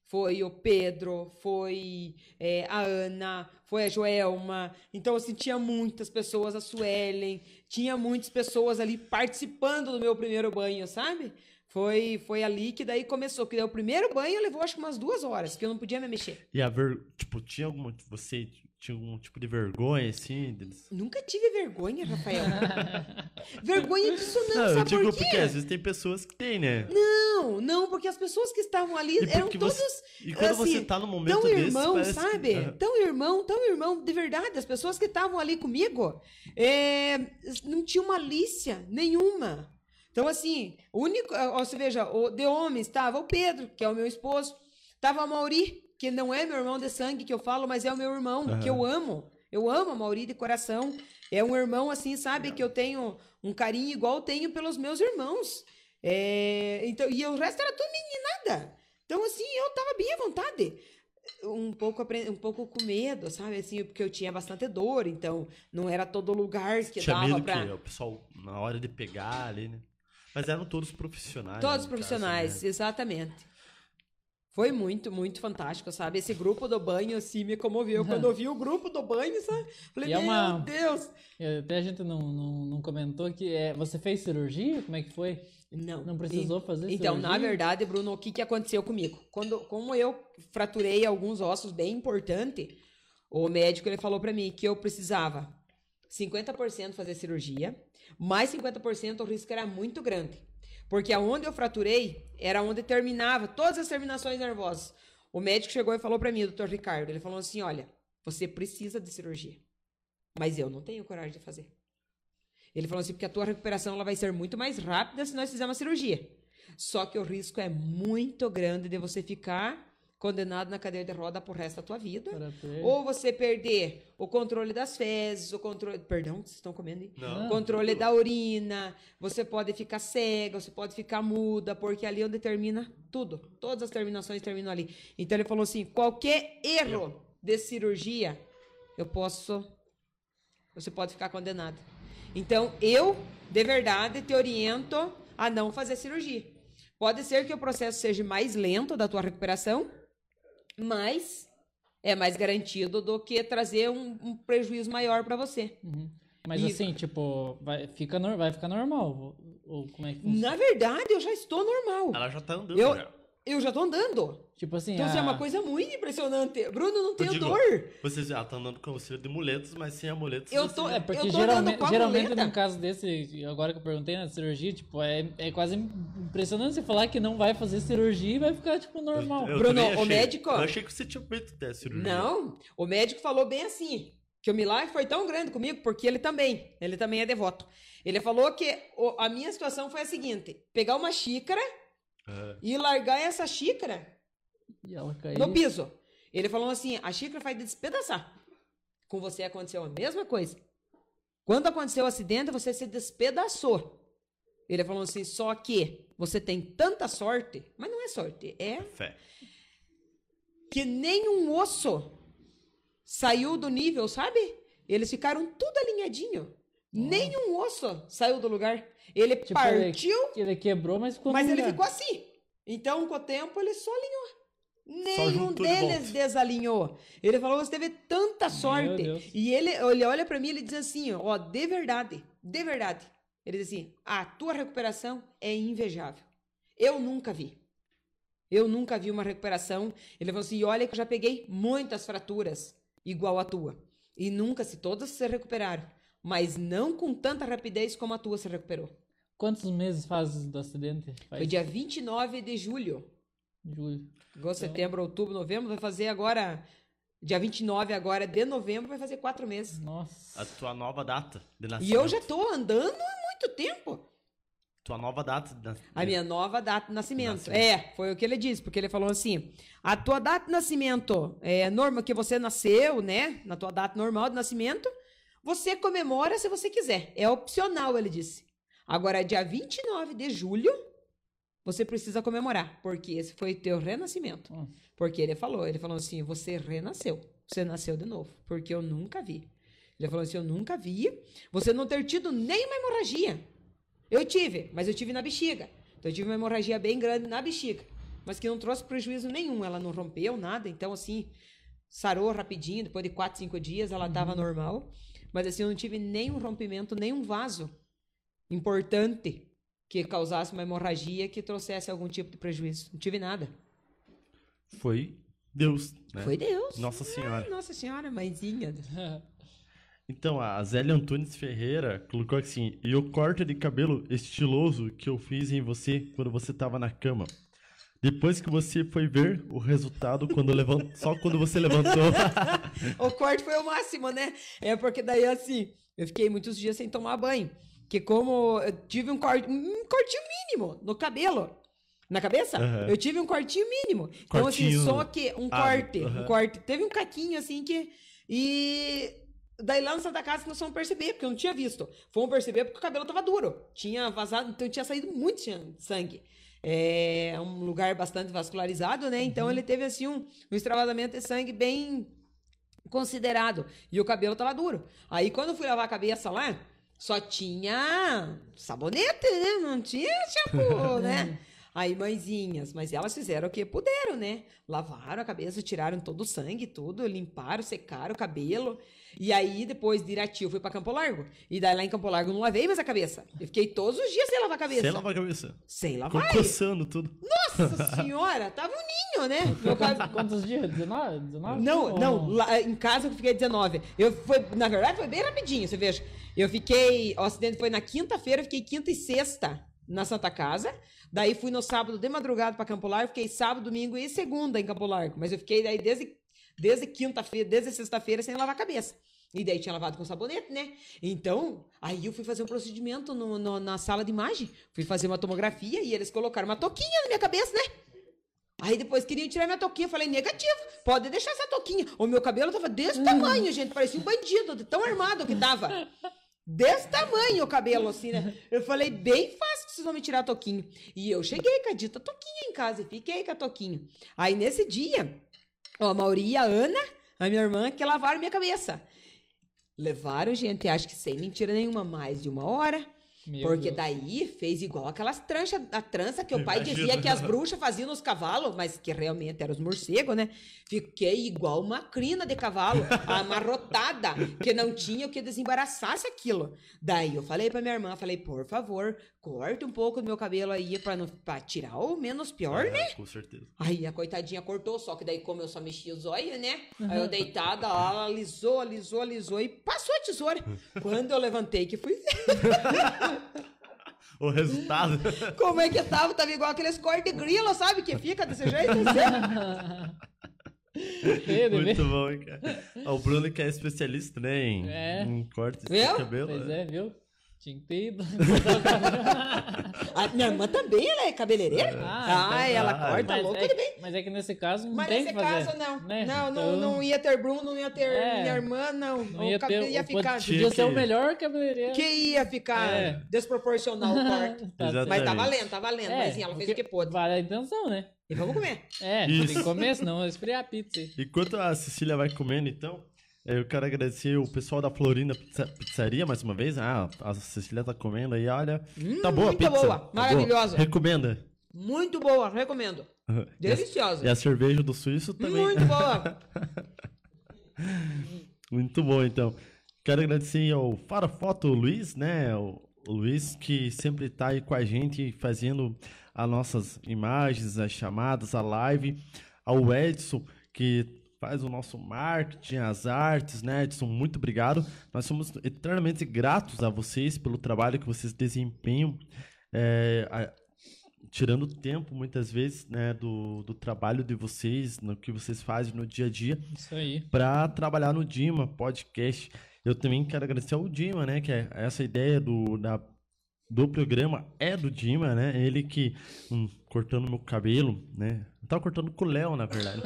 S4: foi o Pedro, foi é, a Ana, foi a Joelma. Então, assim, tinha muitas pessoas, a Suelen, tinha muitas pessoas ali participando do meu primeiro banho, sabe? Foi, foi ali que daí começou. Que daí o primeiro banho levou acho que umas duas horas, que eu não podia me mexer.
S2: E a ver... Tipo, tinha alguma... Você tinha algum tipo de vergonha, assim? deles?
S4: Nunca tive vergonha, Rafael. vergonha disso não,
S2: eu
S4: sabe
S2: digo
S4: por quê?
S2: porque às vezes tem pessoas que tem, né?
S4: Não, não, porque as pessoas que estavam ali
S2: E
S4: eram todos
S2: você- E quando
S4: assim,
S2: você tá no momento
S4: tão
S2: desse,
S4: irmão,
S2: que-
S4: sabe?
S2: Aham.
S4: Tão irmão, tão irmão, de verdade. As pessoas que estavam ali comigo é, não tinham malícia nenhuma. Então, assim, o único. ó, Você veja, o, de homens estava o Pedro, que é o meu esposo, estava a Mauri, que não é meu irmão de sangue que eu falo, mas é o meu irmão,
S2: Aham.
S4: que eu amo. Eu amo a Mauri de coração. É um irmão, assim, sabe, que eu tenho um carinho igual tenho pelos meus irmãos. É, então, e o resto era tudo meninada. Então, assim, eu tava bem à vontade. Um pouco, um pouco com medo, sabe? Assim, porque eu tinha bastante dor, então não era todo lugar que
S2: Tinha
S4: dava
S2: medo
S4: pra.
S2: que o pessoal, na hora de pegar ali, né? Mas eram todos profissionais.
S4: Todos profissionais,
S2: caso, né?
S4: exatamente. Foi muito, muito fantástico, sabe? Esse grupo do banho, assim, me comoveu. Quando eu vi o grupo do banho, sabe? Falei,
S3: é
S4: meu
S3: uma-
S4: Deus!
S3: E Até a gente não, não, não comentou que é, você fez cirurgia? Como é que foi?
S4: Não.
S3: Não precisou fazer
S4: Então,
S3: cirurgia?
S4: na verdade, Bruno, o que, que aconteceu comigo? Quando, como eu fraturei alguns ossos bem importantes, o médico ele falou pra mim que eu precisava 50% fazer cirurgia, mais 50% o risco era muito grande. Porque aonde eu fraturei era onde terminava todas as terminações nervosas. O médico chegou e falou pra mim, doutor Ricardo, ele falou assim, olha, você precisa de cirurgia, mas eu não tenho coragem de fazer. Ele falou assim, porque a tua recuperação ela vai ser muito mais rápida se nós fizermos a cirurgia. Só que o risco é muito grande de você ficar condenado na cadeira de roda pro resto da tua vida. Ou você perder o controle das fezes, o controle. Perdão, vocês estão comendo aí?
S2: Não.
S4: O controle da urina, você pode ficar cega, você pode ficar muda, porque ali é onde termina tudo. Todas as terminações terminam ali. Então ele falou assim: qualquer erro de cirurgia, eu posso. Você pode ficar condenado. Então, eu, de verdade, te oriento a não fazer cirurgia. Pode ser que o processo seja mais lento da tua recuperação, mas é mais garantido do que trazer um, um prejuízo maior para você.
S3: Uhum. Mas
S4: E-
S3: assim, tipo, vai, fica, vai ficar normal? Ou, ou como é que funciona?
S4: Na verdade, eu já estou normal.
S2: Ela já tá andando
S4: Eu,
S2: já.
S4: Eu já tô andando.
S3: Tipo assim,
S4: Então, assim, é
S3: a-
S4: uma coisa muito impressionante. Bruno, não tenho
S2: digo,
S4: dor.
S2: Você já tá andando com auxílio de muletas, mas sem amuletos.
S4: Eu
S2: você-
S4: tô-
S3: É, porque
S4: Eu tô
S3: geralmente,
S4: andando com a
S3: geralmente num caso desse, agora que eu perguntei na cirurgia, tipo, é, é quase impressionante você falar que não vai fazer cirurgia e vai ficar, tipo, normal.
S2: Eu
S4: Bruno,
S2: também
S4: o
S2: achei.
S4: médico-
S2: Eu achei que você tinha feito até a cirurgia.
S4: Não, o médico falou bem assim, que o milagre foi tão grande comigo, porque ele também, ele também é devoto. Ele falou que o- a minha situação foi a seguinte, pegar uma xícara
S2: É.
S4: e largar essa xícara
S3: E
S4: no piso. Ele falou assim, a xícara vai despedaçar. Com você aconteceu a mesma coisa. Quando aconteceu o acidente, você se despedaçou. Ele falou assim, só que você tem tanta sorte, mas não é sorte, é
S2: Fé.
S4: que nenhum osso saiu do nível, sabe? Eles ficaram tudo alinhadinho. Nenhum osso saiu do lugar. Ele
S3: Tipo,
S4: partiu,
S3: Ele quebrou, mas ficou
S4: mas ele
S3: lugar.
S4: ficou assim. Então, com o tempo, ele só alinhou. Nenhum
S2: de
S4: deles
S2: volta.
S4: desalinhou. Ele falou: você teve tanta sorte. E ele, ele olha pra mim e ele diz assim: ó, de verdade, de verdade. Ele diz assim: a tua recuperação é invejável. Eu nunca vi. Eu nunca vi uma recuperação. Ele falou assim: olha que eu já peguei muitas fraturas igual a tua. E nunca, se todas se recuperaram. Mas não com tanta rapidez como a tua se recuperou.
S3: Quantos meses faz do acidente? Faz
S4: Foi dia 29 de julho.
S3: julho.
S4: Agosto,
S3: Então-
S4: setembro, outubro, novembro. Vai fazer agora. Dia 29 agora de novembro, vai fazer quatro meses.
S3: Nossa.
S2: A tua nova data de nascimento.
S4: E eu já tô andando há muito tempo.
S2: Tua nova data de nascimento.
S4: A minha nova data de nascimento.
S2: Nascimento.
S4: É, foi o que ele disse, porque ele falou assim: a tua data de nascimento é normal que você nasceu, né? Na tua data normal de nascimento, você comemora se você quiser. É opcional, ele disse. Agora, dia 29 de julho, você precisa comemorar, porque esse foi teu renascimento.
S3: Hum.
S4: Porque ele falou, ele falou assim: você renasceu, você nasceu de novo, porque eu nunca vi. Ele falou assim: eu nunca vi você não ter tido nenhuma hemorragia. Eu tive, mas eu tive na bexiga. Então eu tive uma hemorragia bem grande na bexiga, mas que não trouxe prejuízo nenhum. Ela não rompeu nada, então assim, sarou rapidinho, depois de quatro, cinco dias ela estava normal. Mas assim, eu não tive nenhum rompimento, nenhum vaso importante que causasse uma hemorragia que trouxesse algum tipo de prejuízo. Não tive nada.
S2: Foi Deus, né?
S4: Foi Deus.
S2: Nossa Senhora.
S4: Nossa Senhora, mãezinha.
S2: Então, a Zélia Antunes Ferreira colocou assim: E o corte de cabelo estiloso que eu fiz em você quando você tava na cama. Depois que você foi ver o resultado quando levant... só quando você levantou.
S4: o corte foi o máximo, né? É porque daí, assim, eu fiquei muitos dias sem tomar banho. Que como eu tive um, corte, um cortinho mínimo no cabelo. Na cabeça?
S2: Aham.
S4: Eu tive um cortinho mínimo. Então,
S2: Cortinho.
S4: assim, só que um
S2: Ah,
S4: corte.
S2: aham.
S4: Um corte. Teve um caquinho, assim, que... E... Daí lá na Santa Casa nós fomos perceber, porque eu não tinha visto. Fomos perceber porque o cabelo tava duro. Tinha vazado, então tinha saído muito sangue. É um lugar bastante vascularizado, né? Então ele teve assim um, um extravasamento de sangue bem considerado. E o cabelo tava duro. Aí quando eu fui lavar a cabeça lá, só tinha sabonete, né? Não tinha shampoo, né? Aí, mãezinhas, mas elas fizeram o que puderam, né? Lavaram a cabeça, tiraram todo o sangue, tudo, limparam, secaram o cabelo. E aí, depois de Irati, eu fui pra Campo Largo. E daí lá em Campo Largo eu não lavei mais a cabeça. Eu fiquei todos os dias sem lavar a cabeça.
S2: Sem lavar a cabeça.
S4: Sem
S2: Ficou
S4: lavar.
S2: coçando tudo.
S4: Nossa senhora, tava um ninho, né? Meu cabelo...
S3: Quantos dias? 19? 19?
S4: Não,
S3: Ou-
S4: não, lá em casa eu fiquei 19. Eu foi, na verdade, foi bem rapidinho, você veja. Eu fiquei, o acidente foi na quinta-feira, eu fiquei quinta e sexta na Santa Casa. Daí fui no sábado de madrugada para Campo Largo, fiquei sábado, domingo e segunda em Campo Largo. Mas eu fiquei daí desde, desde quinta-feira, desde sexta-feira sem lavar a cabeça. E daí tinha lavado com sabonete, né? Então, aí eu fui fazer um procedimento no- no- na sala de imagem. Fui fazer uma tomografia e eles colocaram uma toquinha na minha cabeça, né? Aí depois queriam tirar minha toquinha. Eu falei, negativo, pode deixar essa toquinha. O meu cabelo tava desse tamanho, gente. Parecia um bandido, tão armado que tava. Desse tamanho o cabelo, assim, né? Eu falei, bem fácil que vocês vão me tirar a toquinha. E eu cheguei com a dita toquinha em casa e fiquei com a toquinha. Aí nesse dia, ó, a Mauri e a Ana, a minha irmã, que lavaram minha cabeça. Levaram, gente, acho que sem mentira nenhuma, mais de uma hora.
S3: Meu
S4: Porque
S3: Deus.
S4: daí fez igual aquelas tranças, a trança que o pai
S2: Imagina.
S4: dizia que as bruxas faziam nos cavalos, mas que realmente eram os morcegos, né? Fiquei igual uma crina de cavalo, amarrotada, que não tinha o que desembaraçasse aquilo. Daí eu falei pra minha irmã, falei, por favor, corte um pouco do meu cabelo aí pra, não, pra tirar o menos pior, né?
S2: Ah, com certeza.
S4: Aí a coitadinha cortou, só que daí como eu só mexia os olhos, né? Aí eu deitada, ela alisou, alisou, alisou e passou a tesoura. Quando eu levantei que fui ver
S2: O resultado.
S4: como é que tava, tava igual aqueles cortes de grilo, sabe? Que fica desse jeito. assim.
S3: De.
S2: Muito bom, hein, cara. O Bruno que é especialista, né, em,
S3: É.
S2: em cortes de
S4: Viu?
S2: cabelo.
S3: Pois
S2: né?
S3: é, viu? Tinha que ter ido.
S4: A minha irmã também, ela é cabeleireira.
S3: Ah,
S4: Ah,
S3: então-
S4: ela
S2: Ah,
S4: corta
S3: mas,
S4: louca
S3: é,
S4: bem.
S3: mas é que nesse caso não
S4: Mas
S3: tem
S4: nesse
S3: que fazer.
S4: caso, não.
S3: né?
S4: Não, não,
S3: Então,
S4: não ia ter Bruno, não ia ter
S3: É.
S4: minha irmã, não.
S3: Não
S4: o
S3: ia
S4: cabelo
S3: ter,
S4: ia
S3: o-
S4: ficar.
S2: Tinha
S3: Podia ser o melhor cabeleireiro.
S4: Que ia ficar
S3: É.
S4: desproporcional o corte.
S3: Tá.
S4: Mas tá valendo, tá valendo.
S3: É,
S4: mas sim, ela fez o que pôde.
S3: Vale a intenção, né?
S4: E vamos comer.
S3: É,
S2: Isso.
S3: tem que comer, senão eu esfriar a pizza.
S2: Enquanto a Cecília vai comendo, então, eu quero agradecer o pessoal da Florinda Pizza- Pizzaria mais uma vez. Ah, a Cecília tá comendo aí, olha. tá boa a pizza.
S4: boa,
S2: Tá
S4: maravilhosa.
S2: Recomenda.
S4: Muito boa, recomendo. Deliciosa.
S2: E a cerveja do suíço também.
S4: Muito boa.
S2: Muito bom, então. Quero agradecer ao Farafoto Luiz, né? O, o Luiz que sempre está aí com a gente fazendo as nossas imagens, as chamadas, a live. Ao Edson, que faz o nosso marketing, as artes, né, Edson? Muito obrigado. Nós somos eternamente gratos a vocês pelo trabalho que vocês desempenham. É, a- tirando tempo, muitas vezes, né, do, do trabalho de vocês, no que vocês fazem no dia a dia
S3: Isso aí.
S2: para trabalhar no Dima Podcast. Eu também quero agradecer ao Dima, né? Que é essa ideia do, da, do programa é do Dima, né? Ele que hum, cortando meu cabelo, né? Eu tava cortando com o Léo, na verdade.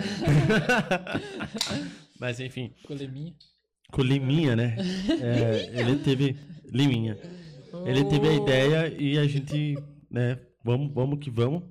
S2: Mas enfim,
S3: Com liminha.
S2: com o Liminha, né? É, ele teve. Liminha. Ele teve a ideia e a gente, né? Vamos, vamos que vamos.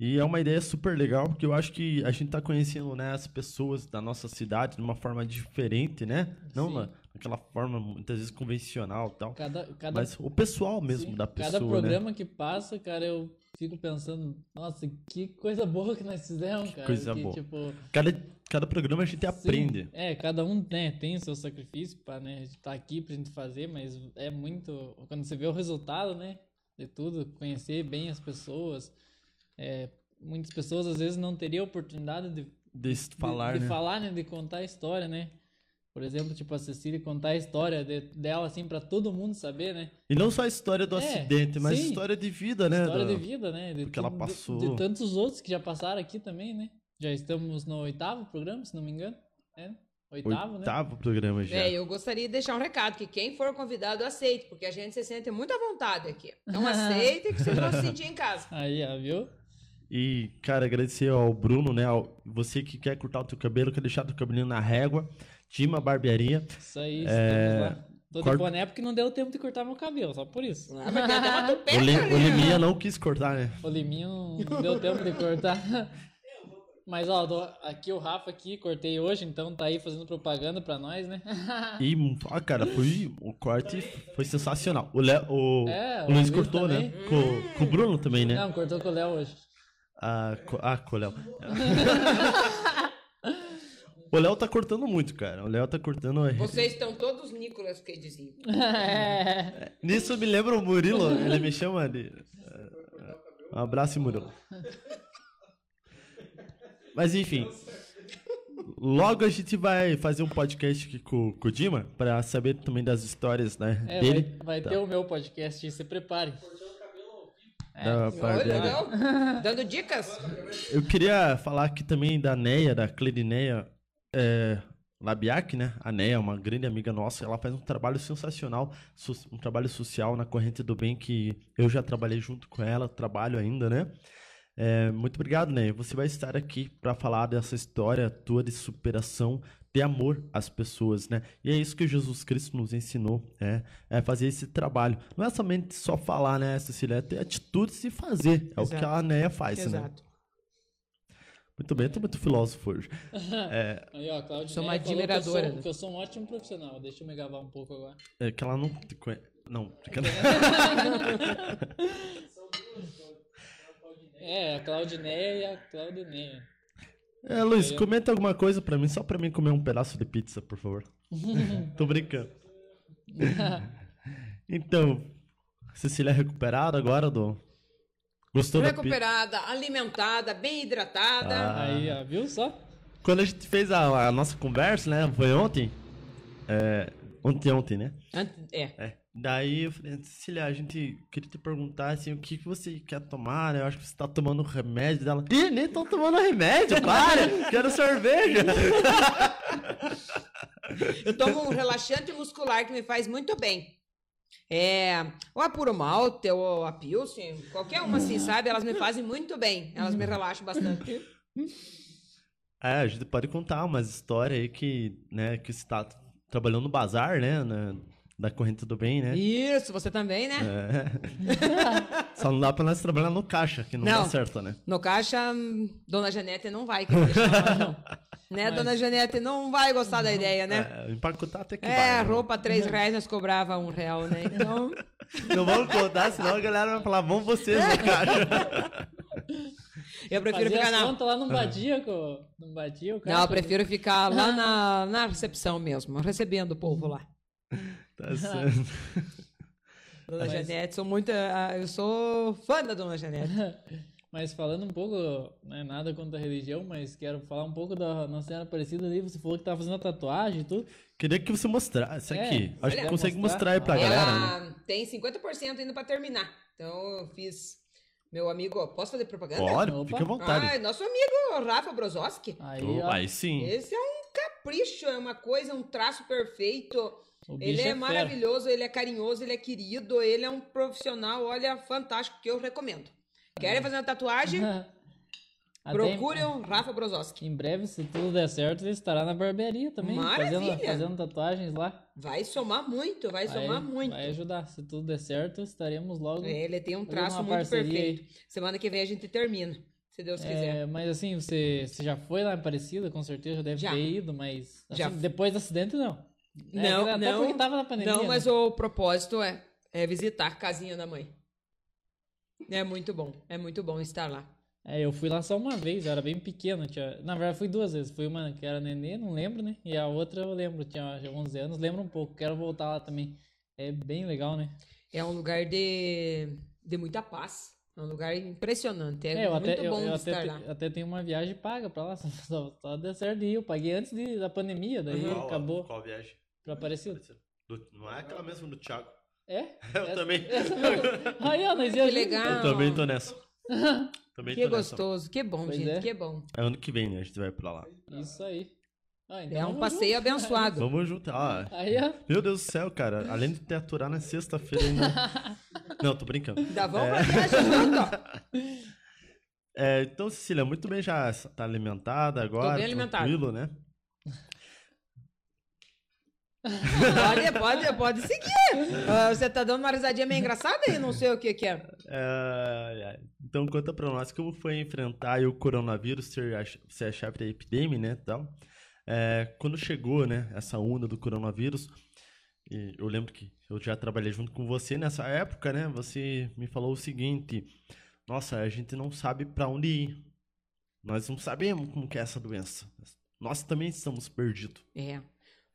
S2: E é uma ideia super legal, porque eu acho que a gente tá conhecendo né, as pessoas da nossa cidade de uma forma diferente, né? Não na, naquela forma muitas vezes convencional e tal.
S3: Cada, cada,
S2: Mas o pessoal mesmo
S3: sim,
S2: da pessoa,
S3: cada
S2: né?
S3: programa que passa, cara, eu fico pensando, nossa, que coisa boa que nós fizemos, cara.
S2: Coisa
S3: que,
S2: boa.
S3: Tipo,
S2: Cada, cada programa a gente aprende.
S3: Sim, é, cada um né, tem seu sacrifício pra né, estar aqui pra gente fazer, mas é muito. Quando você vê o resultado, né? De tudo, conhecer bem as pessoas. é, muitas pessoas às vezes não teriam oportunidade de,
S2: De
S3: de-
S2: falar,
S3: de,
S2: né?
S3: falar, né? De contar a história, né? Por exemplo, tipo a Cecília contar a história de- dela assim pra todo mundo saber, né?
S2: E não só a história do
S3: É,
S2: acidente, mas
S3: sim.
S2: história de vida, né?
S3: História
S2: da-
S3: de vida, né? De,
S2: porque ela
S3: tudo- de-
S2: passou.
S3: De, tantos outros que já passaram aqui também, né? Já estamos no oitavo programa, se não me engano. É, oitavo, né?
S2: Oitavo programa já.
S4: É, eu gostaria de deixar um recado, que quem for convidado, aceite, porque a gente se sente muito à vontade aqui. Então aceite que vocês vão se sentir em casa.
S3: Aí, ó, viu?
S2: E, cara, agradecer ao Bruno, né? ao- você que quer cortar o teu cabelo, quer deixar teu cabelinho na régua. Tima Barbearia.
S3: Isso aí,
S2: É,
S3: estamos lá. Tô de boné porque não deu tempo de cortar meu cabelo, só por isso.
S4: Ah,
S2: O, Li, o Liminha não quis cortar, né?
S3: O liminho não deu tempo de cortar. Mas, ó, tô- aqui o Rafa aqui, cortei hoje, então tá aí fazendo propaganda pra nós, né?
S2: E, ó, cara, foi, o corte foi sensacional. O, Léo, o,
S3: É,
S2: o
S3: o
S2: Luiz cortou, né?
S3: também.
S2: Com, com o Bruno também, né?
S3: Não, cortou com o Léo hoje.
S2: Ah, co- ah, com o Léo. O Léo tá cortando muito, cara. O Léo tá cortando.
S4: Vocês estão todos Nicolas Cagezinho.
S3: É.
S2: Nisso me lembra o Murilo, ele me chama de. Um abraço, Murilo. Mas enfim. Logo a gente vai fazer um podcast aqui com, com o Dima pra saber também das histórias né,
S3: É,
S2: dele.
S3: vai, vai
S2: Tá.
S3: ter o meu podcast, se prepare.
S2: Da
S4: legal. Dando dicas.
S2: Eu queria falar aqui também da Neia, da Clerineia é, Labiac, né? A Neia é uma grande amiga nossa. Ela faz um trabalho sensacional, um trabalho social na corrente do bem que eu já trabalhei junto com ela, trabalho ainda, né? É, muito obrigado, Neia. Você vai estar aqui para falar dessa história tua de superação, de amor às pessoas, né? E é isso que Jesus Cristo nos ensinou, é, é fazer esse trabalho. Não é somente só falar, né, Cecília? É ter atitudes e fazer. É o que
S4: Exato.
S2: a Neia faz, né? Muito bem, eu tô muito filósofo hoje. É,
S3: Aí, ó, Claudio
S4: Sou uma
S3: falou que eu
S4: admiradora.
S3: sou- Que eu sou um ótimo profissional. Deixa eu me gabar um pouco agora.
S2: é que ela não te conhece. Não.
S3: É, a Claudineia e a Claudineia.
S2: É, Luiz, comenta alguma coisa pra mim, só pra mim comer um pedaço de pizza, por favor. Tô brincando. Então, Cecília é recuperada agora do. Gostou da?
S4: Recuperada, alimentada, bem hidratada.
S2: Ah.
S3: Aí, ó, viu só?
S2: Quando a gente fez a, a nossa conversa, né? Foi ontem. É, ontem, ontem, né?
S4: Ant- É.
S2: É. Daí eu falei, Cecília, a gente queria te perguntar assim, o que, que você quer tomar, né? Eu acho que você tá tomando remédio dela. Ih, nem tô tomando remédio, para! quero cerveja!
S4: Eu tomo um relaxante muscular que me faz muito bem. É, ou a Puro Malte, ou a Pilsen, qualquer uma assim, sabe? Elas me fazem muito bem. Elas me relaxam bastante.
S2: É, a gente pode contar umas histórias aí que, né, que você tá trabalhando no bazar, né? na- da corrente do bem, né?
S4: Isso, você também, né?
S2: É. Só não dá pra nós trabalhar no caixa, que não,
S4: Não.
S2: dá certo, né?
S4: No caixa, hum, Dona Janete não vai não. Né, Dona Janete não vai gostar da ideia, né?
S2: É, empacotar até que
S4: É,
S2: vai. né?
S4: roupa três reais nós cobrava um real, né? Então,
S2: Não vamos contar, senão a galera vai falar, vamos vocês no caixa.
S4: Eu prefiro
S3: Fazia
S4: ficar na.
S3: contas lá, não batia, co... não batia o cara.
S4: Não, eu prefiro ficar lá na, na recepção mesmo, recebendo o povo lá.
S2: Tá certo.
S4: Dona
S3: Mas-
S4: Janete, sou muito. ah, Eu sou fã da Dona Janete.
S3: Mas falando um pouco, não é nada contra a religião, mas quero falar um pouco da Nossa Senhora Aparecida ali. Você falou que tava fazendo a tatuagem e tudo.
S2: Queria que você mostrasse
S3: É,
S2: aqui. Acho que consegue
S3: mostrar.
S2: mostrar aí pra galera, né?
S4: Ela tem 50% ainda pra terminar. Então eu fiz. Meu amigo, posso fazer propaganda?
S2: Pode,
S3: Opa.
S2: fica à vontade.
S4: Ah, nosso amigo Rafa Brozoski.
S3: Aí,
S2: Oh, aí sim.
S4: Esse é um capricho, é uma coisa, um traço perfeito. Ele é,
S3: fera.
S4: maravilhoso, ele é carinhoso, ele é querido, ele é um profissional, olha, fantástico, que eu recomendo. Querem fazer uma tatuagem? Procure o Rafa Brozoski.
S3: Em breve, se tudo der certo, ele estará na barbearia também. Fazendo,
S4: Maravilha!
S3: fazendo tatuagens lá.
S4: Vai somar muito, vai, somar muito.
S3: Vai ajudar. Se tudo der certo, estaremos logo.
S4: É, Ele tem um
S3: fazendo
S4: traço muito
S3: parceria aí.
S4: perfeito. Semana que vem a gente termina, se Deus quiser.
S3: É, mas assim, você, você já foi lá em Aparecida, com certeza já deve
S4: Já.
S3: ter ido, mas assim,
S4: Já.
S3: depois do acidente não. É,
S4: Não,
S3: até
S4: não.
S3: porque tava na pandemia.
S4: Não, mas
S3: né?
S4: o propósito é, é visitar a casinha da mãe. É muito bom, é muito bom estar lá.
S3: É, eu fui lá só uma vez, eu era bem pequeno. Tinha... Na verdade, fui duas vezes. Fui uma que era nenê, não lembro, né? E a outra eu lembro, tinha 11 anos, lembro um pouco. Quero voltar lá também. É bem legal, né?
S4: É um lugar de, de muita paz. É um lugar impressionante. É,
S3: É, eu
S4: muito
S3: até, eu,
S4: bom
S3: eu
S4: estar
S3: até,
S4: lá.
S3: até tenho uma viagem paga pra lá, só, só, só deu certo de ir. Eu paguei antes de- da pandemia, daí
S2: Qual-
S3: acabou
S2: Qual viagem?
S3: pra Aparecida.
S2: Do- não é aquela mesma do Thiago.
S3: É?
S2: Eu
S3: Essa-
S2: também.
S3: essa mesmo. Aí, ó, nós ia
S4: Que legal.
S2: Eu também tô nessa. Também
S4: Que
S2: tô nessa.
S4: gostoso, que bom,
S3: Pois
S4: gente,
S3: é.
S4: que bom.
S2: É ano que vem, né? A gente vai pra lá.
S3: Isso aí. Ah, então
S4: É um passeio
S3: junto.
S4: abençoado.
S2: Vamos junto. Ah,
S3: Aí, ó.
S2: meu Deus do céu, cara. Além de ter aturar na sexta-feira ainda. Não, tô brincando.
S4: Ainda vamos pra viagem junto.
S2: É, então, Cecília, muito bem, já tá alimentada agora.
S4: bem alimentada.
S2: Tranquilo, né?
S4: Pode, pode, pode seguir. Ah, você tá dando uma risadinha meio engraçada aí, não sei o que que é.
S2: É. Então, conta pra nós como foi enfrentar o coronavírus, ser a, ser a chave da epidemia, né, tal. É, quando chegou, né, essa onda do coronavírus, e eu lembro que eu já trabalhei junto com você nessa época, né, você me falou o seguinte, nossa, a gente não sabe pra onde ir. Nós não sabemos como que é essa doença. Nós também estamos perdidos.
S4: É,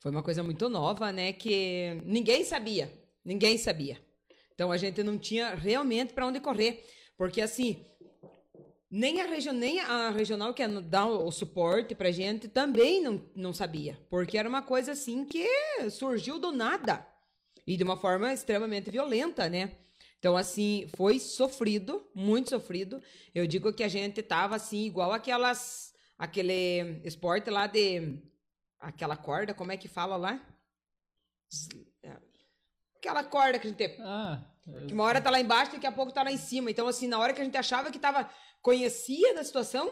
S4: foi uma coisa muito nova, né? Que ninguém sabia, ninguém sabia. Então a gente não tinha realmente para onde correr, porque assim nem a, regi nem a regional que é dá o, o suporte pra gente também não, não sabia, porque era uma coisa assim que surgiu do nada e de uma forma extremamente violenta, né? Então, assim, foi sofrido, muito sofrido. Eu digo que a gente tava assim, igual aquelas. aquele esporte lá de. Aquela corda, como é que fala lá? É, Aquela corda que a gente.
S3: Ah,
S4: Que uma hora tá lá embaixo, daqui a pouco tá lá em cima. Então, assim, na hora que a gente achava que tava. conhecia da situação,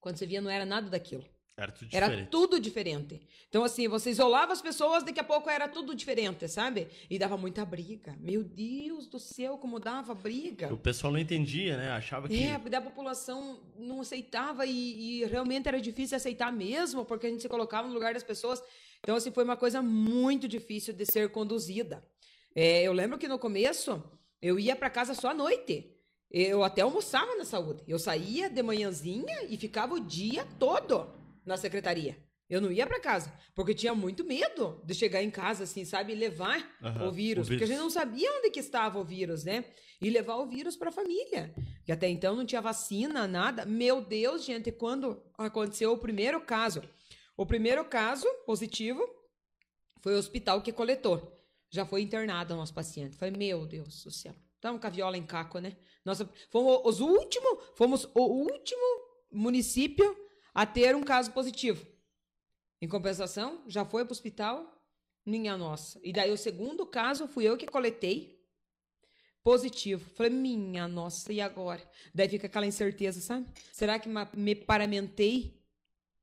S4: quando você via, não era nada daquilo.
S2: Era tudo
S4: Era
S2: diferente.
S4: tudo diferente. Então, assim, você isolava as pessoas, daqui a pouco era tudo diferente, sabe? E dava muita briga. Meu Deus do céu, como dava briga.
S2: O pessoal não entendia, né? Achava que...
S4: É, da população não aceitava e, e realmente era difícil aceitar mesmo, porque a gente se colocava no lugar das pessoas. Então, assim, foi uma coisa muito difícil de ser conduzida. É, eu lembro que no começo, eu ia para casa só à noite. Eu até almoçava na saúde. Eu saía de manhãzinha e ficava o dia todo na secretaria. Eu não ia para casa, porque tinha muito medo de chegar em casa, assim, sabe? E levar
S2: Aham,
S4: o vírus,
S2: o
S4: porque a
S2: vírus.
S4: gente não sabia onde que estava o vírus, né? E levar o vírus para a família. Que até então não tinha vacina, nada. Meu Deus, gente, quando aconteceu o primeiro caso, o primeiro caso positivo foi o hospital que coletou. Já foi internado o nosso paciente. Falei, meu Deus do céu. Estamos com a viola em caco, né? Nossa, fomos os últimos, fomos o último município a ter um caso positivo. Em compensação, já foi para o hospital, minha nossa. E daí o segundo caso fui eu que coletei positivo. Falei, minha nossa, e agora? Daí fica aquela incerteza, sabe? Será que me paramentei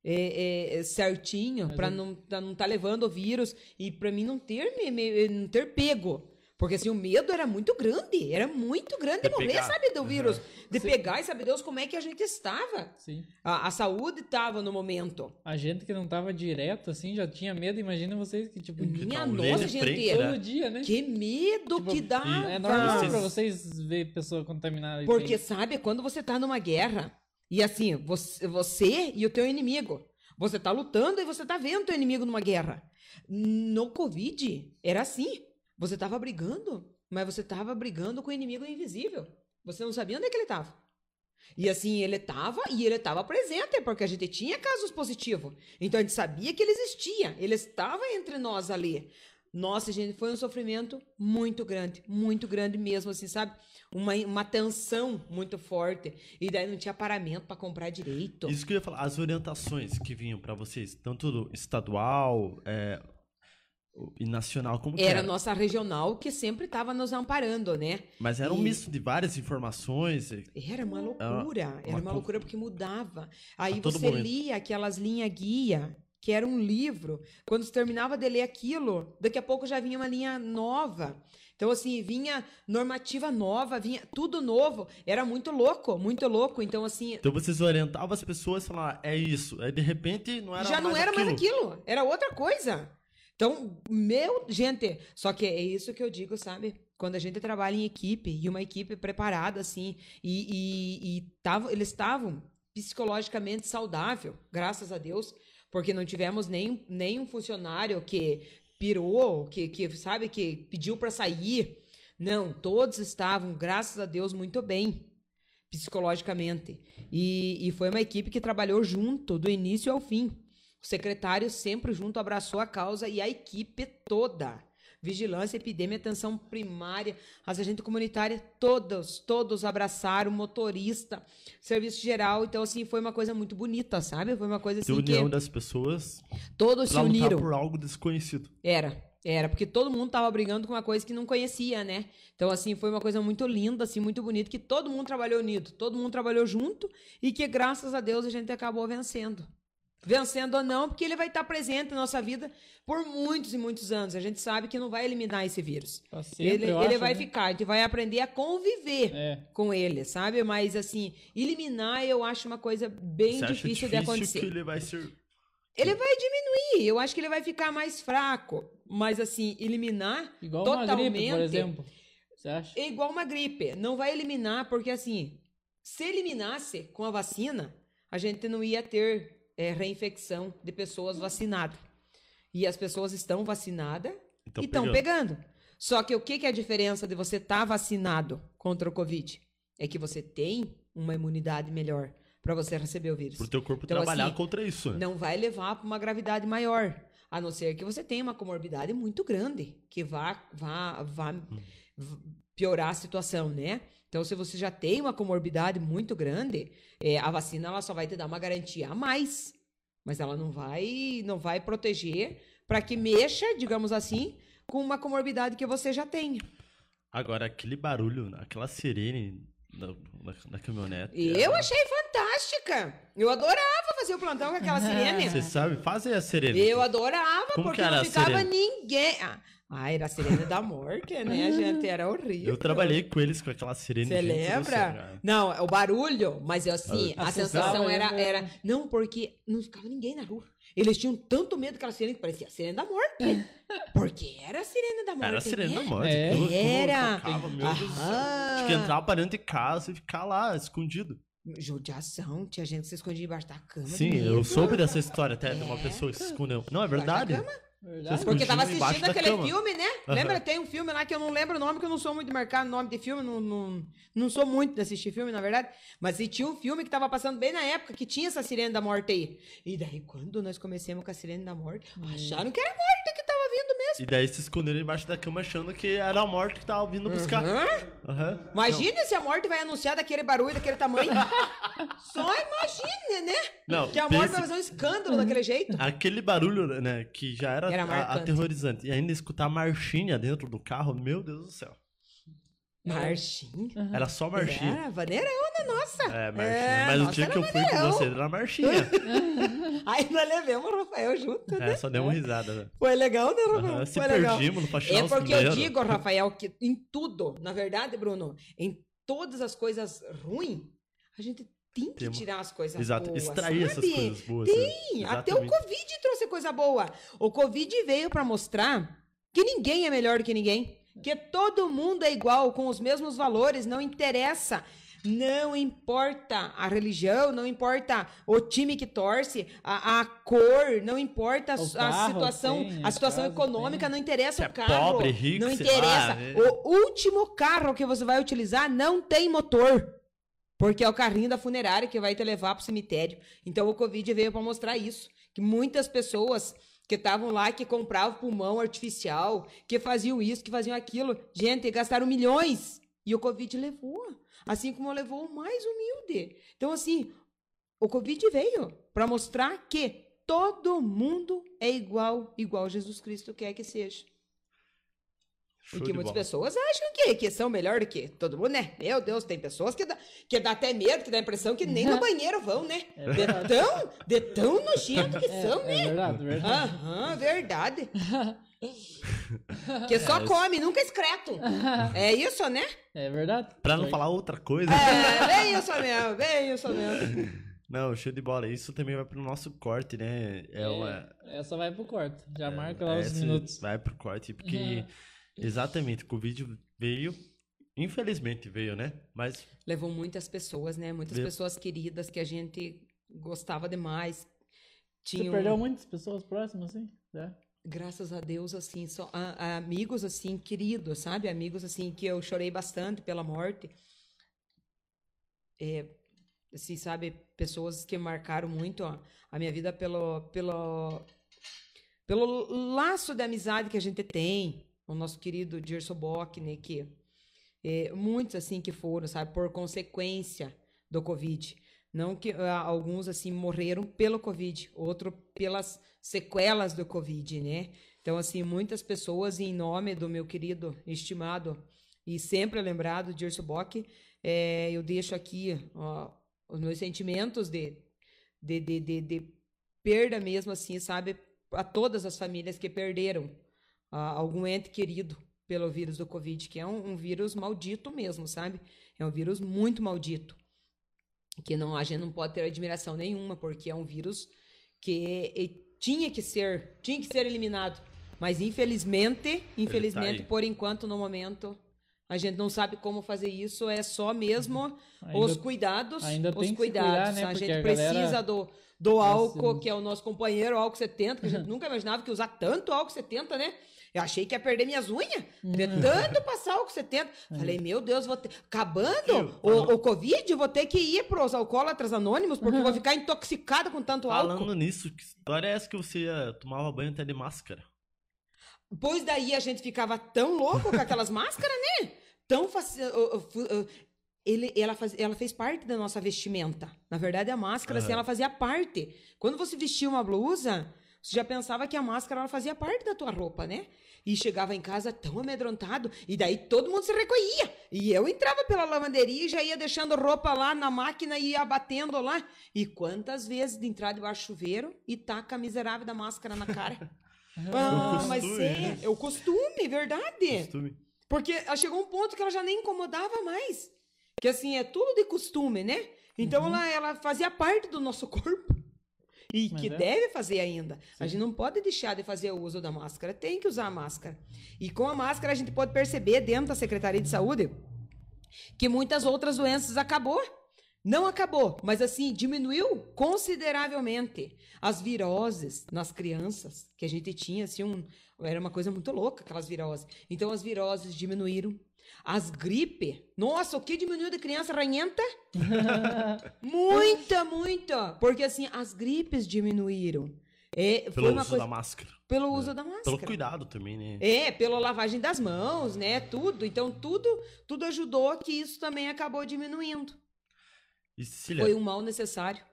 S4: é, é, certinho
S3: Mas
S4: para não pra não estar levando o vírus e para mim não ter me, me- não ter pego? Porque assim, o medo era muito grande, era muito grande de morrer,
S2: pegar.
S4: sabe, do
S2: Uhum.
S4: vírus. De
S3: Sim.
S4: pegar e saber Deus como é que a gente estava.
S3: sim.
S4: A, a saúde estava no momento.
S3: A gente que não tava direto, assim, já tinha medo. Imagina vocês que, tipo,
S4: Minha
S2: tá um
S4: nossa,
S2: de frente,
S4: gente.
S2: né?
S3: todo dia, né?
S4: Que medo
S3: Tipo,
S4: que dava.
S3: É normal
S2: Vocês-
S3: pra vocês ver pessoa contaminada.
S4: Porque,
S3: tem-
S4: sabe, quando você tá numa guerra E assim, você, você e o teu inimigo. Você tá lutando e você tá vendo o teu inimigo numa guerra. No Covid, era assim. Você tava brigando, mas você tava brigando com o inimigo invisível. Você não sabia onde é que ele tava. E assim, ele tava e ele tava presente, porque a gente tinha casos positivos. Então a gente sabia que ele existia. Ele estava entre nós ali. Nossa, gente, foi um sofrimento muito grande, muito grande mesmo, assim, sabe? Uma, uma tensão muito forte. E daí não tinha paramento para comprar direito.
S2: Isso que eu ia falar, as orientações que vinham pra vocês, tanto estadual é, e nacional, como que
S4: Era
S2: era?
S4: a nossa regional que sempre estava nos amparando, né?
S2: Mas era um
S4: E-
S2: misto de várias informações.
S4: Era uma loucura, era
S2: uma
S4: uma
S2: co-
S4: loucura porque mudava. Aí você
S2: momento.
S4: lia aquelas linhas guia, que era um livro. Quando você terminava de ler aquilo, daqui a pouco já vinha uma linha nova. Então, assim, vinha normativa nova, vinha tudo novo. Era muito louco, muito louco. Então, assim,
S2: Então vocês orientavam as pessoas e falavam, é isso. Aí de repente não era
S4: já não
S2: mais
S4: era
S2: aquilo.
S4: mais aquilo, era outra coisa. Então, meu, gente, só que é isso que eu digo, sabe? Quando a gente trabalha em equipe e uma equipe preparada, assim, e, e, e eles estavam psicologicamente saudável, graças a Deus, porque não tivemos nem, nem um funcionário que pirou, que, que sabe, que pediu para sair. Não, todos estavam, graças a Deus, muito bem psicologicamente. E, e foi uma equipe que trabalhou junto do início ao fim. O secretário sempre junto abraçou a causa e a equipe toda. Vigilância, epidemia, atenção primária, as agentes comunitárias, todos, todos abraçaram, motorista, serviço geral. Então, assim, foi uma coisa muito bonita, sabe? Foi uma coisa
S2: De
S4: assim
S2: união
S4: que
S2: das pessoas
S4: todos se uniram.
S2: por algo desconhecido.
S4: Era, era, porque todo mundo tava brigando com uma coisa que não conhecia, né? Então, assim, foi uma coisa muito linda, assim, muito bonita, que todo mundo trabalhou unido, todo mundo trabalhou junto e que, graças a Deus, a gente acabou vencendo. Vencendo ou não, porque ele vai estar presente na nossa vida por muitos e muitos anos. A gente sabe que não vai eliminar esse vírus.
S3: Pra sempre,
S4: Ele, ele
S3: acho,
S4: vai
S3: né?
S4: ficar, a gente vai aprender a conviver
S3: É.
S4: com ele, sabe? Mas, assim, eliminar eu acho uma coisa bem
S2: Você acha
S4: difícil, de
S2: difícil
S4: acontecer.
S2: que ele vai ser...
S4: Ele vai diminuir, eu acho que ele vai ficar mais fraco. Mas, assim, eliminar
S3: Igual uma gripe,
S4: totalmente
S3: por exemplo. Você acha?
S4: é igual uma gripe. Não vai eliminar, porque, assim, se eliminasse com a vacina, a gente não ia ter é, reinfecção de pessoas vacinadas. E as pessoas estão vacinadas
S2: Então,
S4: e estão
S2: pegando.
S4: pegando. Só que o que, que é a diferença de você estar vacinado contra o Covid? É que você tem uma imunidade melhor para você receber o vírus.
S2: Pro teu corpo
S4: Então,
S2: trabalhar
S4: assim,
S2: contra isso. né?
S4: não vai levar para uma gravidade maior. A não ser que você tenha uma comorbidade muito grande, que vá, vá, vá v- piorar a situação, né? Então, se você já tem uma comorbidade muito grande, é, a vacina ela só vai te dar uma garantia a mais. Mas ela não vai, não vai proteger para que mexa, digamos assim, com uma comorbidade que você já tenha.
S2: Agora, aquele barulho, aquela sirene na, na, na caminhonete.
S4: Eu achei fantástica. Eu adorava fazer o plantão com aquela sirene.
S2: Você sabe fazer a sirene?
S4: Eu adorava,
S2: Como
S4: porque não ficava ninguém. Ah, ah, era a sirene da morte, né, gente? Era horrível.
S2: Eu trabalhei com eles com aquela sirene.
S4: Você lembra? Não, o barulho, mas eu, assim, a
S3: Assustava
S4: sensação era,
S3: mesmo.
S4: era. Não, porque não ficava ninguém na rua. Eles tinham tanto medo daquela sirene que parecia a sirene da morte. Porque era a sirene da morte.
S2: Era a sirene da
S4: né?
S2: morte.
S3: É.
S4: Era.
S2: tocava, meu Deus do céu.
S4: Aham.
S2: Tinha que entrar pra dentro de casa e ficar lá, escondido.
S4: Judiação, tinha gente que se escondia embaixo da cama.
S2: Sim, eu soube dessa história até de uma
S4: É.
S2: pessoa que se escondeu. Não, é
S4: Embaixo da
S2: verdade?
S4: cama.
S3: Verdade?
S4: Porque tava assistindo aquele
S2: cama.
S4: filme, né?
S2: Aham.
S4: Lembra? Tem um filme lá que eu não lembro o nome, que eu não sou muito de marcar nome de filme, não, não, não sou muito de assistir filme, na verdade. Mas e tinha um filme que tava passando bem na época que tinha essa sirene da morte aí. E daí, quando nós comecemos com a sirene da morte, acharam que era morte que tava vindo mesmo.
S2: E daí se esconderam embaixo da cama achando que era a morte que tava vindo buscar.
S4: Aham.
S2: Aham.
S4: Imagine se a morte vai anunciar daquele barulho, daquele tamanho. Só imagine, né?
S2: Não,
S4: Que a morte
S2: pense-
S4: vai fazer um escândalo daquele jeito.
S2: Aquele barulho, né, que já era,
S4: Era
S2: aterrorizante. E ainda escutar a marchinha dentro do carro, meu Deus do céu.
S4: Marchinha.
S2: Era só marchinha.
S4: Era, vaneirona, nossa.
S2: É, marchinha.
S4: É,
S2: Mas o dia que eu fui com
S4: maneirão.
S2: você, era marchinha.
S4: Aí nós levamos o Rafael junto, né?
S2: É, só deu uma risada. né?
S4: Foi legal, né, Rafael?
S2: Aham, Se
S4: Foi legal.
S2: perdimos no faxinal
S4: É porque eu digo, Rafael, que em tudo, na verdade, Bruno, em todas as coisas ruins, a gente tem que tirar as coisas
S2: Exato,
S4: boas,
S2: extrair essas
S4: sabe?
S2: coisas boas.
S4: Sim,
S2: né?
S4: até o. Covid trouxe coisa boa. O Covid veio pra mostrar que ninguém é melhor do que ninguém. Que todo mundo é igual, com os mesmos valores, não interessa Não importa a religião, não importa o time que torce, a, a cor, não importa a,
S3: O
S4: a
S3: carro
S4: situação,
S3: tem,
S4: a situação
S3: casa
S4: econômica,
S3: tem.
S4: não interessa
S2: Se
S4: o
S2: é
S4: carro.
S2: pobre, rico,
S4: não interessa.
S2: lá, né?
S4: O último carro que você vai utilizar não tem motor. Porque é o carrinho da funerária que vai te levar pro cemitério. Então o Covid veio para mostrar isso. Que muitas pessoas que estavam lá, que compravam pulmão artificial, que faziam isso, que faziam aquilo, gente, gastaram milhões. E o Covid levou. Assim como levou o mais humilde. Então, assim, o Covid veio para mostrar que todo mundo é igual, igual Jesus Cristo quer que seja.
S2: Show
S4: E que muitas
S2: bola.
S4: pessoas acham que, que são melhor do que todo mundo, né? Meu Deus, tem pessoas que dá, que dá até medo, que dá a impressão que nem no banheiro vão, né?
S3: É
S4: de, tão, de tão nojento que
S3: É,
S4: são,
S3: é
S4: né?
S3: verdade, verdade.
S4: Aham, verdade. que só come, nunca excretam. É isso, né?
S3: É verdade.
S2: Pra não falar outra coisa.
S4: É, bem isso mesmo, bem isso mesmo.
S2: Não, show de bola. Isso também vai pro nosso corte, né? É, uma.
S3: Essa vai pro corte. Já marca lá os
S2: essa
S3: minutos.
S2: Vai pro corte, porque
S3: Uhum.
S2: Exatamente, o Covid veio. Infelizmente veio, né? Mas
S4: Levou muitas pessoas, né? Muitas pessoas queridas que a gente gostava demais.
S3: Você
S4: Tinham,
S3: perdeu muitas pessoas próximas, assim? Já?
S4: graças a Deus, assim, só, a- a amigos, assim, queridos, sabe? Amigos, assim, que eu chorei bastante pela morte. É, assim, sabe? Pessoas que marcaram muito ó, a minha vida pelo, pelo, pelo laço de amizade que a gente tem. O nosso querido Bock, né? Que é, muitos, assim, que foram, sabe? Por consequência do Covid. Não que ah, alguns, assim, morreram pelo Covid, outro pelas sequelas do Covid, né? Então, assim, muitas pessoas, em nome do meu querido, estimado e sempre lembrado Gerson Bock, é, eu deixo aqui ó, os meus sentimentos de, de, de, de, de perda mesmo, assim, sabe? A todas as famílias que perderam ah, algum ente querido pelo vírus do Covid, que é um, um vírus maldito mesmo, sabe? É um vírus muito maldito. Que não, a gente não pode ter admiração nenhuma, porque é um vírus que tinha que ser, tinha que ser eliminado. Mas infelizmente, infelizmente,
S2: aí.
S4: por enquanto, no momento, a gente não sabe como fazer isso, é só mesmo
S3: Ainda-
S4: os cuidados,
S3: ainda
S4: os
S3: tem que se
S4: cuidados.
S3: cuidar, né?
S4: A gente
S3: a galera-
S4: precisa do, do álcool, que é o nosso companheiro, o álcool 70, que a gente nunca imaginava que usar tanto álcool 70, né? Eu achei que ia perder minhas unhas, de
S3: Uhum.
S4: tanto passar álcool 70. Falei, meu Deus, vou ter... acabando o, o Covid, vou ter que ir pros alcoólatras anônimos, porque eu vou ficar intoxicada com tanto álcool.
S2: falando nisso, que história é essa que você tomava banho até de máscara?
S4: Pois daí a gente ficava tão louco com aquelas máscaras, né? Tão uh, Ele, ela, faz... ela fez parte da nossa vestimenta. Na verdade, a máscara, assim,
S2: Aham.
S4: ela fazia parte. Quando você vestia uma blusa, você já pensava que a máscara ela fazia parte da tua roupa, né? E chegava em casa tão amedrontado, e daí todo mundo se recolhia. E eu entrava pela lavanderia e já ia deixando roupa lá na máquina e ia batendo lá. E quantas vezes de entrar debaixo do chuveiro e taca a miserável da máscara na cara? Ah,
S2: O
S4: mas
S2: costume,
S4: é,
S2: né?
S4: é o costume, verdade.
S2: Costume.
S4: Porque ela chegou um ponto que ela já nem incomodava mais. Que assim, é tudo de costume, né? Então ela, ela fazia parte do nosso corpo. E
S3: Mas
S4: que
S3: é.
S4: deve fazer ainda. A
S3: Sim.
S4: gente não pode deixar de fazer o uso da máscara. Tem que usar a máscara. E com a máscara a gente pode perceber dentro da Secretaria de Saúde que muitas outras doenças acabou. Não acabou, mas assim, diminuiu consideravelmente. As viroses nas crianças, que a gente tinha, assim, um, era uma coisa muito louca, aquelas viroses. Então, as viroses diminuíram. As gripe, nossa, o que diminuiu de criança ranhenta? Muita, muita. Porque, assim, as gripes diminuíram. É,
S2: Pelo uso
S4: coisa,
S2: da máscara.
S4: pelo uso da máscara.
S2: Pelo cuidado também, né?
S4: É, pela lavagem das mãos, né? Tudo. Então, tudo, tudo ajudou que isso também acabou diminuindo.
S2: E Cecília,
S4: Foi um mal necessário.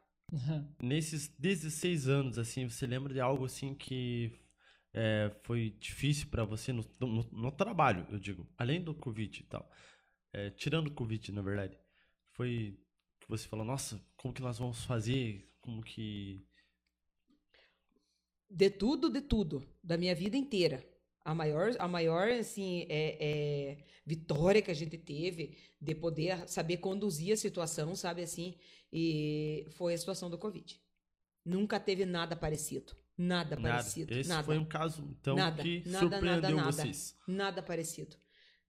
S2: nesses 16 anos, assim, você lembra de algo assim que é, foi difícil pra você no, no, no trabalho, eu digo, além do Covid e tal, É, tirando o Covid, na verdade, foi que você falou, nossa, como que nós vamos fazer, como que...
S4: De tudo, de tudo. Da minha vida inteira. A maior, a maior assim, é, é, vitória que a gente teve de poder saber conduzir a situação, sabe assim, e foi a situação do Covid. Nunca teve nada parecido. Nada,
S2: Nada.
S4: parecido.
S2: Esse
S4: nada.
S2: foi um caso, então,
S4: Nada,
S2: que
S4: nada,
S2: surpreendeu
S4: nada, nada.
S2: vocês.
S4: Nada parecido.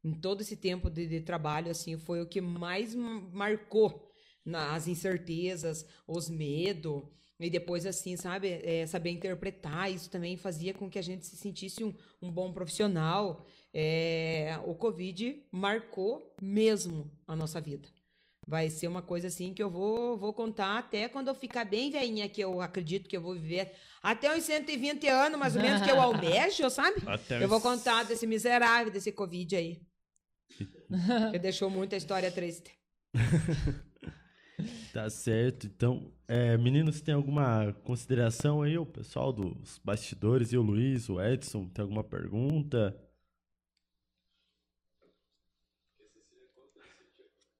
S4: Em todo esse tempo de, de trabalho, assim, foi o que mais marcou nas incertezas, os medos. E depois, assim, sabe, é, saber interpretar, isso também fazia com que a gente se sentisse um, um bom profissional. É, o Covid marcou mesmo a nossa vida. Vai ser uma coisa assim que eu vou, vou contar até quando eu ficar bem velhinha, que eu acredito que eu vou viver até uns 120 anos, mais ou menos, que eu almejo, sabe?
S2: Até
S4: Eu vou contar desse miserável, desse Covid aí. que deixou muita história triste.
S2: Tá certo. Então, é, meninos, tem alguma consideração aí? O pessoal dos bastidores e o Luiz, o Edson, tem alguma pergunta?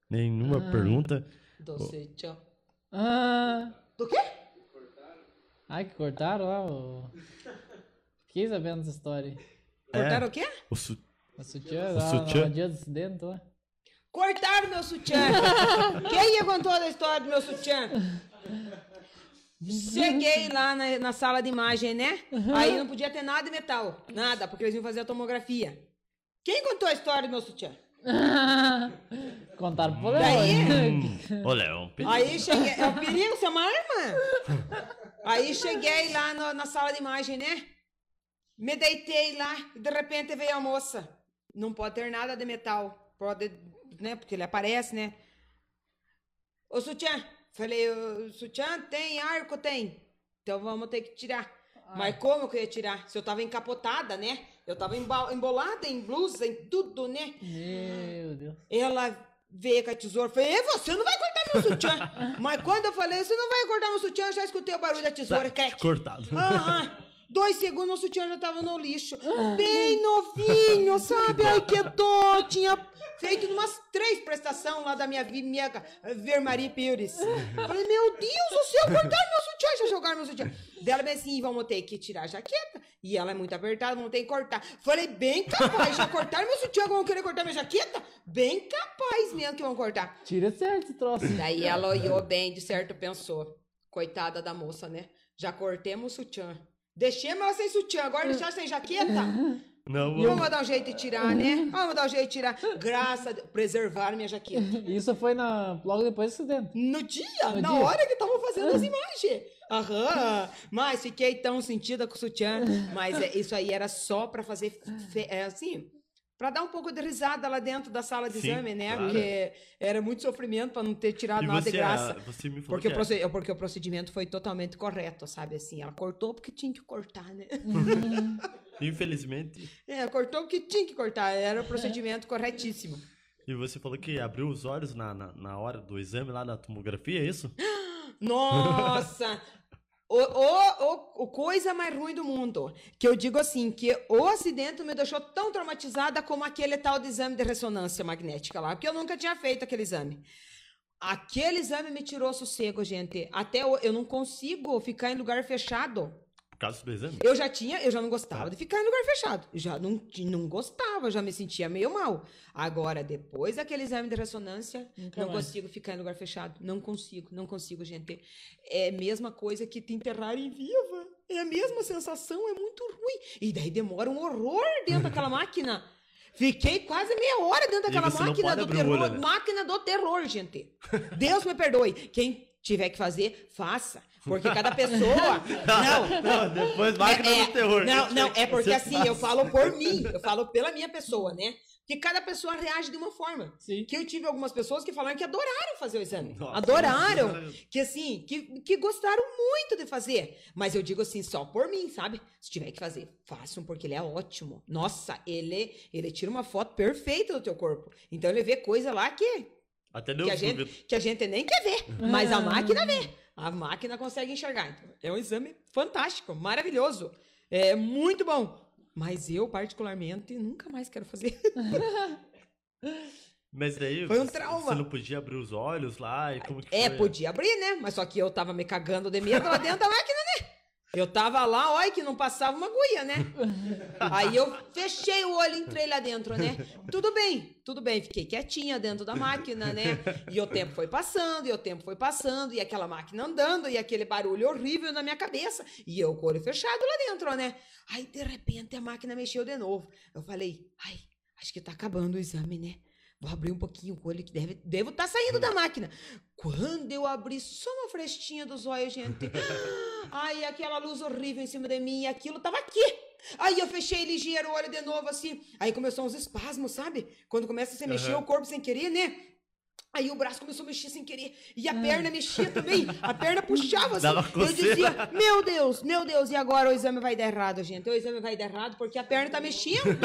S2: Nenhuma pergunta?
S4: Doce, tchau.
S3: Ah,
S4: Do quê?
S3: ai, que cortaram lá o... Fiquei sabendo dessa história.
S4: Cortaram o quê?
S2: O su-
S3: O sutiã,
S2: O
S3: lá
S2: sutiã?
S3: no dia do acidente lá.
S4: Cortaram meu sutiã. Quem ia contou a história do meu sutiã? Cheguei lá na, na sala de imagem, né? Aí não podia ter nada de metal. Nada, porque eles iam fazer a tomografia. Quem contou a história do meu sutiã?
S3: Contaram pro Léo.
S2: Ô, Léo, perigo.
S4: Aí cheguei. É um perigo, você é uma arma? Aí cheguei lá no- na sala de imagem, né? Me deitei lá e de repente veio a moça. Não pode ter nada de metal. Pode, né? Porque ele aparece, né? Ô, sutiã. Falei, o sutiã tem arco? Tem. Então vamos ter que tirar. Mas como que eu ia tirar? Se eu tava encapotada, né? Eu tava embolada em blusa, em tudo, né?
S3: Meu Deus.
S4: Ela veio com a tesoura. Falei, "E você não vai cortar meu sutiã. Mas quando eu falei, você não vai cortar meu sutiã, eu já escutei o barulho da tesoura.
S2: Tá, cortado.
S4: Aham. Dois segundos, o sutiã já tava no lixo. Bem novinho, sabe? Ai, que dó. Tinha feito umas três prestações lá da minha, minha Vermarie Pires. Falei, meu Deus do céu, cortaram meu sutiã, já jogaram meu sutiã. Dela bem assim, vamos ter que tirar a jaqueta. E ela é muito apertada, vamos ter que cortar. Falei, bem capaz, já cortaram meu sutiã, vão querer cortar minha jaqueta? Bem capaz mesmo que vão cortar.
S3: Tira certo esse troço.
S4: Daí ela olhou bem, de certo pensou. Coitada da moça, né? Já cortemos o sutiã. Deixemos ela sem sutiã, agora deixar sem jaqueta?
S2: Não, vou...
S4: Vamos dar um jeito de tirar, né? Vamos dar um jeito de tirar. Graças a Deus, preservar minha jaqueta.
S3: Isso foi na... logo depois do acidente.
S4: No dia,
S3: No
S4: na
S3: dia?
S4: hora que estavam fazendo as imagens. Aham. Mas fiquei tão sentida com o sutiã. Mas é, isso aí era só pra fazer, fe- é, assim, pra dar um pouco de risada lá dentro da sala de
S2: Sim,
S4: exame, né?
S2: claro.
S4: Porque era muito sofrimento pra não ter tirado
S2: E
S4: nada
S2: você,
S4: de graça.
S2: ah, você me falou
S4: Porque o,
S2: é-
S4: proced- porque o procedimento foi totalmente correto, sabe? Assim, ela cortou porque tinha que cortar, né?
S2: infelizmente,
S4: É, cortou porque tinha que cortar. Era o procedimento corretíssimo.
S2: e você falou que abriu os olhos na, na, na hora do exame lá na tomografia, é isso?
S4: Nossa! O, o, o, o coisa mais ruim do mundo. Que eu digo assim, que o acidente me deixou tão traumatizada como aquele tal de exame de ressonância magnética lá. Porque eu nunca tinha feito aquele exame. Aquele exame me tirou sossego, gente. Até o- eu não consigo ficar em lugar fechado.
S2: Causa do exame?
S4: Eu já tinha, eu já não gostava de ficar em lugar fechado. Já não, não gostava, já me sentia meio mal. Agora, depois daquele exame de ressonância,
S3: Nunca
S4: não
S3: mais.
S4: consigo ficar em lugar fechado. Não consigo, não consigo, gente. É a mesma coisa que te enterrarem viva. É a mesma sensação, é muito ruim. E daí demora um horror dentro daquela máquina. Fiquei quase meia hora dentro daquela máquina do terror.
S2: olho, né?
S4: Máquina do terror, gente. Deus me perdoe. Quem tiver que fazer, faça. Porque cada pessoa. Não,
S2: Não, depois máquina
S4: é,
S2: do terror.
S4: Não, não, é porque assim,
S2: faz.
S4: eu falo por mim, eu falo pela minha pessoa, né? Que cada pessoa reage de uma forma.
S3: Sim.
S4: Que eu tive algumas pessoas que falaram que adoraram fazer o exame.
S2: Nossa,
S4: adoraram.
S2: isso-
S4: Que assim, que, que gostaram muito de fazer. Mas eu digo assim, só por mim, sabe? Se tiver que fazer, façam, porque ele é ótimo. Nossa, ele, ele tira uma foto perfeita do teu corpo. Então ele vê coisa lá que
S2: Até
S4: que
S2: Deus
S4: a, gente, que a gente nem quer ver, mas a máquina vê. A máquina consegue enxergar. Então, é um exame fantástico, maravilhoso. É muito bom. Mas eu, particularmente, nunca mais quero fazer.
S2: Mas daí
S4: Foi um
S2: você-
S4: trauma.
S2: Você não podia abrir os olhos lá e como que
S4: É,
S2: foi?
S4: podia abrir, né? Mas só que eu tava me cagando de medo lá dentro da máquina, né? Eu tava lá, olha, que não passava uma agulha, né? Aí eu fechei o olho e entrei lá dentro, né? Tudo bem, tudo bem. Fiquei quietinha dentro da máquina, né? E o tempo foi passando, e o tempo foi passando, e aquela máquina andando, e aquele barulho horrível na minha cabeça. E eu com o olho fechado lá dentro, né? Aí, de repente, a máquina mexeu de novo. Eu falei, ai, acho que tá acabando o exame, né? Vou abrir um pouquinho o olho que deve, devo estar saindo da máquina. Quando eu abri só uma frestinha dos olhos, gente. Ai, aquela luz horrível em cima de mim, e aquilo tava aqui. Aí eu fechei ligeiro o olho de novo, assim. Aí começou uns espasmos, sabe? Quando começa a se mexer
S2: Aham.
S4: o corpo sem querer, né? Aí o braço começou a mexer sem querer. E a perna mexia também. A perna puxava assim.
S2: Dava
S4: Eu dizia, meu Deus, meu Deus, e agora o exame vai dar errado, gente. O exame vai dar errado porque a perna tá mexendo.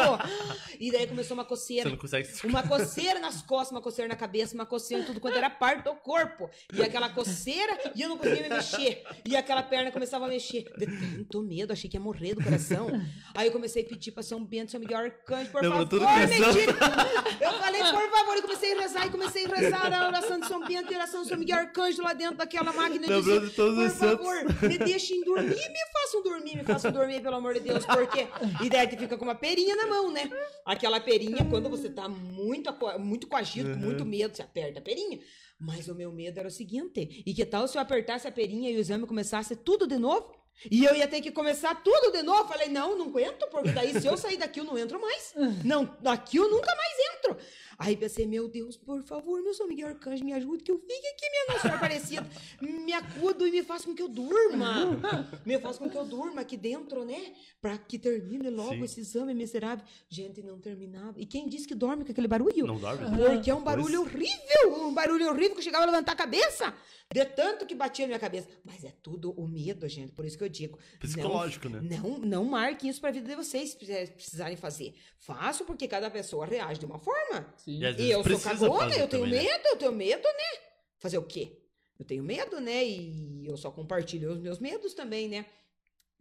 S4: E daí começou uma coceira.
S2: Você não consegue se
S4: Uma coceira nas costas, uma coceira na cabeça, uma coceira em tudo quanto era parte do corpo. E aquela coceira, e eu não conseguia me mexer. E aquela perna começava a mexer. De tanto medo, achei que ia morrer do coração. Aí eu comecei a pedir pra São Bento, São Miguel Arcanjo, por
S2: Lembrou
S4: favor, me. Eu falei, por favor, e comecei a rezar, e comecei a rezar a oração de São Bento e oração de São Miguel Arcanjo lá dentro daquela máquina.
S2: Lembrou
S4: dizia,
S2: de todos
S4: por
S2: os santos.
S4: favor, me deixem dormir, me façam dormir, me façam dormir, pelo amor de Deus, porque... E daí tu fica com uma perinha na mão, né? Aquela perinha, quando você tá muito, muito coagido, com muito medo, você aperta a perinha. Mas o meu medo era o seguinte, e que tal se eu apertasse a perinha e o exame começasse tudo de novo? E eu ia ter que começar tudo de novo. Falei, não, não aguento, porque daí se eu sair daqui eu não entro mais. Não, daqui eu nunca mais entro. Aí pensei, meu Deus, por favor, meu São Miguel Arcanjo, me ajude, que eu fique aqui, minha Nossa Senhora Aparecida. Me acudo e me faça com que eu durma. Me faça com que eu durma aqui dentro, né? Pra que termine logo
S2: Sim.
S4: esse exame miserável. Gente, não terminava. E quem disse que dorme com aquele barulho?
S2: Não dorme?
S4: Porque é um barulho horrível, um barulho horrível que eu chegava a levantar a cabeça. De tanto que batia na minha cabeça. Mas é tudo o medo, gente. Por isso que eu digo.
S2: Psicológico,
S4: não,
S2: né?
S4: Não, não marquem isso pra vida de vocês, se precis- precisarem fazer. Faço porque cada pessoa reage de uma forma.
S3: Sim.
S2: E às
S4: E
S2: vezes
S4: eu sou cagona,
S2: fazer
S4: eu tenho
S2: também, né?
S4: medo, eu tenho medo, né? Fazer o quê? Eu tenho medo, né? E eu só compartilho os meus medos também, né?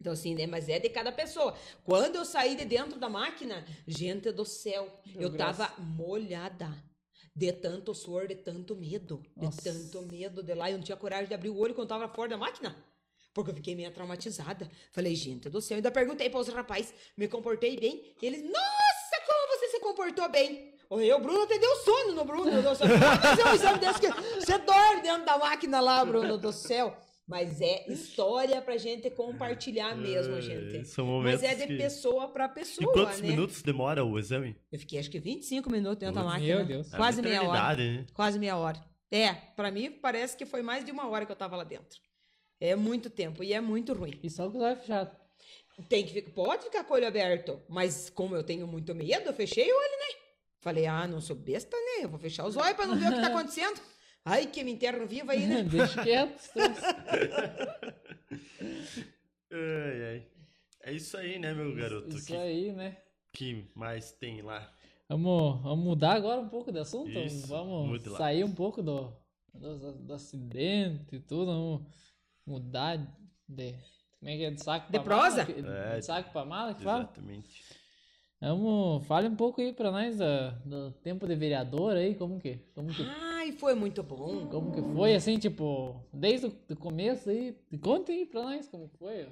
S4: Então, assim, né? Mas é de cada pessoa. Quando eu saí de dentro da máquina, gente do céu, eu
S3: graça.
S4: tava molhada. De tanto suor, de tanto medo.
S3: Nossa.
S4: De tanto medo de lá. Eu não tinha coragem de abrir o olho quando tava fora da máquina. Porque eu fiquei meio traumatizada. Falei, gente do céu. Ainda perguntei para os rapazes, me comportei bem. E eles, nossa, como você se comportou bem. Eu, Bruno, até deu sono no Bruno. Eu só, "Ah, mas é um exame desse que você dorme dentro da máquina lá, Bruno do céu. Mas é história pra gente compartilhar mesmo,
S2: É,
S4: gente.
S2: São
S4: Mas
S2: momentos
S4: é de
S2: que...
S4: pessoa pra
S2: E
S4: pessoa,
S2: quantos
S4: né?
S2: minutos demora o exame?
S4: Eu fiquei acho que 25 minutos dentro da máquina.
S3: Meu Deus.
S2: É
S4: Quase meia hora.
S2: né?
S4: Quase meia hora. É, pra mim parece que foi mais de uma hora que eu tava lá dentro. É muito tempo e é muito ruim.
S3: E só com os olhos fechados.
S4: Tem que ficar, pode ficar com o olho aberto, mas como eu tenho muito medo, eu fechei o olho, né? Falei, ah, não sou besta, né? Eu vou fechar os olhos pra não ver o que tá acontecendo. Ai, que me enterram viva aí, né?
S3: Deixa quieto.
S2: Ai, ai. É isso aí, né, meu garoto?
S3: Isso
S2: que,
S3: aí, né?
S2: que mais tem lá?
S3: Vamos, vamos mudar agora um pouco de assunto?
S2: Isso,
S3: vamos sair um pouco do, do, do acidente e tudo. Vamos mudar de. Como é que é? De saco
S4: De
S3: pra
S4: prosa?
S3: mala? que-
S2: É,
S3: De saco pra mala que fala?
S2: Exatamente.
S3: Vamos, fale um pouco aí pra nós da- do tempo de vereador aí, como que, como que,
S4: Ai, foi muito bom.
S3: como que foi, assim, tipo, desde o do começo aí, conta aí pra nós como foi.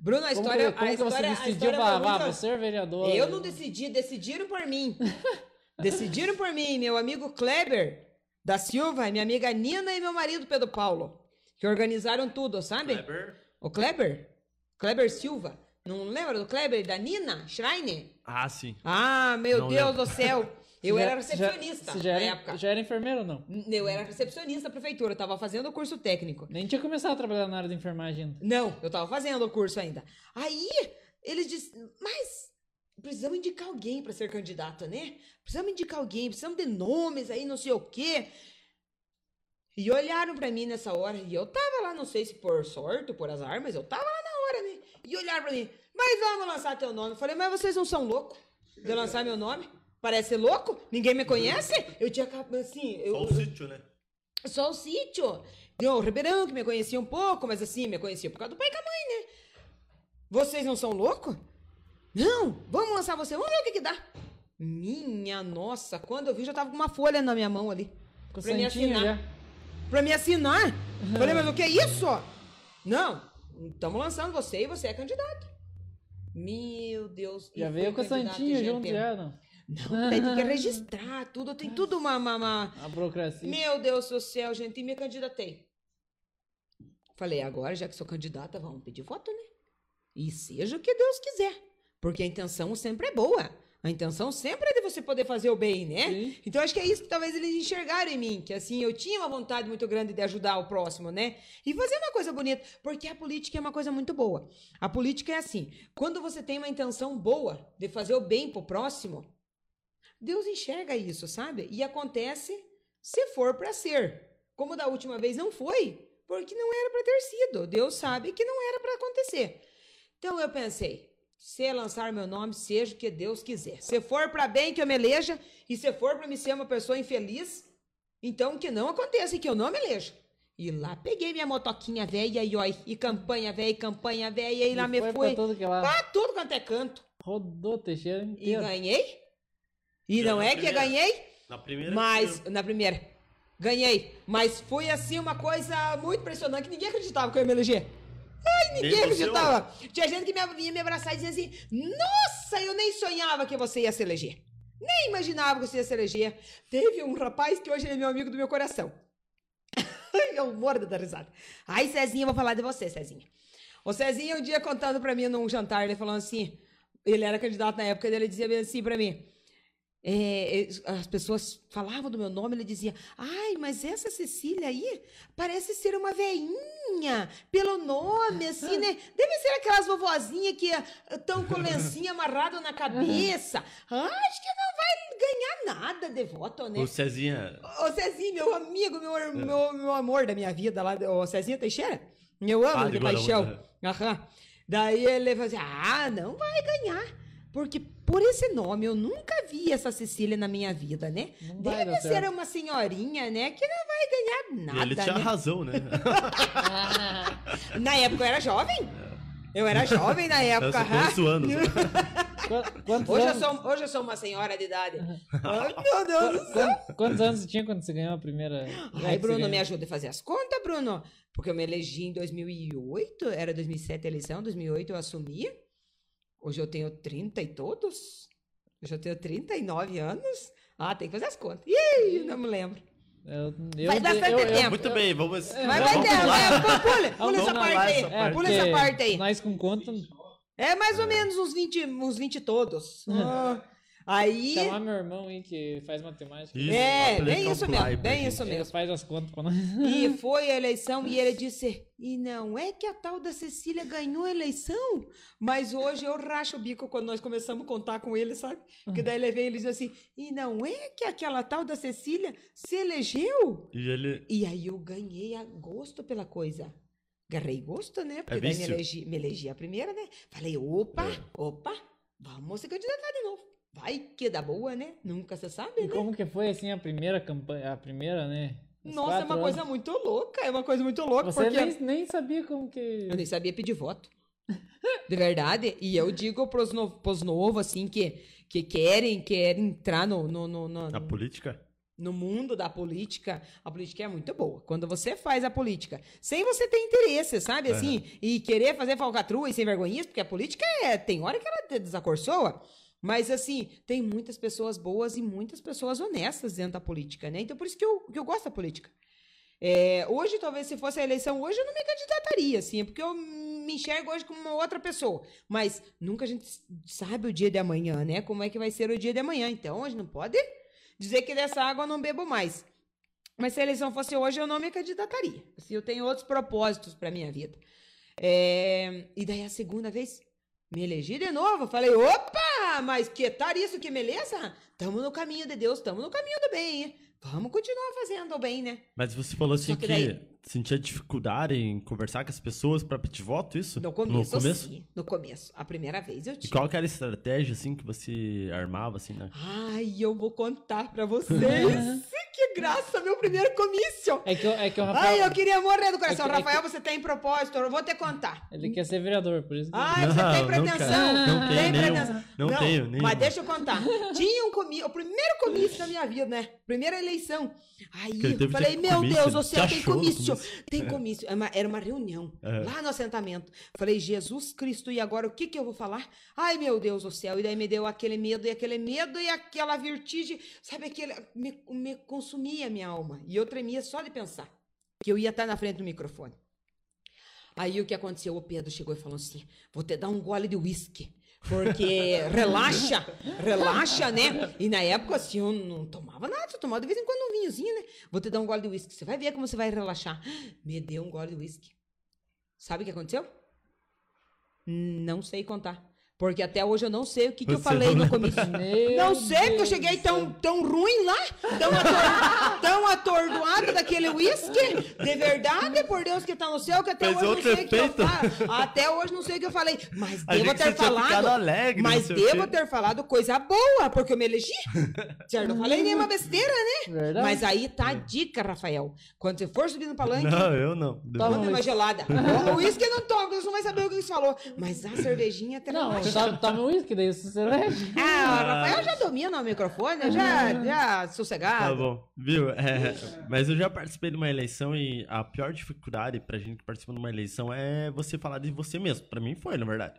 S4: Bruno, a
S3: Como
S4: história,
S3: que, como
S4: a
S3: que você
S4: história, a
S3: decidiu
S4: história
S3: pra,
S4: muito-
S3: ser vereador?
S4: Eu não decidi, decidiram por mim. decidiram por mim, meu amigo Kleber da Silva, minha amiga Nina e meu marido Pedro Paulo, que organizaram tudo, sabe?
S2: Kleber?
S4: O Kleber? Kleber Silva. Não lembra do Kleber e da Nina Schreiner?
S2: Ah, sim.
S4: Ah, meu
S2: Não
S4: Deus
S2: lembro.
S4: do céu. Eu
S3: Já-
S4: era
S3: já-
S4: recepcionista
S3: Você já,
S4: na
S3: era,
S4: época.
S3: já era enfermeiro ou não?
S4: Eu era recepcionista da prefeitura, eu tava fazendo o curso técnico.
S3: Nem tinha começado a trabalhar na área de enfermagem ainda.
S4: Não, eu tava fazendo o curso ainda. Aí, eles disseram, mas precisamos indicar alguém pra ser candidato, né? Precisamos indicar alguém, precisamos de nomes aí, não sei o quê. E olharam pra mim nessa hora, e eu tava lá, não sei se por sorte ou por azar, mas eu tava lá na hora, né? E olharam pra mim, mas vamos lançar teu nome. Eu falei, mas vocês não são loucos de eu lançar meu nome? Parece louco? Ninguém me conhece? Eu tinha, assim, eu,
S2: Só o sítio, né?
S4: só o sítio. Tem o Ribeirão, que me conhecia um pouco, mas assim, me conhecia por causa do pai e com a mãe, né? Vocês não são loucos? Não, vamos lançar você, vamos ver o que que dá. Minha nossa, quando eu vi, já tava com uma folha na minha mão ali.
S3: Com
S4: Pra me assinar.
S3: já.
S4: Pra me assinar. Falei, mas o que é isso? Não, estamos lançando você e você é candidato. Meu Deus.
S3: Já veio com o santinho junto já, não?
S4: Não, tem que registrar tudo, tem tudo uma- uma- uma
S3: A burocracia.
S4: meu Deus do céu, gente, e me candidatei. Falei, agora, já que sou candidata, vamos pedir voto, né? E seja o que Deus quiser. Porque a intenção sempre é boa. A intenção sempre é de você poder fazer o bem, né?
S3: Sim.
S4: Então acho que é isso que talvez eles enxergaram em mim, que assim, eu tinha uma vontade muito grande de ajudar o próximo, né? E fazer uma coisa bonita, porque a política é uma coisa muito boa. A política é assim, quando você tem uma intenção boa de fazer o bem pro próximo, Deus enxerga isso, sabe? E acontece se for para ser. Como da última vez não foi, porque não era para ter sido. Deus sabe que não era para acontecer. Então eu pensei, se lançar meu nome, seja o que Deus quiser. Se for para bem que eu me eleja e se for para me ser uma pessoa infeliz, então que não aconteça e que eu não me eleja. E lá peguei minha motoquinha velha e, ó, e campanha velha, e campanha velha, e lá me
S3: foi
S4: fui
S3: pra todo que lá.
S4: pra tudo quanto é canto.
S3: Rodou Teixeira
S4: E
S3: inteiro.
S4: ganhei. E
S2: Já
S4: não é que
S2: primeira.
S4: ganhei,
S2: Na primeira.
S4: mas na primeira. Ganhei. Mas foi assim uma coisa muito impressionante que ninguém acreditava que eu ia me eleger. Ai, ninguém acreditava. Tinha gente que me, vinha me abraçar e dizia assim: Nossa, eu nem sonhava que você ia se eleger. Nem imaginava que você ia se eleger. Teve um rapaz que hoje ele é meu amigo do meu coração. eu morro da risada. Ai, Cezinha, eu vou falar de você, Cezinha. O Cezinha, um dia contando pra mim num jantar, ele falou assim: ele era candidato na época dele, ele dizia assim pra mim. É, é, as pessoas falavam do meu nome, ele dizia: Ai, mas essa Cecília aí parece ser uma veinha, pelo nome, assim, né? Deve ser aquelas vovozinhas que estão com o lencinho amarrado na cabeça. Ah, acho que não vai ganhar nada de voto, né?
S2: O Cezinha.
S4: Ô, Cezinho, meu amigo, meu, meu, meu amor da minha vida lá, o Cezinho Teixeira, eu amo
S2: Ah,
S4: de paixão. Aham. Daí ele falou assim, ah, não vai ganhar, porque por esse nome eu nunca vi essa Cecília na minha vida, né?
S3: Não
S4: Deve ser
S3: certo.
S4: uma senhorinha, né, que não vai ganhar nada,
S2: ele tinha
S4: né?
S2: razão, né?
S4: Na época eu era jovem. Eu era jovem na
S2: Eu
S4: época,
S2: conheço anos.
S3: Qu- Quantos,
S4: Hoje eu,
S3: anos,
S4: sou, hoje eu sou uma senhora de idade. Ai, meu Deus do céu.
S3: quan- quantos anos você tinha quando você ganhou a primeira?
S4: Ai,
S3: É, você
S4: Bruno, me ajuda a fazer as contas, Bruno. Porque eu me elegi em 2008, era 2007 a eleição, 2008 eu assumi. Hoje eu tenho 30 e todos. Hoje eu tenho 39 anos. Ah, tem que fazer as contas. Ih, não me lembro.
S3: Eu, eu,
S4: Vai bastante
S3: eu, eu,
S4: tempo.
S2: Muito bem, vamos.
S4: Vai,
S2: vamos
S4: vai ter, vai, pula, pula, essa parte aí.
S2: essa parte.
S4: Pula essa parte aí.
S3: Nós com conta,
S4: É mais ou menos uns 20, uns 20 todos. Ah, aí.
S3: chamar meu irmão aí que faz matemática.
S2: Isso,
S4: É, bem isso mesmo, bem
S2: gente.
S4: isso
S3: Ele
S4: mesmo.
S3: faz as contas pra nós.
S4: E foi a eleição e ele disse: e não é que a tal da Cecília ganhou a eleição, mas hoje eu racho o bico quando nós começamos a contar com ele, sabe? Porque daí ele vem e ele diz assim: e não é que aquela tal da Cecília se elegeu?
S2: E ele.
S4: E aí eu ganhei a gosto pela coisa. Agarrei gosto, né? Porque
S2: É
S4: daí me elegi, me elegi a primeira, né? Falei, opa,
S2: É.
S4: opa, vamos se candidatar de novo. Vai que dá boa, né? Nunca se sabe,
S3: E
S4: né?
S3: como que foi assim a primeira campanha, a primeira, né? Os
S4: Nossa, é uma coisa
S3: anos.
S4: muito louca, é uma coisa muito louca.
S3: Você
S4: porque...
S3: nem, nem sabia como que.
S4: Eu nem sabia pedir voto. De verdade. E eu digo pros, no, pros novos, assim, que, que querem, querem entrar no, no, no, no,
S2: Na política?
S4: no mundo da política, a política é muito boa. Quando você faz a política, sem você ter interesse, sabe? Assim, e querer fazer falcatrua e sem vergonhice, porque a política é. Tem hora que ela desacorçoa. Mas, assim, tem muitas pessoas boas e muitas pessoas honestas dentro da política, né? Então, por isso que eu, que eu gosto da política. É, hoje, talvez, se fosse a eleição hoje, eu não me candidataria, assim, porque eu me enxergo hoje como uma outra pessoa. Mas nunca a gente sabe o dia de amanhã, né? Como é que vai ser o dia de amanhã. Então, hoje não pode dizer que dessa água eu não bebo mais. Mas se a eleição fosse hoje, eu não me candidataria. Assim, eu tenho outros propósitos para minha vida. É, E daí a segunda vez, me elegi de novo. Falei, opa, mas que tal isso, que beleza? Tamo no caminho de Deus, tamo no caminho do bem? Vamos continuar fazendo o bem, né?
S2: Mas você falou assim
S4: Só que
S2: que,
S4: daí-
S2: sentia dificuldade em conversar com as pessoas pra pedir voto, isso?
S4: No começo,
S2: No começo?
S4: sim. No começo. A primeira vez eu
S2: E
S4: tinha.
S2: qual que era a estratégia, assim, que você armava, assim, né?
S4: Ai, eu vou contar pra vocês. que graça, meu primeiro comício.
S3: É que, o- é que o Rafael.
S4: Ai, eu queria morrer do coração.
S3: É que- é
S4: Rafael, você tem propósito, eu vou te contar.
S3: Ele quer ser vereador, por isso que.
S4: Ai, você
S2: Não,
S4: tem
S2: não
S4: pretensão.
S2: Não tenho
S4: tem
S2: nenhum.
S4: pretensão.
S2: Não tenho nenhum.
S4: Mas deixa eu contar. Tinha um comício, o primeiro comício da minha vida, né? Primeira eleição. Aí
S2: Que
S4: eu falei, meu
S2: comício,
S4: Deus, céu
S2: te
S4: tem comício.
S2: Comício.
S4: Tem comício. Era uma, era uma reunião
S2: É.
S4: lá no assentamento. Falei, Jesus Cristo, e agora o que que eu vou falar? Ai, meu Deus do céu. E daí me deu aquele medo, e aquele medo, e aquela vertigem. Sabe, aquele, me, me consumia a minha alma. E eu tremia só de pensar que eu ia estar na frente do microfone. Aí o que aconteceu? O Pedro chegou e falou assim: vou te dar um gole de uísque. Porque relaxa, relaxa, né? E na época, assim, eu não tomava nada, só tomava de vez em quando um vinhozinho, né? Vou te dar um gole de uísque, você vai ver como você vai relaxar. Me deu um gole de uísque. Sabe o que aconteceu? Não sei contar. Porque até hoje eu não sei o que, que eu falei
S2: não
S4: no.
S3: Meu
S4: Não sei, porque eu cheguei tão, tão ruim lá, tão, ator, tão atordoado daquele uísque. De verdade, por Deus que tá no céu, que até
S2: Fez
S4: hoje não sei o que eu falo. Até hoje não sei o que eu falei. Mas
S2: Achei
S4: devo ter falado.
S2: alegre,
S4: mas devo ter falado coisa boa, porque eu me elegi. Certo? Não falei nenhuma besteira, né?
S3: Verdade.
S4: Mas aí tá a dica, Rafael. Quando você for subir no palanque,
S2: Não, eu não.
S4: Toma uma gelada. O uísque não toma, você não vai saber o que você falou. Mas a cervejinha até
S3: Não,
S4: relaxa.
S3: toma, toma uísque, daí você leva.
S4: Ah, o Rafael já domina o microfone, eu já, já
S2: Tá
S4: sossegado.
S2: bom, viu? É, mas eu já participei de uma eleição e a pior dificuldade pra gente que participa de uma eleição é você falar de você mesmo. Pra mim foi, na verdade.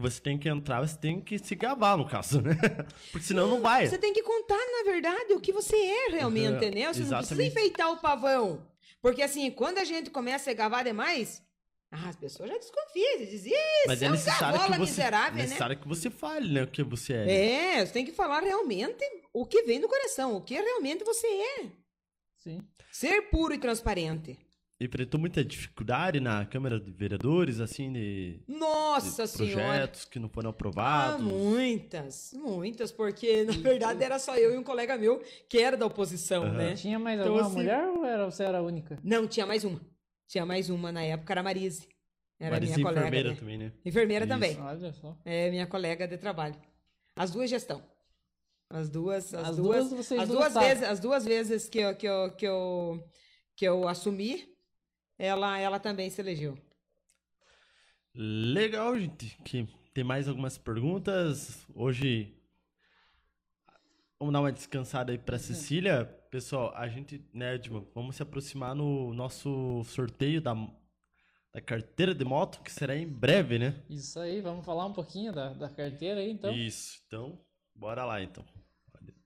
S2: Você tem que entrar, você tem que se gabar, no caso, né? Porque senão não vai.
S4: Você tem que contar, na verdade, o que você é realmente,
S2: Uhum,
S4: entendeu? Você não precisa
S2: exatamente.
S4: enfeitar o pavão. Porque assim, quando a gente começa a ser gavar demais, ah, as pessoas já desconfiam, dizem, isso,
S2: Mas é
S4: é um
S2: necessário que você,
S4: miserável, né?
S2: necessário que você fale, né? O que você é. né?
S4: É, você tem que falar realmente o que vem do coração, o que realmente você é.
S3: Sim.
S4: Ser puro e transparente.
S2: Enfrentou muita dificuldade na Câmara de Vereadores, assim, de, de
S4: Nossa Senhora.
S2: projetos que não foram
S4: Ah,
S2: aprovados.
S4: muitas, muitas, porque na verdade era só eu e um colega meu que era da oposição,
S2: Aham.
S4: né?
S3: Tinha mais
S4: Então,
S3: alguma
S4: assim-
S3: mulher ou era, você era a única?
S4: Não, tinha mais uma. Tinha mais uma na época, era a Marise. Era
S2: Marisa
S4: minha colega.
S2: enfermeira
S4: né?
S2: também, né?
S4: Enfermeira
S2: Isso.
S4: também.
S3: Olha só.
S4: É minha colega de trabalho. As duas gestão. As duas, as,
S3: As
S4: duas,
S3: duas vocês
S4: as
S3: duas sabem.
S4: vezes, as duas vezes que eu, que eu, que eu, que eu assumi, ela, ela também se elegeu.
S2: Legal, gente. Que tem mais algumas perguntas. Hoje vamos dar uma descansada aí pra Cecília. Pessoal, a gente, né, Edma, vamos se aproximar no nosso sorteio da, da carteira de moto, que será em breve, né?
S3: Isso aí, vamos falar um pouquinho da, da carteira aí, então.
S2: Isso. Então, bora lá então.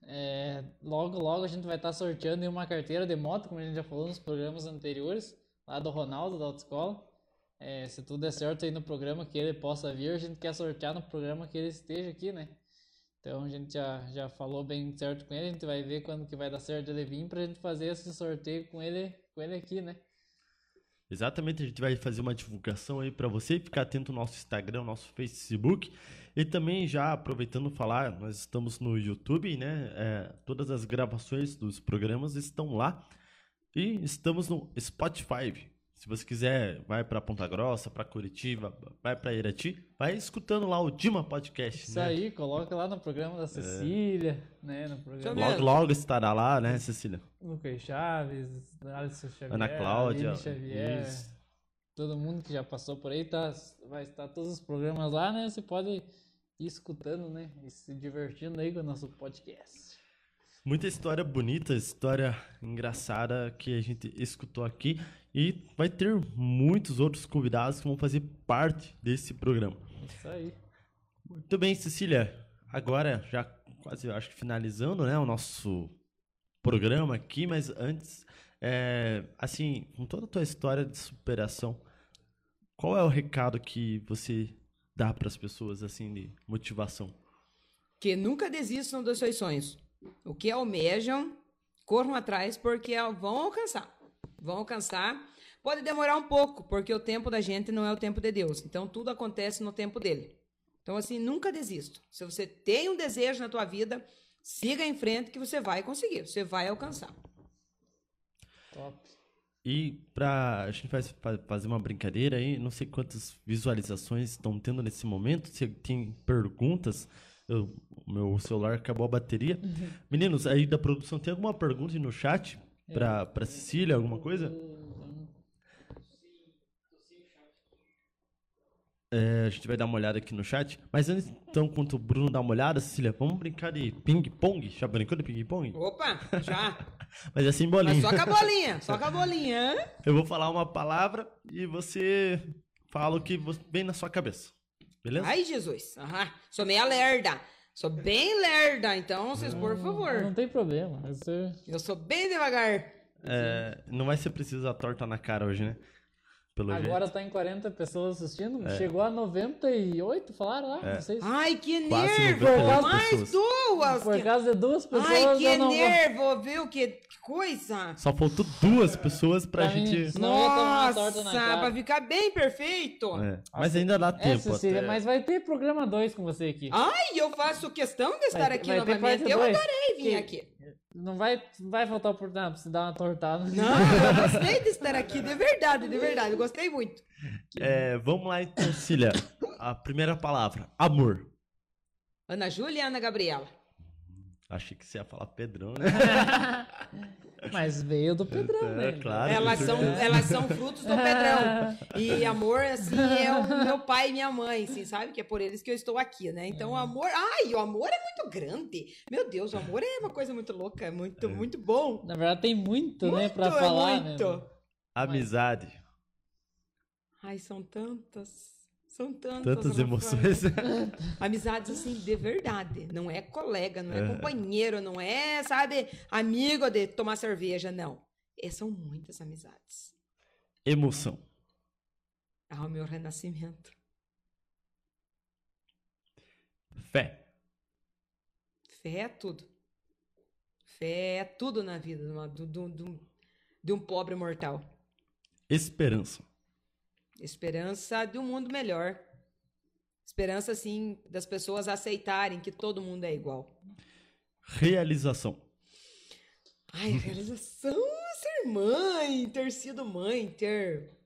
S3: É, logo, logo a gente vai estar sorteando uma carteira de moto, como a gente já falou nos programas anteriores, lá do Ronaldo, da autoescola. É, se tudo der certo aí no programa que ele possa vir, a gente quer sortear no programa que ele esteja aqui, né? Então a gente já, já falou bem certo com ele, a gente vai ver quando que vai dar certo ele vir pra gente fazer esse sorteio com ele, com ele aqui, né?
S2: Exatamente, a gente vai fazer uma divulgação aí pra você, ficar atento no nosso Instagram, nosso Facebook. E também já aproveitando falar, nós estamos no YouTube, né? É, todas as gravações dos programas estão lá. E estamos no Spotify. Se você quiser, vai pra Ponta Grossa, pra Curitiba, vai pra Irati, vai escutando lá o Dima Podcast,
S3: Isso
S2: né?
S3: aí, coloca lá no programa da Cecília, né? No programa
S2: Logo, logo estará lá, né, Cecília?
S3: Lucas Chaves, Alisson Xavier,
S2: Ana Cláudia.
S3: Aline Xavier,
S2: isso.
S3: todo mundo que já passou por aí, tá, vai estar todos os programas lá, né? Você pode ir escutando, né? E se divertindo aí com o nosso podcast.
S2: Muita história bonita, história engraçada que a gente escutou aqui. E vai ter muitos outros convidados que vão fazer parte desse programa.
S3: Isso aí.
S2: Muito bem, Cecília. Agora, já quase, acho que finalizando né, o nosso programa aqui, mas antes, é, assim, com toda a tua história de superação, qual é o recado que você dá para as pessoas, assim, de motivação?
S4: Que nunca desistam dos seus sonhos. O que almejam, corram atrás porque vão alcançar. Vão alcançar. Pode demorar um pouco, porque o tempo da gente não é o tempo de Deus. Então tudo acontece no tempo dele. Então assim, nunca desista. Se você tem um desejo na tua vida, siga em frente que você vai conseguir, você vai alcançar.
S3: Top.
S2: E pra. A gente vai fa- fazer uma brincadeira aí, não sei quantas visualizações estão tendo nesse momento, se tem perguntas. eu- meu celular acabou a bateria. Meninos, aí da produção, tem alguma pergunta aí no chat pra, pra Cecília, alguma coisa? É, a gente vai dar uma olhada aqui no chat. Mas antes, então, enquanto o Bruno dá uma olhada, Cecília, vamos brincar de ping-pong? Já brincou de ping-pong?
S4: Opa, já.
S2: Mas é sem
S4: Mas
S2: bolinha.
S4: só com a bolinha, só com a bolinha.
S2: Eu vou falar uma palavra e você fala o que vem na sua cabeça. Beleza?
S4: Ai, Jesus. Aham. Sou meia lerda. Sou bem lerda, então vocês, por favor.
S3: Não tem problema. Você...
S4: Eu sou bem devagar.
S2: É, não vai ser preciso a torta na cara hoje, né? Pelo
S3: Agora
S2: jeito.
S3: tá em 40 pessoas assistindo.
S2: É.
S3: Chegou a 98, falaram lá.
S2: É.
S3: Não sei se
S4: Ai, que
S2: Quase
S4: nervo!
S2: 98
S4: Mais
S2: pessoas.
S4: duas!
S3: por
S4: que-
S3: causa de duas pessoas.
S4: Ai, que
S3: vou-
S4: nervo, viu? Que, coisa!
S2: Só faltou duas pessoas pra,
S3: Pra mim,
S2: gente.
S3: Uma
S4: Nossa, pra ficar bem perfeito!
S2: É, Mas ainda dá tempo.
S3: Cecília,
S2: até-
S3: mas vai ter programa 2 com você aqui.
S4: Ai, eu faço questão de estar
S3: Vai-
S4: aqui
S3: vai
S4: novamente. Eu adorei vir
S3: Que-
S4: aqui.
S3: Não vai, vai faltar oportunidade pra você dar uma tortada.
S4: Não, eu gostei de estar aqui, de verdade, de verdade. Eu gostei muito.
S2: É, vamos lá então, Cília. A primeira palavra: amor.
S4: Ana Júlia e Ana Gabriela.
S2: Achei que você ia falar Pedrão, né?
S3: Mas veio do Pedrão,
S2: É,
S3: né?
S2: claro.
S4: Elas são, elas são frutos do Pedrão. E amor, assim, é o meu pai e minha mãe, assim, sabe? Que é por eles que eu estou aqui, né? Então, o amor. Ai, o amor é muito grande. Meu Deus, o amor é uma coisa muito louca, é muito, muito bom.
S3: Na verdade, tem muito, né, pra
S4: Muito, é
S3: falar,
S4: muito.
S3: né?
S2: Amizade.
S4: Ai, são tantas. São tantas.
S2: Tantas emoções.
S4: Amizades, assim, de verdade. Não é colega, não é
S2: É.
S4: companheiro, não é, sabe, amigo de tomar cerveja, não. É, são muitas amizades.
S2: Emoção.
S4: Ah, o meu renascimento.
S2: Fé.
S4: Fé é tudo. Fé é tudo na vida de, uma- do- do- de um pobre mortal.
S2: Esperança.
S4: Esperança de um mundo melhor. Esperança, assim, das pessoas aceitarem que todo mundo é igual.
S2: Realização.
S4: Ai, realização ser mãe, ter sido mãe, ter.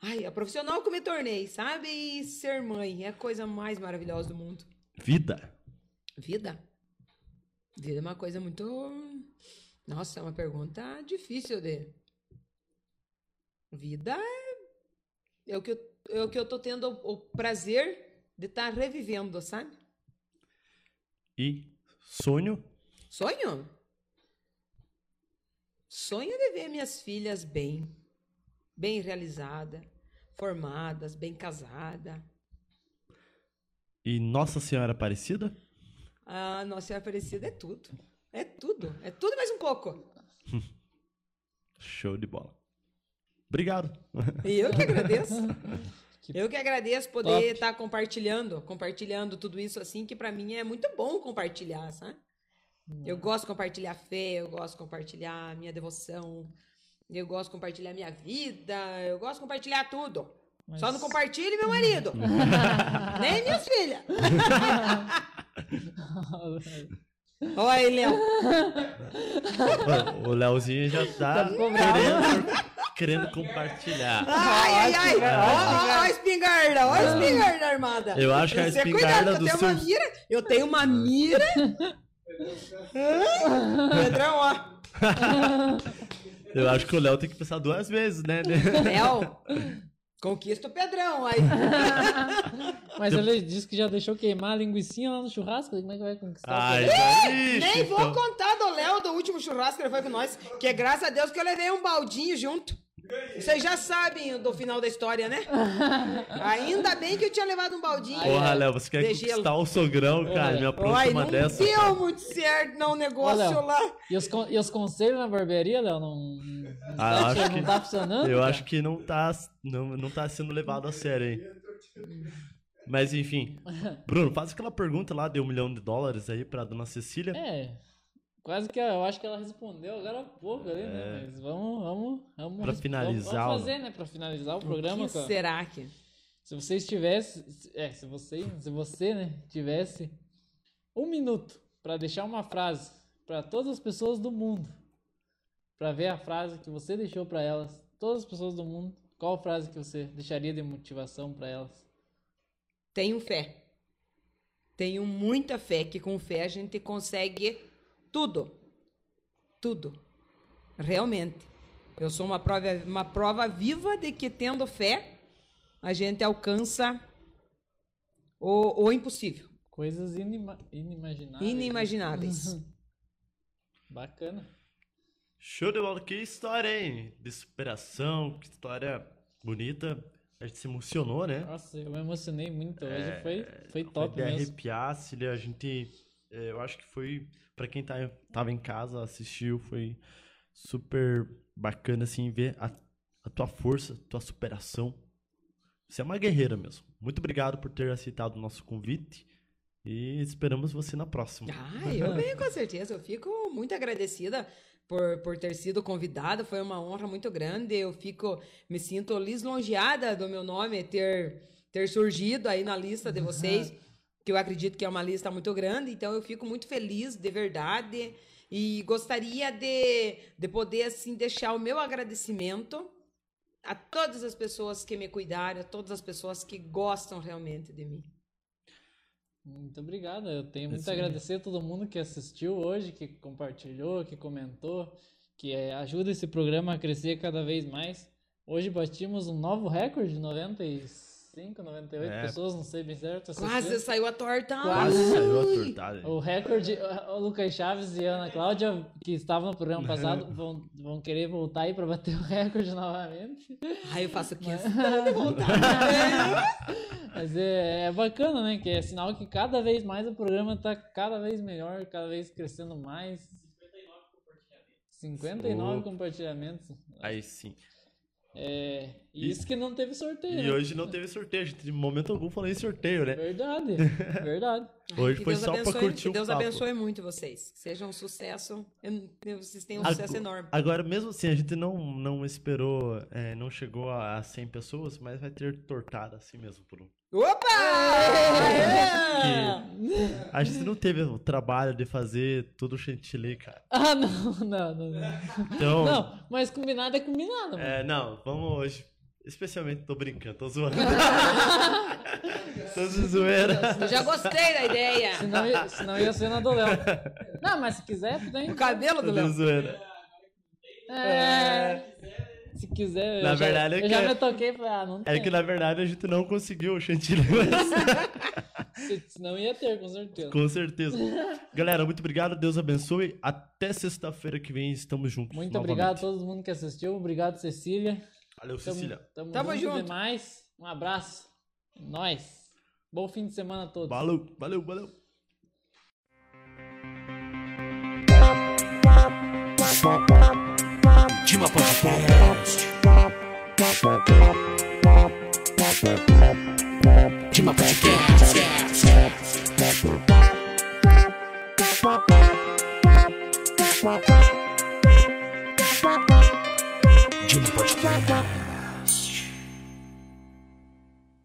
S4: Ai, a profissional que eu me tornei, sabe? E ser mãe é a coisa mais maravilhosa do mundo.
S2: Vida.
S4: Vida. Vida é uma coisa muito. Nossa, é uma pergunta difícil de. Vida é, é o que eu, é o que eu tô tendo o, o prazer de estar revivendo, sabe?
S2: E sonho.
S4: Sonho? Sonho de ver minhas filhas bem, bem realizadas, formadas, bem casadas.
S2: E Nossa Senhora Aparecida.
S4: A Nossa Senhora Aparecida é tudo. É tudo. É tudo mais um pouco.
S2: Show de bola. Obrigado.
S4: E eu que agradeço.
S3: Que
S4: Eu que agradeço poder estar compartilhando, compartilhando tudo isso assim, que pra mim é muito bom compartilhar, sabe? Eu gosto de compartilhar fé, eu gosto de compartilhar minha devoção, eu gosto de compartilhar minha vida, eu gosto de compartilhar tudo.
S3: Mas-
S4: Só não compartilhe meu marido. Nem minhas filhas. Olha aí, Léo.
S2: o Leozinho já tá querendo, querendo compartilhar.
S4: Ai, ai, ai. Ó, ó a espingarda, ó a espingarda armada.
S2: Eu acho que a
S4: Você
S2: espingarda
S4: cuidado,
S2: do
S4: que eu tenho uma
S2: seu-
S4: mira. Eu tenho uma mira. Pedrão, ó.
S2: Eu acho que o Léo tem que pensar duas vezes, né?
S4: Léo, conquista o Pedrão. Aí.
S3: Mas ele disse que já deixou queimar a linguicinha lá no churrasco. Como é que vai conquistar?
S2: Ai, ixi,
S4: Nem vou contar do Léo do último churrasco que ele foi com nós. Que é graças a Deus que eu levei um baldinho junto. Vocês já sabem do final da história, né? Ainda bem que eu tinha levado um baldinho.
S2: Porra, Léo, você quer
S4: De
S2: conquistar
S4: gelo.
S2: o sogrão, cara? Me
S4: Ai,
S2: apronta uma
S4: não
S2: dessa.
S4: deu
S2: cara.
S4: muito certo não o
S3: Ô,
S4: negócio
S3: Léo,
S4: lá.
S3: E os, e os conselhos na barbearia, Léo, não, não,
S2: Ah,
S3: tá,
S2: acho
S3: não
S2: que-
S3: tá funcionando?
S2: Eu
S3: cara?
S2: acho que não tá, não, não tá sendo levado a sério, hein? Mas enfim. Bruno, faz aquela pergunta lá de um milhão de dólares aí pra dona Cecília.
S3: É, quase que eu acho que ela respondeu agora há pouco ali, né? Mas vamos, vamos, vamos.
S2: É. Pra finalizar,
S3: Vamos, vamos fazer, né? Pra finalizar o programa.
S4: que
S3: cara.
S4: será que?
S3: Se você estivesse. É, se você, se você, né, tivesse um minuto pra deixar uma frase pra todas as pessoas do mundo. Pra ver a frase que você deixou pra elas, todas as pessoas do mundo, qual frase que você deixaria de motivação pra elas?
S4: Tenho fé. Tenho muita fé que com fé a gente consegue tudo. Tudo. Realmente. Eu sou uma prova, uma prova viva de que tendo fé a gente alcança o, o impossível.
S3: Coisas inima inimagináveis. né?
S4: Inimagináveis.
S3: Bacana.
S2: Show de bola, que história, hein? De superação, que história bonita. A gente se emocionou, né?
S3: Nossa, eu me emocionei muito. Hoje
S2: É,
S3: foi, foi top
S2: de
S3: mesmo.
S2: arrepiar, Cília. A gente. É, eu acho que foi. Pra quem tá, tava em casa, assistiu, foi super bacana, assim, ver a- a tua força, a tua superação. Você é uma guerreira mesmo. Muito obrigado por ter aceitado o nosso convite e esperamos você na próxima.
S4: Ah, eu venho com certeza. Eu fico muito agradecida por, por ter sido convidada. Foi uma honra muito grande. Eu fico, me sinto lisonjeada do meu nome ter, ter surgido aí na lista de vocês, que eu acredito que é uma lista muito grande. Então eu fico muito feliz, de verdade. E gostaria de, de poder, assim, deixar o meu agradecimento a todas as pessoas que me cuidaram, a todas as pessoas que gostam realmente de mim.
S3: Muito obrigado. Eu tenho muito
S2: Sim.
S3: a agradecer a todo mundo que assistiu hoje, que compartilhou, que comentou, que eh, ajuda esse programa a crescer cada vez mais. Hoje batimos um novo recorde, 95, 98
S2: É.
S3: pessoas, não sei bem certo.
S4: Quase saiu a torta.
S3: Quase
S2: saiu a tortada.
S3: O recorde, o Lucas Chaves e a Ana Cláudia, que estavam no programa passado, vão, vão querer voltar aí para bater o recorde novamente.
S4: Ai, eu faço questão de voltar.
S3: Mas é, é bacana, né? Que é sinal que cada vez mais o programa tá cada vez melhor, cada vez crescendo mais. 59
S2: Oh.
S3: compartilhamentos.
S2: Aí sim.
S3: É, isso que não teve sorteio.
S2: E
S3: né?
S2: hoje não teve sorteio, a gente de momento algum falou em sorteio, né?
S3: Verdade, verdade.
S2: Hoje
S4: Que
S2: foi
S4: Deus
S2: só pra
S4: abençoe-
S2: curtir
S4: que
S2: o
S4: Deus
S2: papo.
S4: abençoe muito vocês. Que sejam um sucesso. Vocês tenham um
S2: Ago-
S4: sucesso enorme.
S2: Agora, mesmo assim, a gente não, não esperou, é, não chegou a 100 pessoas, mas vai ter tortada assim mesmo por um.
S4: Opa!
S2: Que a gente não teve o trabalho de fazer tudo chantilly, cara.
S3: Ah, não, não, não. Não,
S2: Então,
S3: não mas combinado é combinado, mano.
S2: é, não, vamos hoje. Especialmente, tô brincando, tô zoando. tô de zoeira.
S4: Eu já gostei da ideia.
S3: Senão, ia- senão ia ser na do Léo. Não, mas se quiser, tem.
S4: O cabelo do
S2: Tô
S4: Léo.
S2: zoeira.
S3: É. Se quiser.
S2: Na
S3: eu já-
S2: verdade é
S3: eu
S2: que
S3: já me toquei e falei, ah, não
S2: É
S3: tem.
S2: que na verdade a gente não conseguiu o chantilly, mas
S3: Se- Senão ia ter, com certeza.
S2: com certeza. Galera, muito obrigado, Deus abençoe. Até sexta-feira que vem estamos juntos.
S3: Muito
S2: novamente.
S3: obrigado a todo mundo que assistiu. Obrigado, Cecília.
S2: Valeu,
S3: Tamo,
S2: Cecília.
S3: tamo,
S4: Tamo
S3: junto,
S4: junto.
S3: demais. Um abraço. Nós. Bom fim de semana a todos.
S2: Valeu, valeu, valeu.
S1: Dima Podcast. Dima Podcast. Dima Podcast. Jim's butch.